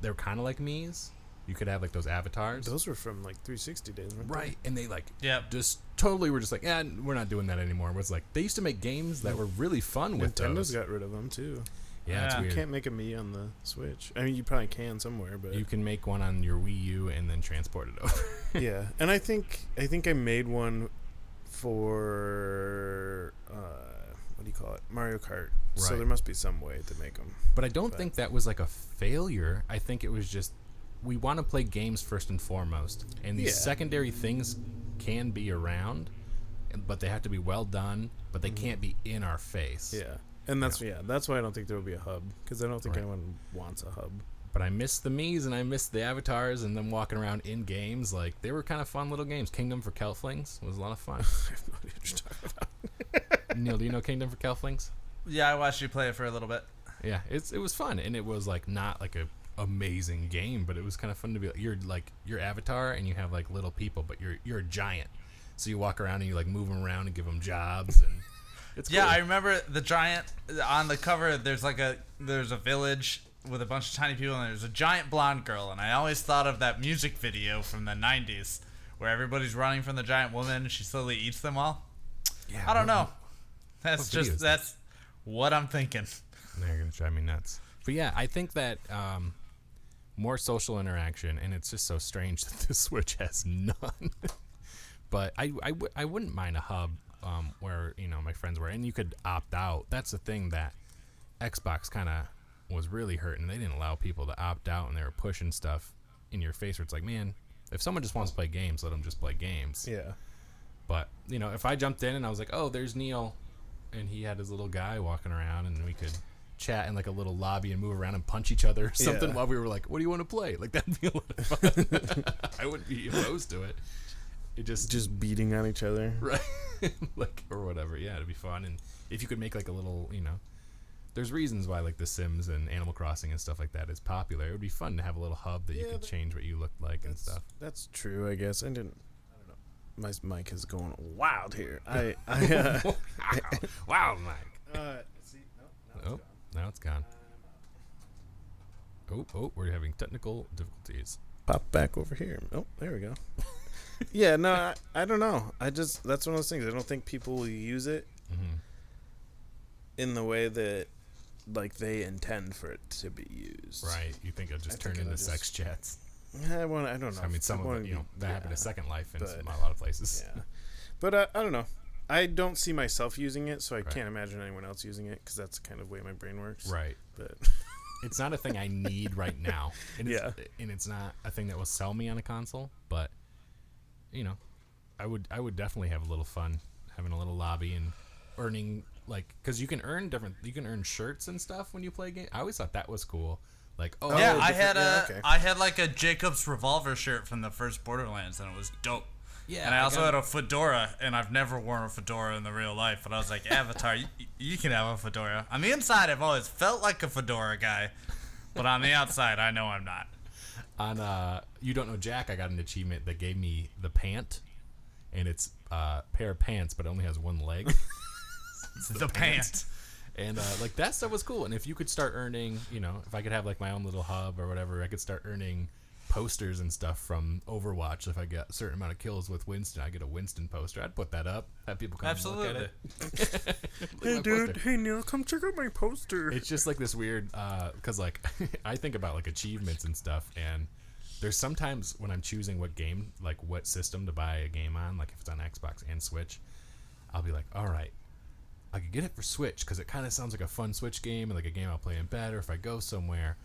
S1: They're kind of like Mii's. You could have like those avatars.
S2: Those were from like 360 days, weren't they?
S1: Right, and they like
S3: yeah,
S1: just totally were just like, yeah, we're not doing that anymore. It was like they used to make games that were really fun with
S2: Nintendo's
S1: those.
S2: got rid of them too.
S1: Yeah.
S2: You can't make a Mii on the Switch. I mean, you probably can somewhere, but
S1: You can make one on your Wii U and then transport it over.
S2: yeah. And I think I think I made one for uh, what do you call it? Mario Kart. So there must be some way to make them.
S1: but I don't
S2: But-
S1: think that was like a failure. I think it was just we want to play games first and foremost, and these
S2: Yeah.
S1: secondary things can be around, but they have to be well done. But they can't be in our face.
S2: Mm-hmm. Yeah. And that's yeah. That's why I don't think there will be a hub because I don't think
S1: Right.
S2: anyone wants a hub.
S1: But I miss the Mii's and I miss the avatars and them walking around in games. Like they were kind of fun little games. Kingdom for Keflings was a lot of fun.
S2: I have no idea what you're talking about.
S1: Neil, do you know Kingdom for Keflings?
S3: Yeah, I watched you play it for a little bit.
S1: Yeah, it's it was fun and it was like not like a amazing game, but it was kind of fun to be. Like you're like your avatar and you have like little people, but you're you're a giant, so you walk around and you like move them around and give them jobs and it's
S3: Yeah,
S1: cool.
S3: I remember the giant on the cover. There's like a there's a village with a bunch of tiny people, and there's a giant blonde girl. And I always thought of that music video from the '90s where everybody's running from the giant woman, and she slowly eats them all.
S1: yeah,
S3: I don't
S1: what-
S3: know. That's just
S1: is
S3: that's what I'm thinking.
S1: They're gonna drive me nuts. But yeah, I think that um, more social interaction, and it's just so strange that the Switch has none. but I, I, w- I wouldn't mind a hub um, where you know my friends were, and you could opt out. That's the thing that Xbox kind of was really hurting. They didn't allow people to opt out, and they were pushing stuff in your face. Where it's like, man, if someone just wants to play games, let them just play games.
S2: Yeah.
S1: But you know, if I jumped in and I was like, "Oh, there's Neil," and he had his little guy walking around, and we could chat in like a little lobby and move around and punch each other or something
S2: Yeah.
S1: while we were like, "What do you want to play?" Like that'd be a lot of fun. I wouldn't be opposed to it. It just
S2: Just beating on each other.
S1: right, like or whatever. Yeah, it'd be fun. And if you could make like a little, you know, there's reasons why like The Sims and Animal Crossing and stuff like that is popular. It would be fun to have a little hub that you could change what you looked like and stuff.
S2: that's true, I guess. I didn't. I don't know. My mic is going wild here. I. I uh,
S1: wow, Mike.
S2: uh, see, no,
S1: Oh, now it's gone. Oh, oh, we're having technical difficulties.
S2: Pop back over here. Oh, there we go. Yeah, no, I, I don't know. I just that's one of those things. I don't think people will use it
S1: hmm
S2: in the way that like they intend for it to be used.
S1: Right. You think it'll just
S2: I
S1: turn into
S2: it'll
S1: sex chats?
S2: I want. I don't know.
S1: I mean, some of it, you know, that happened
S2: yeah,
S1: to Second Life in
S2: but-
S1: a lot of places.
S2: Yeah, but uh, I don't know. I don't see myself using it, so I
S1: Right.
S2: can't imagine anyone else using it because that's the kind of way my brain works.
S1: Right.
S2: But
S1: It's not a thing I need right now. And it's,
S2: Yeah.
S1: And it's not a thing that will sell me on a console, but you know, I would I would definitely have a little fun having a little lobby and earning like because you can earn different you can earn shirts and stuff when you play game. I always thought that was cool. Like oh, oh
S3: yeah, I
S2: different-
S3: had a
S2: yeah,
S3: I had like a Jakobs revolver shirt from the first Borderlands, and it was dope.
S1: Yeah,
S3: And I
S1: I
S3: also
S1: got-
S3: had a fedora, and I've never worn a fedora in the real life. But I was like, Avatar, you, you can have a fedora. On the inside, I've always felt like a fedora guy, but on the outside, I know I'm not.
S1: On uh you don't know jack i got an achievement that gave me the pant and it's uh pair of pants but it only has one leg
S3: It's the pant.
S1: and uh like that stuff was cool and if you could start earning you know if i could have like my own little hub or whatever i could start earning posters and stuff from overwatch. If i get a certain amount of kills with winston i get a winston poster. I'd put that up. Have people come and look at it. Hey dude, poster.
S2: hey Neil, come check out my poster.
S1: it's just like this weird uh, because like i think about like achievements and stuff and there's sometimes when i'm choosing what game like what system to buy a game on like if it's on xbox and switch i'll be like all right. I could get it for switch because it kind of sounds like a fun switch game and like a game i'll play in bed or if i go somewhere.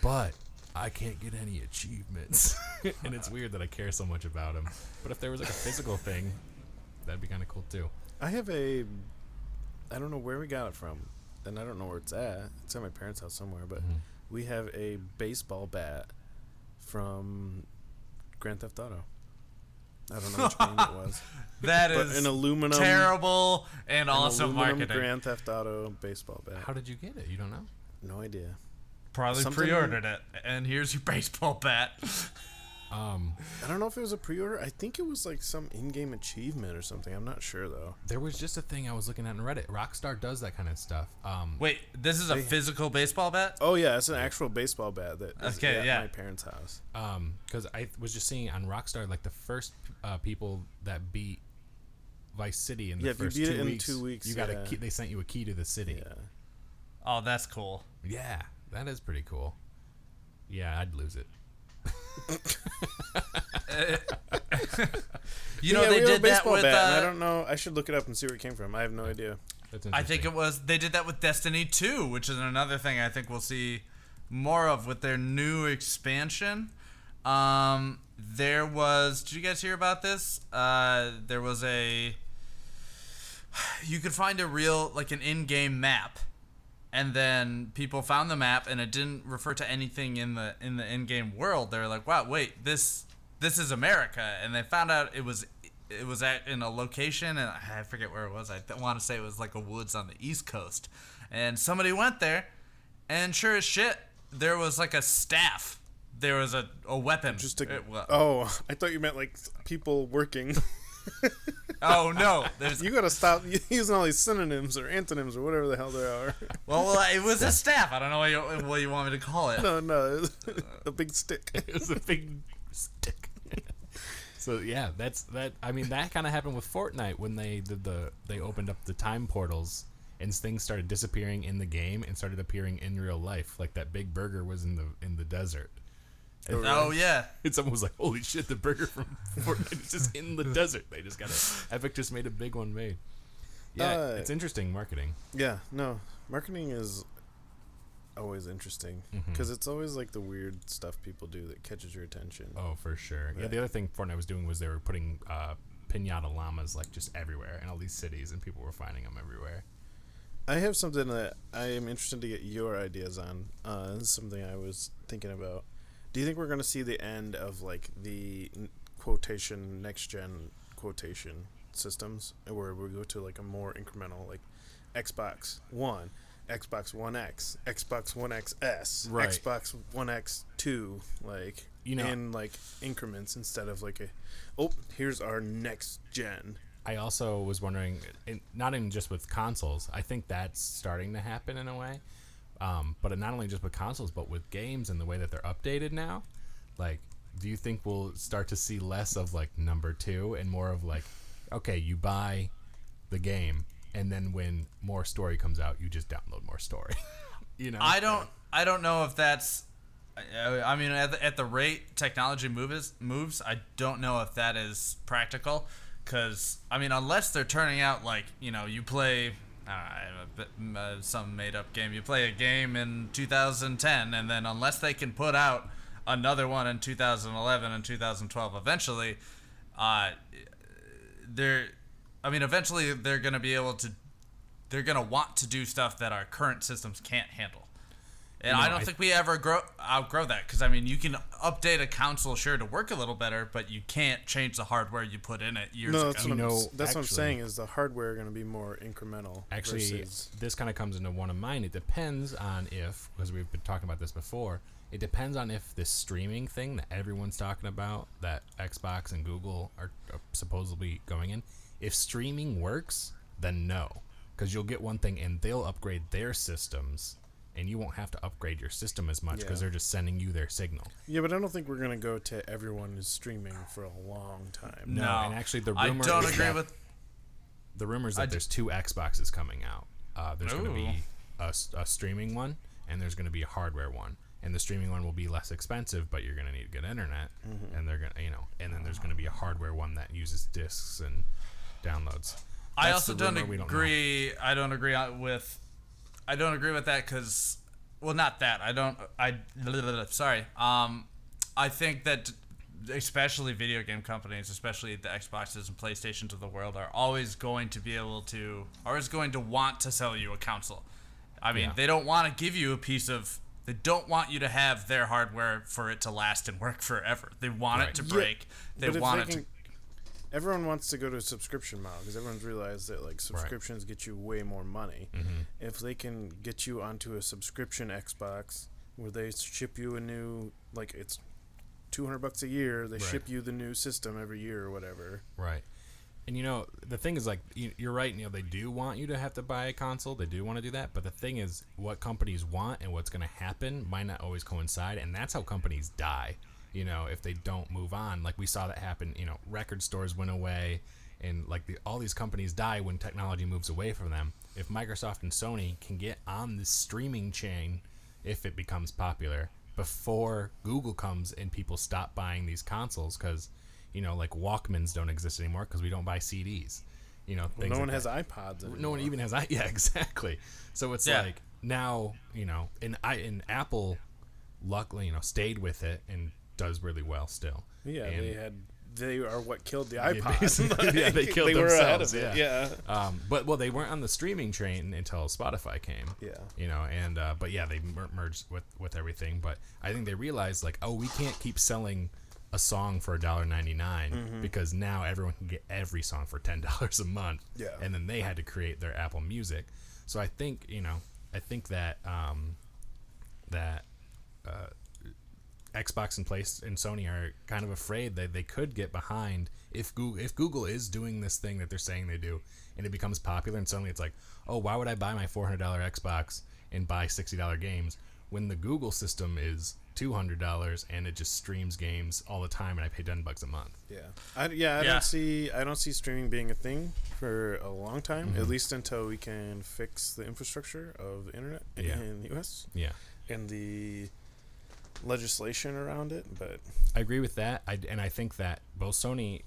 S1: But i can't get any achievements and it's weird that i care so much about them but if there was like a physical thing that'd be kind of cool too
S2: I have a. I don't know where we got it from, and I don't know where it's at. It's at my parents' house somewhere, but
S1: Mm-hmm.
S2: we have a baseball bat from Grand Theft Auto. I don't know which game it was.
S3: That
S2: But
S3: is
S2: an aluminum
S3: terrible and
S2: an
S3: awesome
S2: aluminum
S3: marketing.
S2: Grand Theft Auto baseball bat.
S1: how did you get it you don't know
S2: no idea.
S3: Probably
S2: Something-
S3: pre-ordered it, and here's your baseball bat.
S1: um
S2: I don't know if it was a pre-order. I think it was like some in-game achievement or something. I'm not sure though.
S1: There was just a thing I was looking at in Reddit. Rockstar does that kind of stuff. Um,
S3: Wait, this is a physical baseball bat?
S2: Oh yeah, it's an actual baseball bat that is
S3: Okay,
S2: at
S3: yeah.
S2: my parents' house.
S1: um, because I was just seeing on Rockstar like the first uh, people that beat Vice City in the
S2: Yeah, if you
S1: first
S2: beat
S1: two
S2: it in
S1: weeks.
S2: two weeks,
S1: you got a key. They sent you a key to the city.
S2: Yeah.
S3: Oh, that's cool.
S1: Yeah, that is pretty cool. Yeah, I'd lose it.
S3: You know
S2: yeah,
S3: they
S2: we have a
S3: did that
S2: baseball
S3: with.
S2: bat, and I
S3: Uh,
S2: don't know. I should look it up and see where it came from. I have no idea.
S1: That's
S3: I think it was they did that with Destiny 2, which is another thing I think we'll see more of with their new expansion. Um, there was. Did you guys hear about this? Uh, there was a. You could find a real like an in-game map, and then people found the map, and it didn't refer to anything in the in the in-game world. They were like, "Wow, wait this this is America," and they found out it was it was at in a location, and I forget where it was. I th- want to say it was like a woods on the East Coast, and somebody went there, and sure as shit, there was like a staff. There was a, a weapon.
S2: Just a,
S3: It wa-
S2: oh, I thought you meant like people working.
S3: oh no! There's
S2: you gotta stop using all these synonyms or antonyms or whatever the hell they are.
S3: well, well, it was a staff. I don't know what you, what you want me to call it.
S2: no, no, a big stick.
S1: it was a big stick. so yeah, that's that. I mean, that kind of happened with Fortnite when they did the they opened up the time portals and things started disappearing in the game and started appearing in real life. Like that big burger was in the in the desert. And
S3: Oh yeah.
S1: And someone was like, "Holy shit, the burger from Fortnite is just in the desert." They just got it. Epic just made a big one made. Yeah,
S2: Uh,
S1: it's interesting marketing.
S2: Yeah, no, marketing is always interesting because it's always like the weird stuff people do that catches your attention.
S1: Oh, for sure. Yeah, the other thing Fortnite was doing was they were putting uh, pinata llamas like just everywhere in all these cities, and people were finding them everywhere.
S2: I have something that I am interested to get your ideas on. Uh, this is something I was thinking about. Do you think we're going to see the end of like the n- quotation next gen quotation systems, where we go to like a more incremental like Xbox One, Xbox One X, Xbox One XS,
S1: Right.
S2: Xbox One X Two, like
S1: You know-
S2: in like increments instead of like a oh here's our next gen.
S1: I also was wondering, in, not even just with consoles. I think that's starting to happen in a way, um, but not only just with consoles, but with games and the way that they're updated now. Like, do you think we'll start to see less of like number two and more of like, okay, you buy the game, and then when more story comes out, you just download more story. you know,
S3: I don't. I don't know if that's. I mean, at the, at the rate technology moves moves, I don't know if that is practical. Because I mean, unless they're turning out like you know, you play uh, some made up game. You play a game in 2010, and then unless they can put out another one in 2011 and 2012, eventually, uh, they're. I mean, eventually they're gonna be able to. They're gonna want to do stuff that our current systems can't handle And
S1: No,
S3: I don't
S1: I-
S3: think we ever grow outgrow that because I mean you can update a console sure to work a little better, but you can't change the hardware you put in it years
S2: No,
S3: ago.
S2: that's
S1: You
S2: what, I'm,
S1: know,
S2: s- that's what I'm saying. Is the hardware going to be more incremental?
S1: Actually,
S2: versus,
S1: this kind of comes into one of mine. It depends on if, because we've been talking about this before, it depends on if this streaming thing that everyone's talking about, that Xbox and Google are, are supposedly going in, if streaming works, then no. Because you'll get one thing and they'll upgrade their systems, and you won't have to upgrade your system as much because
S2: Yeah.
S1: they're just sending you their signal.
S2: yeah, but I don't think we're going to go to everyone is streaming for a long time.
S1: No,
S3: No.
S1: and actually the
S3: I don't agree
S1: that-
S3: with.
S1: the rumors that
S3: I d-
S1: there's two Xboxes coming out. Uh, there's going to
S3: Ooh.
S1: be a streaming one, and there's going to be a hardware one. And the streaming one will be less expensive, but you're going to need good internet,
S3: Mm-hmm.
S1: and they're going to, you know, and then there's going to be a hardware one that uses discs and downloads.
S3: I also don't
S1: rumor, we don't
S3: agree. I don't agree with. I don't agree with that because, well, not that. I don't. I sorry. Um, I think that especially video game companies, especially the Xboxes and PlayStations of the world, are always going to be able to, always going to want to sell you a console. I mean,
S1: Yeah.
S3: they don't want to give you a piece of. They don't want you to have their hardware for it to last and work forever. They want
S1: Right.
S3: it to
S2: Yeah,
S3: break. They
S2: but
S3: want
S2: they
S3: it to
S2: can- Everyone wants to go to a subscription model because everyone's realized that like subscriptions get you way more money.
S1: Mm-hmm.
S2: If they can get you onto a subscription Xbox where they ship you a new like it's two hundred bucks a year, they
S1: Right.
S2: ship you the new system every year or whatever.
S1: Right. And you know, the thing is like you, you're right, you know, they do want you to have to buy a console. They do want to do that, but the thing is what companies want and what's going to happen might not always coincide, and that's how companies die. You know, if they don't move on, like we saw that happen, you know, record stores went away and like the, all these companies die when technology moves away from them. If Microsoft and Sony can get on the streaming chain if it becomes popular before Google comes and people stop buying these consoles cuz you know, like Walkmans don't exist anymore because we don't buy CDs. You know,
S2: Well,
S1: things
S2: no
S1: like
S2: one
S1: that.
S2: has iPods. Anymore.
S1: No one even has I. Yeah, exactly. So it's
S3: Yeah.
S1: like now, you know, and I and Apple, luckily, you know, stayed with it and does really well still.
S2: Yeah,
S1: And,
S2: they had. They are what killed the iPod.
S1: basically, yeah, they killed
S2: were ahead
S1: themselves, yeah.
S2: Yeah.
S1: Um, but well, they weren't on the streaming train until Spotify came.
S2: Yeah.
S1: You know, and uh, but yeah, they mer- merged with with everything. But I think they realized like, oh, we can't keep selling a song for $1.99
S2: Mm-hmm.
S1: because now everyone can get every song for ten dollars a month.
S2: Yeah.
S1: And then they had to create their Apple Music. So I think you know, I think that um, that uh, Xbox and Place and Sony are kind of afraid that they could get behind if Google if Google is doing this thing that they're saying they do, and it becomes popular, and suddenly it's like, oh, why would I buy my four hundred dollar Xbox and buy sixty dollar games when the Google system is two hundred dollars and it just streams games all the time, and I pay ten bucks a month.
S2: Yeah, I, yeah, I
S3: Yeah.
S2: don't see I don't see streaming being a thing for a long time,
S1: Mm-hmm.
S2: at least until we can fix the infrastructure of the internet
S1: Yeah.
S2: in the U.S.
S1: Yeah.
S2: and the legislation around it. But
S1: I agree with that. I, and I think that both Sony,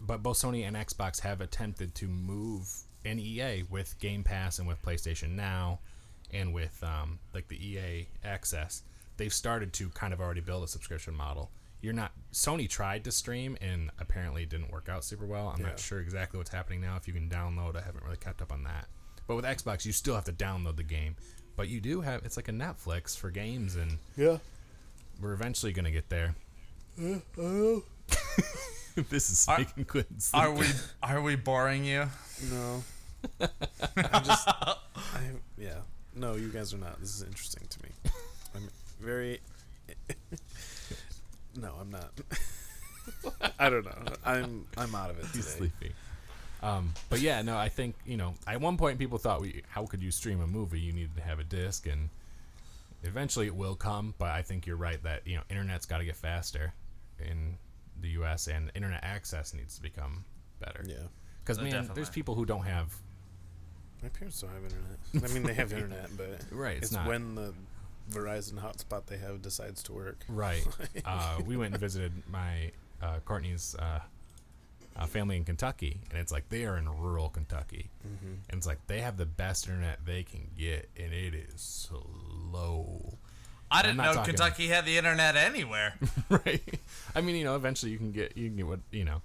S1: but both Sony and Xbox have attempted to move an EA with Game Pass and with PlayStation Now, and with um, like the EA Access. They've started to kind of already build a subscription model. You're not Sony tried to stream and apparently it didn't work out super well. I'm
S2: Yeah.
S1: not sure exactly what's happening now. If you can download, I haven't really kept up on that. But with Xbox, you still have to download the game. But you do have it's like a Netflix for games, and
S2: yeah,
S1: we're eventually gonna get there. this is
S3: Are-
S1: making Quentin
S3: Are we are we boring you?
S2: no, I'm just, I, yeah, no, you guys are not. This is interesting to me. I'm very. no, I'm not. I don't know. I'm I'm out of it
S1: He's
S2: today.
S1: sleepy. Um, but yeah, no, I think you know. At one point, people thought, we, "How could you stream a movie? You needed to have a disc," and eventually it will come. But I think you're right that you know, internet's got to get faster in the U.S. and internet access needs to become better.
S2: Yeah.
S1: Because
S3: Uh,
S1: man,
S3: definitely.
S1: there's people who don't have
S2: My parents don't have internet. I mean, they have internet, but
S1: Right, it's
S2: it's,
S1: not-
S2: when the Verizon hotspot they have decides to work.
S1: Right. uh, we went and visited my uh, Courtney's uh, uh, family in Kentucky, and it's like they are in rural Kentucky, and it's like they have the best internet they can get, and it is slow.
S3: I didn't know
S1: talking-
S3: Kentucky had the internet anywhere.
S1: right. I mean, you know, eventually you can get you can get what you know.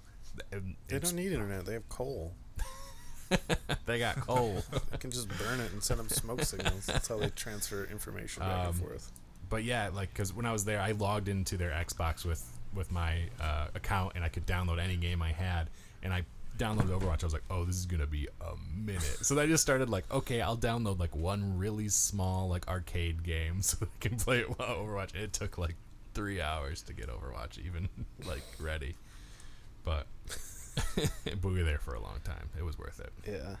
S2: They don't need internet. They have coal.
S1: they got coal.
S2: they can just burn it and send them smoke signals. That's how they transfer information back and
S1: Um,
S2: forth.
S1: but yeah, like because when I was there, I logged into their Xbox with with my uh, account, and I could download any game I had, and I downloaded Overwatch. I was like, oh, this is gonna be a minute. So I just started like, okay, I'll download like one really small like arcade game so I can play it while Overwatch. It took like three hours to get Overwatch even like ready, but but we were there for a long time. It was worth it.
S2: Yeah.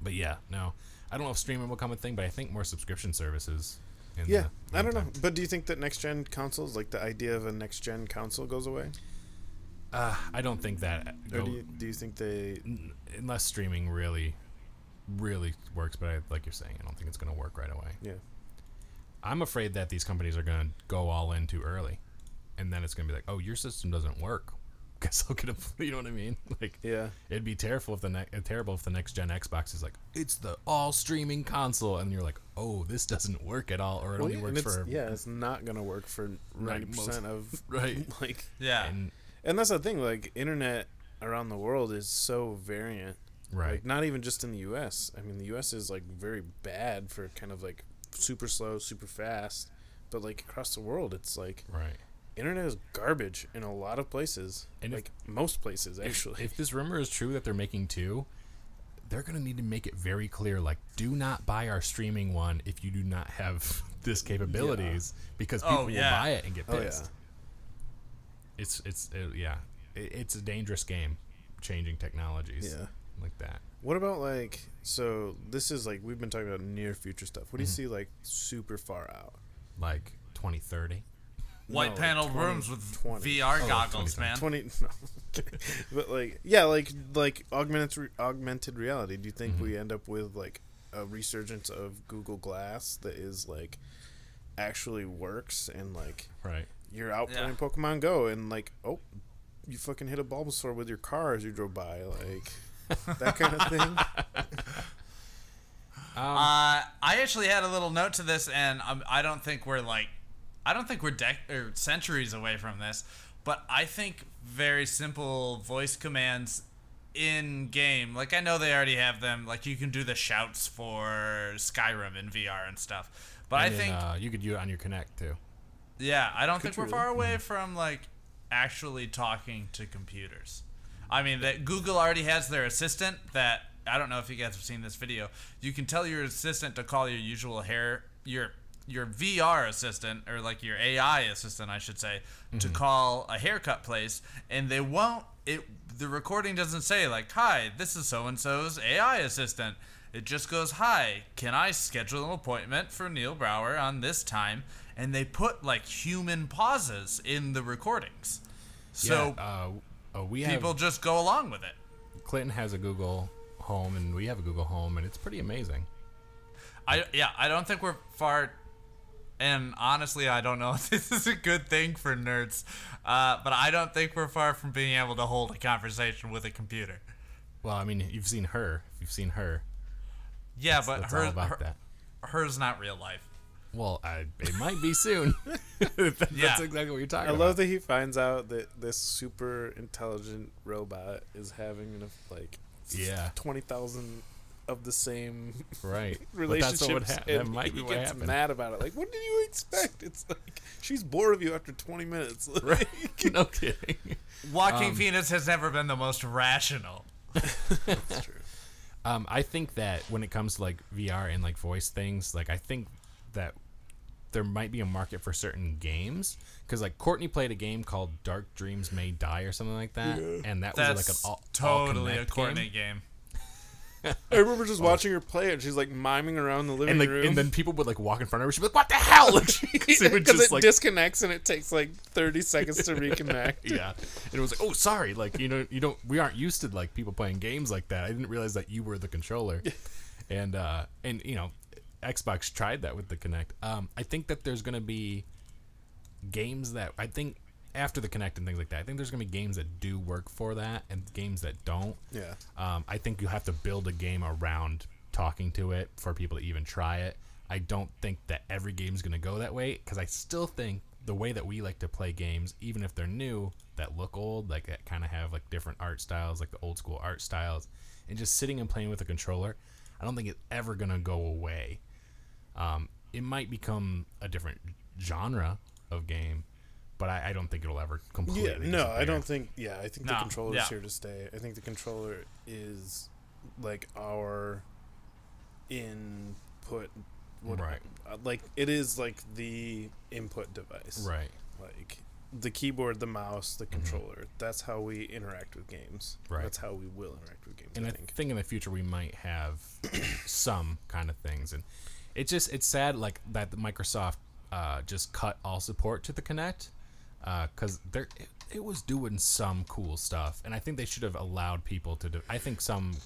S1: But yeah, no, I don't know if streaming will come a thing, but I think more subscription services.
S2: Yeah, I don't know, but do you think that next gen consoles, like the idea of a next gen console, goes away,
S1: Uh, I don't think that.
S2: or
S1: Go,
S2: do you, do you think they?
S1: n- unless streaming really, really works, but I, like you're saying, I don't think it's going to work right away.
S2: Yeah,
S1: I'm afraid that these companies are going to go all in too early, and then it's going to be like, oh, your system doesn't work. Guess I'll get a. You know what I mean? Like,
S2: yeah,
S1: it'd be terrible if the ne- uh, terrible if the next gen Xbox is like, it's the all streaming console, and you're like, oh, this doesn't work at all, or it
S2: Well,
S1: only
S2: yeah,
S1: works for
S2: yeah, it's not gonna work for ninety percent of
S1: right.
S2: like,
S3: Yeah.
S1: And
S2: and that's the thing. Like, internet around the world is so variant.
S1: right,
S2: Like, not even just in the U.S. I mean, the U.S. is like very bad for kind of like super slow, super fast, but like across the world, it's like
S1: right.
S2: Internet is garbage in a lot of places,
S1: And if-
S2: like most places actually.
S1: If, this rumor is true that they're making two, they're gonna need to make it very clear. Like, do not buy our streaming one if you do not have this capabilities, because
S3: Oh,
S1: people
S3: yeah.
S1: will buy it and get
S2: oh
S1: pissed.
S2: yeah,
S1: It's it's uh, yeah, it, it's a dangerous game, changing technologies
S2: yeah.
S1: like that.
S2: What about like so? This is like we've been talking about near future stuff. What do you
S1: Mhm.
S2: see like super far out?
S1: Like 2030.
S3: White
S2: No,
S3: paneled
S2: 20,
S3: rooms with
S2: 20.
S3: VR
S1: Oh,
S3: goggles,
S1: 20,
S3: man.
S2: Twenty, no, but like yeah, like like augmented re- augmented reality. Do you think
S1: Mhm.
S2: we end up with like a resurgence of Google Glass that is like actually works and like
S1: Right.
S2: you're out
S3: Yeah.
S2: playing Pokemon Go and like oh you fucking hit a Bulbasaur with your car as you drove by like that kind of thing.
S1: Um,
S3: Uh, I actually had a little note to this, and um, I don't think we're like, I don't think we're dec- or centuries away from this, but I think very simple voice commands in game, like I know they already have them, like you can do the shouts for Skyrim in VR and stuff, but I
S1: and then,
S3: think,
S1: uh, you could do it on your Kinect too.
S3: yeah, I don't think we're
S2: really.
S3: far away from like actually talking to computers. I mean, that Google already has their assistant that I don't know if you guys have seen this video. You can tell your assistant to call your usual hair your your VR assistant or like your AI assistant, I should say, to call a haircut place, and they won't. It the recording doesn't say like, "Hi, this is so and so's AI assistant." It just goes, "Hi, can I schedule an appointment for Neil Brower on this time?" And they put like human pauses in the recordings, so
S1: yeah, uh, uh, we
S3: people
S1: have
S3: just go along with it.
S1: Clinton has a Google Home, and we have a Google Home, and it's pretty amazing.
S3: I yeah, I don't think we're far. And honestly, I don't know if this is a good thing for nerds, uh, but I don't think we're far from being able to hold a conversation with a computer.
S1: Well, I mean, you've seen her. You've seen her,
S3: Yeah, but
S1: that's
S3: her,
S1: all about
S3: her
S1: that.
S3: hers not real life.
S1: Well, I, it might be soon. that's
S3: Yeah.
S1: exactly what you're talking
S2: I
S1: about.
S2: I love that he finds out that this super intelligent robot is having enough like
S1: Yeah.
S2: twenty thousand of the same
S1: right. But
S2: relationships.
S1: that's what would happen. That
S2: and
S1: might
S2: he
S1: be what
S2: gets
S1: happened.
S2: mad about it. Like, what did you expect? It's like she's bored of you after twenty minutes.
S1: Right. no kidding.
S3: Joaquin
S1: Um,
S3: Phoenix has never been the most rational.
S2: That's true.
S1: Um, I think that when it comes to like VR and like voice things, like I think that there might be a market for certain games because like Courtney played a game called Dark Dreams May Die or something like that, and that was like an all,
S3: totally a
S1: all-Kinect
S3: Courtney
S1: game.
S3: game.
S2: I remember just watching her play it. She's like miming around the living
S1: And like,
S2: room.
S1: and then people would like walk in front of her. She'd be like, "What the hell?" She, she would
S2: because
S1: just
S2: it
S1: like,
S2: disconnects and it takes like thirty seconds to reconnect.
S1: yeah. And it was like, "Oh, sorry." Like, you know, you don't. We aren't used to like people playing games like that. I didn't realize that you were the controller. and uh, and you know, Xbox tried that with the Kinect. Um, I think that there's gonna be games that I think after the Kinect and things like that. I think there's gonna be games that do work for that and games that don't.
S2: Yeah.
S1: Um, I think you have to build a game around talking to it for people to even try it. I don't think that every game's going to go that way because I still think the way that we like to play games, even if they're new, that look old, like that kind of have like different art styles, like the old school art styles, and just sitting and playing with a controller, I don't think it's ever gonna go away. Um, it might become a different genre of game, but I, I don't think it'll ever completely.
S2: Yeah, no, I don't think. Yeah, I think the
S3: No,
S2: controller's
S3: yeah.
S2: here to stay. I think the controller is like our input. What,
S1: Right.
S2: uh, Like it is like the input device.
S1: Right.
S2: Like the keyboard, the mouse, the controller. That's how we interact with games.
S1: Mm-hmm. Right.
S2: That's how we will interact with games.
S1: and
S2: I
S1: I
S2: think.
S1: think in the future we might have some kind of things and it just it's sad like that microsoft uh, just cut all support to the Kinect because there it, it was doing some cool stuff and i think they should have allowed people to do i think some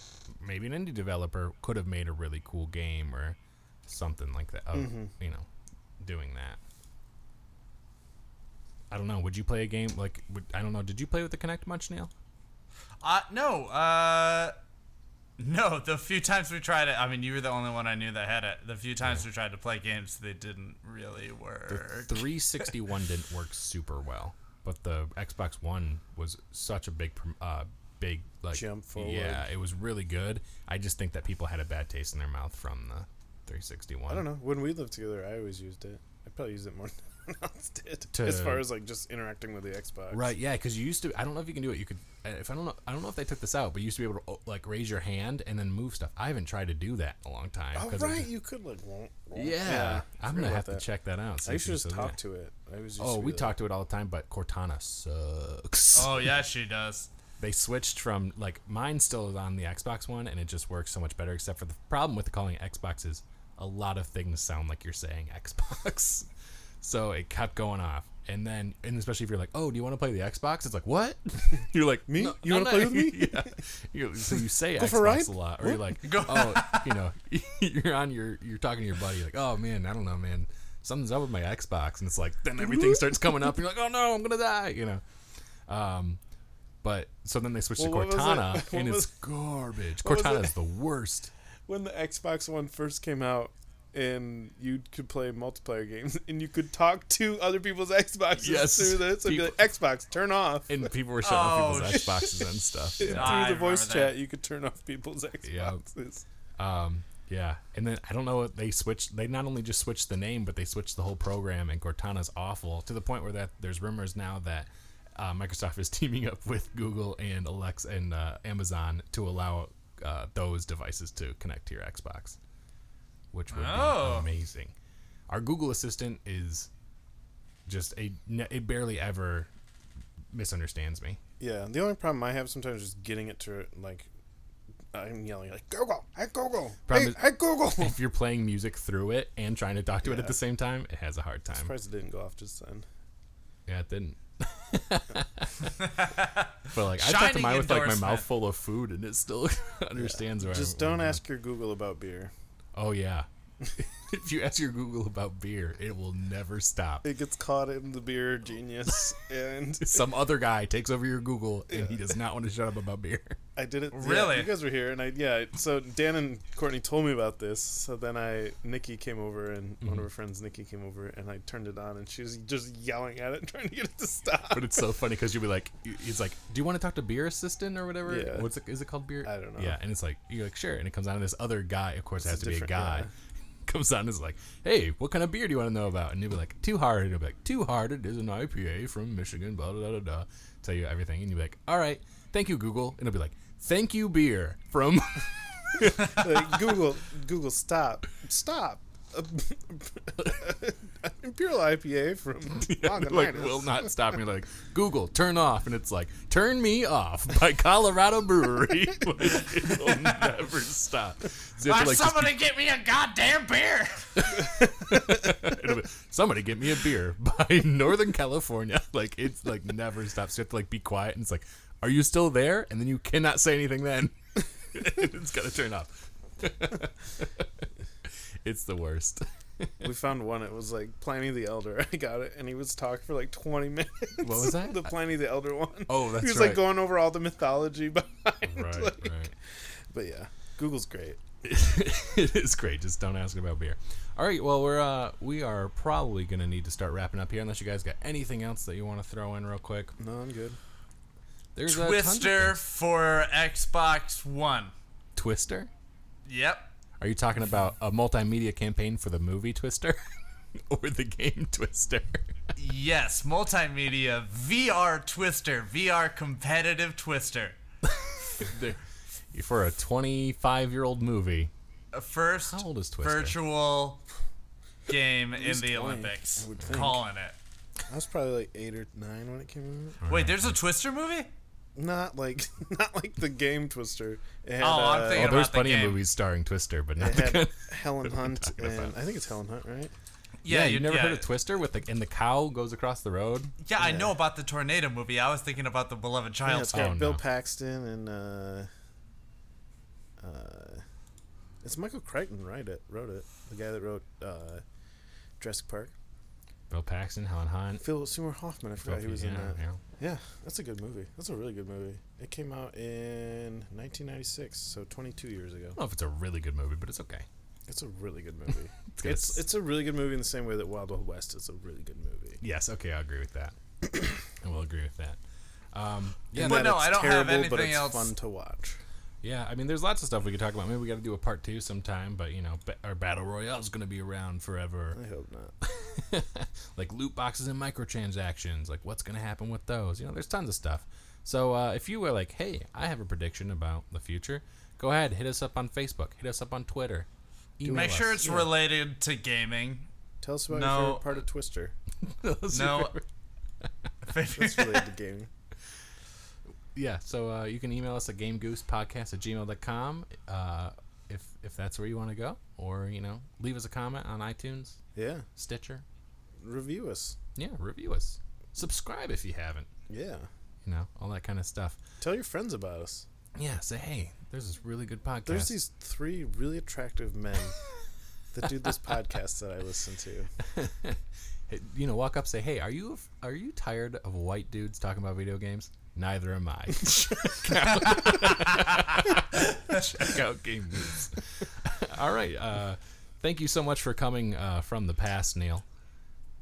S1: maybe an indie developer could have made a really cool game or something like that of
S2: Mm-hmm.
S1: you know doing that i don't know would you play a game like would, i don't know did you play with the Kinect much neil
S3: Uh, no. Uh, no. The few times we tried it, I mean, you were the only one I knew that had it. The few times we tried to play games, they didn't really work.
S1: The 361 didn't work super well, but the Xbox One was such a big, uh, big like
S2: Jump forward.
S1: Yeah, it was really good. I just think that people had a bad taste in their mouth from the 361.
S2: I don't know. When we lived together, I always used it. I probably used it more than else did.
S1: To-
S2: as far as like just interacting with the Xbox.
S1: Right? Yeah, because you used to. I don't know if you can do it. You could. If I don't know, I don't know if they took this out, but you used to be able to oh, like raise your hand and then move stuff. I haven't tried to do that in a long time.
S2: Oh
S1: 'cause it
S2: right,
S1: just-
S2: you could like. wonk, wonk.
S1: yeah,
S2: I
S1: I'm gonna
S2: about
S1: have to check that out.
S2: I used to just talk to it. I was.
S1: Oh, we talk to it all the time, but Cortana sucks.
S3: oh yeah, she does.
S1: they switched from like mine still is on the Xbox One and it just works so much better. Except for the problem with calling it Xbox is a lot of things sound like you're saying Xbox, so it kept going off. And then, and especially if you're like, "Oh, do you want to play the Xbox?" It's like, "What?" you're like,
S2: Me?
S1: "No,
S2: You wanna play with me?
S1: yeah. You, so you say
S2: Go
S1: Xbox
S2: a
S1: a lot, or you're like,
S3: Go-
S1: "Oh, you know, you're on your, you're talking to your buddy, like, oh man, I don't know, man, something's up with my Xbox," and it's like, then everything starts coming up, and you're like, "Oh no, I'm gonna die," you know. Um, but so then they switched
S2: Well,
S1: to Cortana,
S2: it?
S1: and
S2: What
S1: it's garbage.
S2: what
S1: Cortana
S2: it?
S1: is the worst.
S2: when the Xbox One first came out, and you could play multiplayer games, and you could talk to other people's Xboxes
S1: Yes.
S2: through this, and be like, "Xbox, turn off."
S1: And people were shutting
S3: Oh,
S1: off people's Xboxes and stuff. Yeah.
S3: I
S2: through the voice
S3: remember that.
S2: chat, you could turn off people's Xboxes.
S1: Um, yeah, and then I don't know what they switched. They not only just switched the name, but they switched the whole program. And Cortana's awful to the point where that there's rumors now that uh, Microsoft is teaming up with Google and Alexa and uh, Amazon to allow uh, those devices to connect to your Xbox, which would
S3: Oh.
S1: be amazing. Our Google Assistant is just a it barely ever misunderstands me.
S2: Yeah, the only problem I have sometimes is getting it to like. I'm yelling like Google, hey Google,
S1: Problem
S2: hey,
S1: is-
S2: hey Google.
S1: If you're playing music through it and trying to talk to it at the same time, it has a hard time.
S2: Surprised it didn't go off just then.
S1: Yeah, it didn't. but like I talked to
S3: Shining
S1: mine with like my mouth full of food and it still understands where
S2: Just
S1: I,
S2: don't ask your Google about beer.
S1: Oh yeah. if you ask your Google about beer, it will never stop.
S2: It gets caught in the beer genius, and
S1: Some other guy takes over your Google and he does not want to shut up about beer.
S2: I did it. yeah,
S3: Really?
S2: you guys were here, and I yeah. So Dan and Courtney told me about this. So then I Nikki came over, and one
S1: Mm-hmm.
S2: of her friends Nikki came over, and I turned it on, and she was just yelling at it, trying to get it to stop.
S1: But it's so funny because you'll be like, it's like, do you want to talk to beer assistant or whatever?
S2: Yeah.
S1: What's it? Is it called beer?
S2: I don't know.
S1: Yeah, and it's like you're like sure, and it comes on to this other guy. Of course, it has to be a guy.
S2: guy.
S1: Comes on and is like, hey, what kind of beer do you want to know about? And you'll be like, Two Hearted. He'll be like, Two Hearted is an IPA from Michigan. Blah blah blah blah. blah. Tell you everything, and you'll be like, all right, thank you Google, and it'll be like, thank you beer from.
S2: like, Google, Google, stop, stop. Imperial IPA from
S1: like will not stop me like Google turn off and it's like turn me off by Colorado Brewery like, it will never stop so you have to, like, just
S3: somebody get me a goddamn beer.
S1: Be, somebody get me a beer by Northern California. Like it's like never stops. You have to like be quiet and it's like, are you still there? And then you cannot say anything then. it's gotta turn off. it's the worst.
S2: We found one. It was like Pliny the Elder. I got it, and he was talking for like twenty minutes.
S1: What was that?
S2: the Pliny the Elder one.
S1: Oh, that's
S2: He was
S1: right.
S2: like going over all the mythology behind.
S1: right,
S2: like-
S1: right.
S2: But yeah, Google's great.
S1: it is great. Just don't ask about beer. All right. Well, we're uh we are probably gonna need to start wrapping up here unless you guys got anything else that you want to throw in real quick.
S2: No, I'm good.
S1: There's a
S3: Twister
S1: things.
S3: for Xbox One.
S1: Twister?
S3: Yep.
S1: Are you talking about a multimedia campaign for the movie Twister or the game Twister?
S3: Yes, multimedia VR Twister, VR competitive Twister.
S1: For a 25 year old movie.
S3: A First
S1: How old is Twister?
S3: virtual game in the
S2: 20,
S3: Olympics.
S2: I would think.
S3: Calling it.
S2: I was probably like eight or nine when it came out.
S3: Wait, there's a Twister movie?
S2: Not like not like the game Twister. It had,
S3: Oh, I'm
S2: uh,
S3: thinking-
S1: Oh, there's
S3: about the
S1: plenty of movies starring Twister, but not
S2: It
S1: the
S2: had
S1: good.
S2: Helen Hunt and
S1: about.
S2: I think it's Helen Hunt, right?
S1: Yeah, you never
S3: yeah.
S1: heard of Twister with the and the cow goes across the road.
S3: Yeah, I know about the tornado movie. I was thinking about the beloved
S2: Yeah,
S3: child.
S2: it's got
S1: Oh,
S2: Bill
S1: no.
S2: Paxton and uh, uh, it's Michael Crichton write it, wrote it. The guy that wrote uh, Jurassic Park.
S1: Bill Paxton, Helen Hunt.
S2: Phil Seymour Hoffman. I forgot he was
S1: yeah,
S2: in that.
S1: Yeah.
S2: That's a good movie. That's a really good movie. It came out in 1996, so 22 years ago.
S1: I don't know if it's a really good movie, but it's okay.
S2: It's a really good movie.
S1: It's
S2: it's it's a really good movie in the same way that Wild Wild West is a really good movie.
S1: Yes, okay, I agree with that. I will agree with that. Um, yeah,
S3: But no,
S2: it's
S3: I don't have
S2: terrible, but
S3: anything
S2: it's
S3: else.
S2: fun to watch.
S1: Yeah. I mean, there's lots of stuff we could talk about. Maybe we got to do a part two sometime. But you know, ba- our battle royale is going to be around forever.
S2: I hope not.
S1: like loot boxes and microtransactions. Like what's going to happen with those? You know, there's tons of stuff. So uh, if you were like, hey, I have a prediction about the future, go ahead, hit us up on Facebook, hit us up on Twitter. Email
S3: Make sure
S1: us.
S3: it's related to gaming.
S2: Tell us about
S3: No.
S2: your favorite part of Twister.
S1: Those are
S3: No.
S1: favorite-
S2: That's related to gaming.
S1: Yeah so uh, you can email us at gamegoosepodcast at gmail.com uh, if if that's where you want to go or you know leave us a comment on itunes
S2: Yeah,
S1: stitcher.
S2: Review us.
S1: yeah review us. Subscribe if you haven't.
S2: Yeah,
S1: you know all that kind of stuff.
S2: Tell your friends about us.
S1: yeah say hey there's this really good podcast.
S2: There's these three really attractive men that do this podcast that I listen to.
S1: Hey, you know walk up say hey are you are you tired of white dudes talking about video games neither am i check out game Goose. all right uh thank you so much for coming uh from the past neil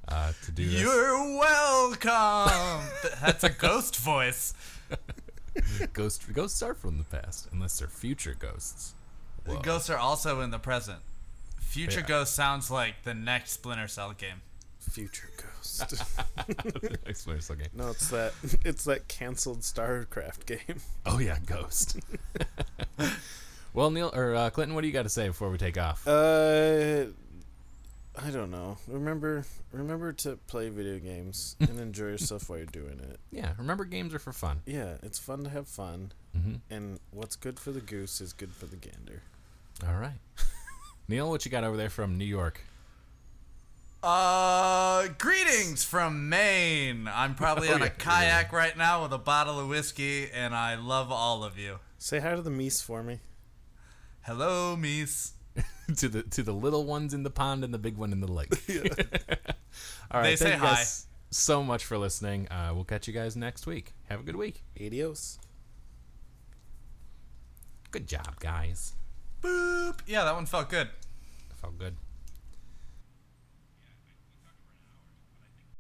S1: uh to do this
S3: You're welcome. That's a ghost voice.
S1: ghost ghosts are from the past unless they're future ghosts Whoa.
S3: Ghosts are also in the present. Future
S1: Yeah.
S3: Ghost sounds like the next Splinter Cell game.
S2: Future Ghost.
S1: Explain this, okay.
S2: no, it's that it's that canceled StarCraft game.
S1: oh yeah ghost well neil or uh, clinton what do you got to say before we take off
S2: Uh, I don't know. Remember, remember to play video games and enjoy yourself while you're doing it.
S1: yeah remember games are for fun
S2: Yeah, it's fun to have fun,
S1: mm-hmm.
S2: and what's good for the goose is good for the gander.
S1: all right neil what you got over there from new york
S3: Uh, greetings from Maine. I'm probably
S1: Oh,
S3: on
S1: yeah.
S3: a kayak right now with a bottle of whiskey, and I love all of you.
S2: Say hi to the meese for me.
S3: Hello, Mies.
S1: to the to the little ones in the pond and the big one in the lake. All right,
S3: They say
S1: thank you guys so much for listening. Uh, we'll catch you guys next week. Have a good week.
S2: Adios.
S1: Good job, guys.
S3: Boop. Yeah, that one felt good.
S1: Felt good.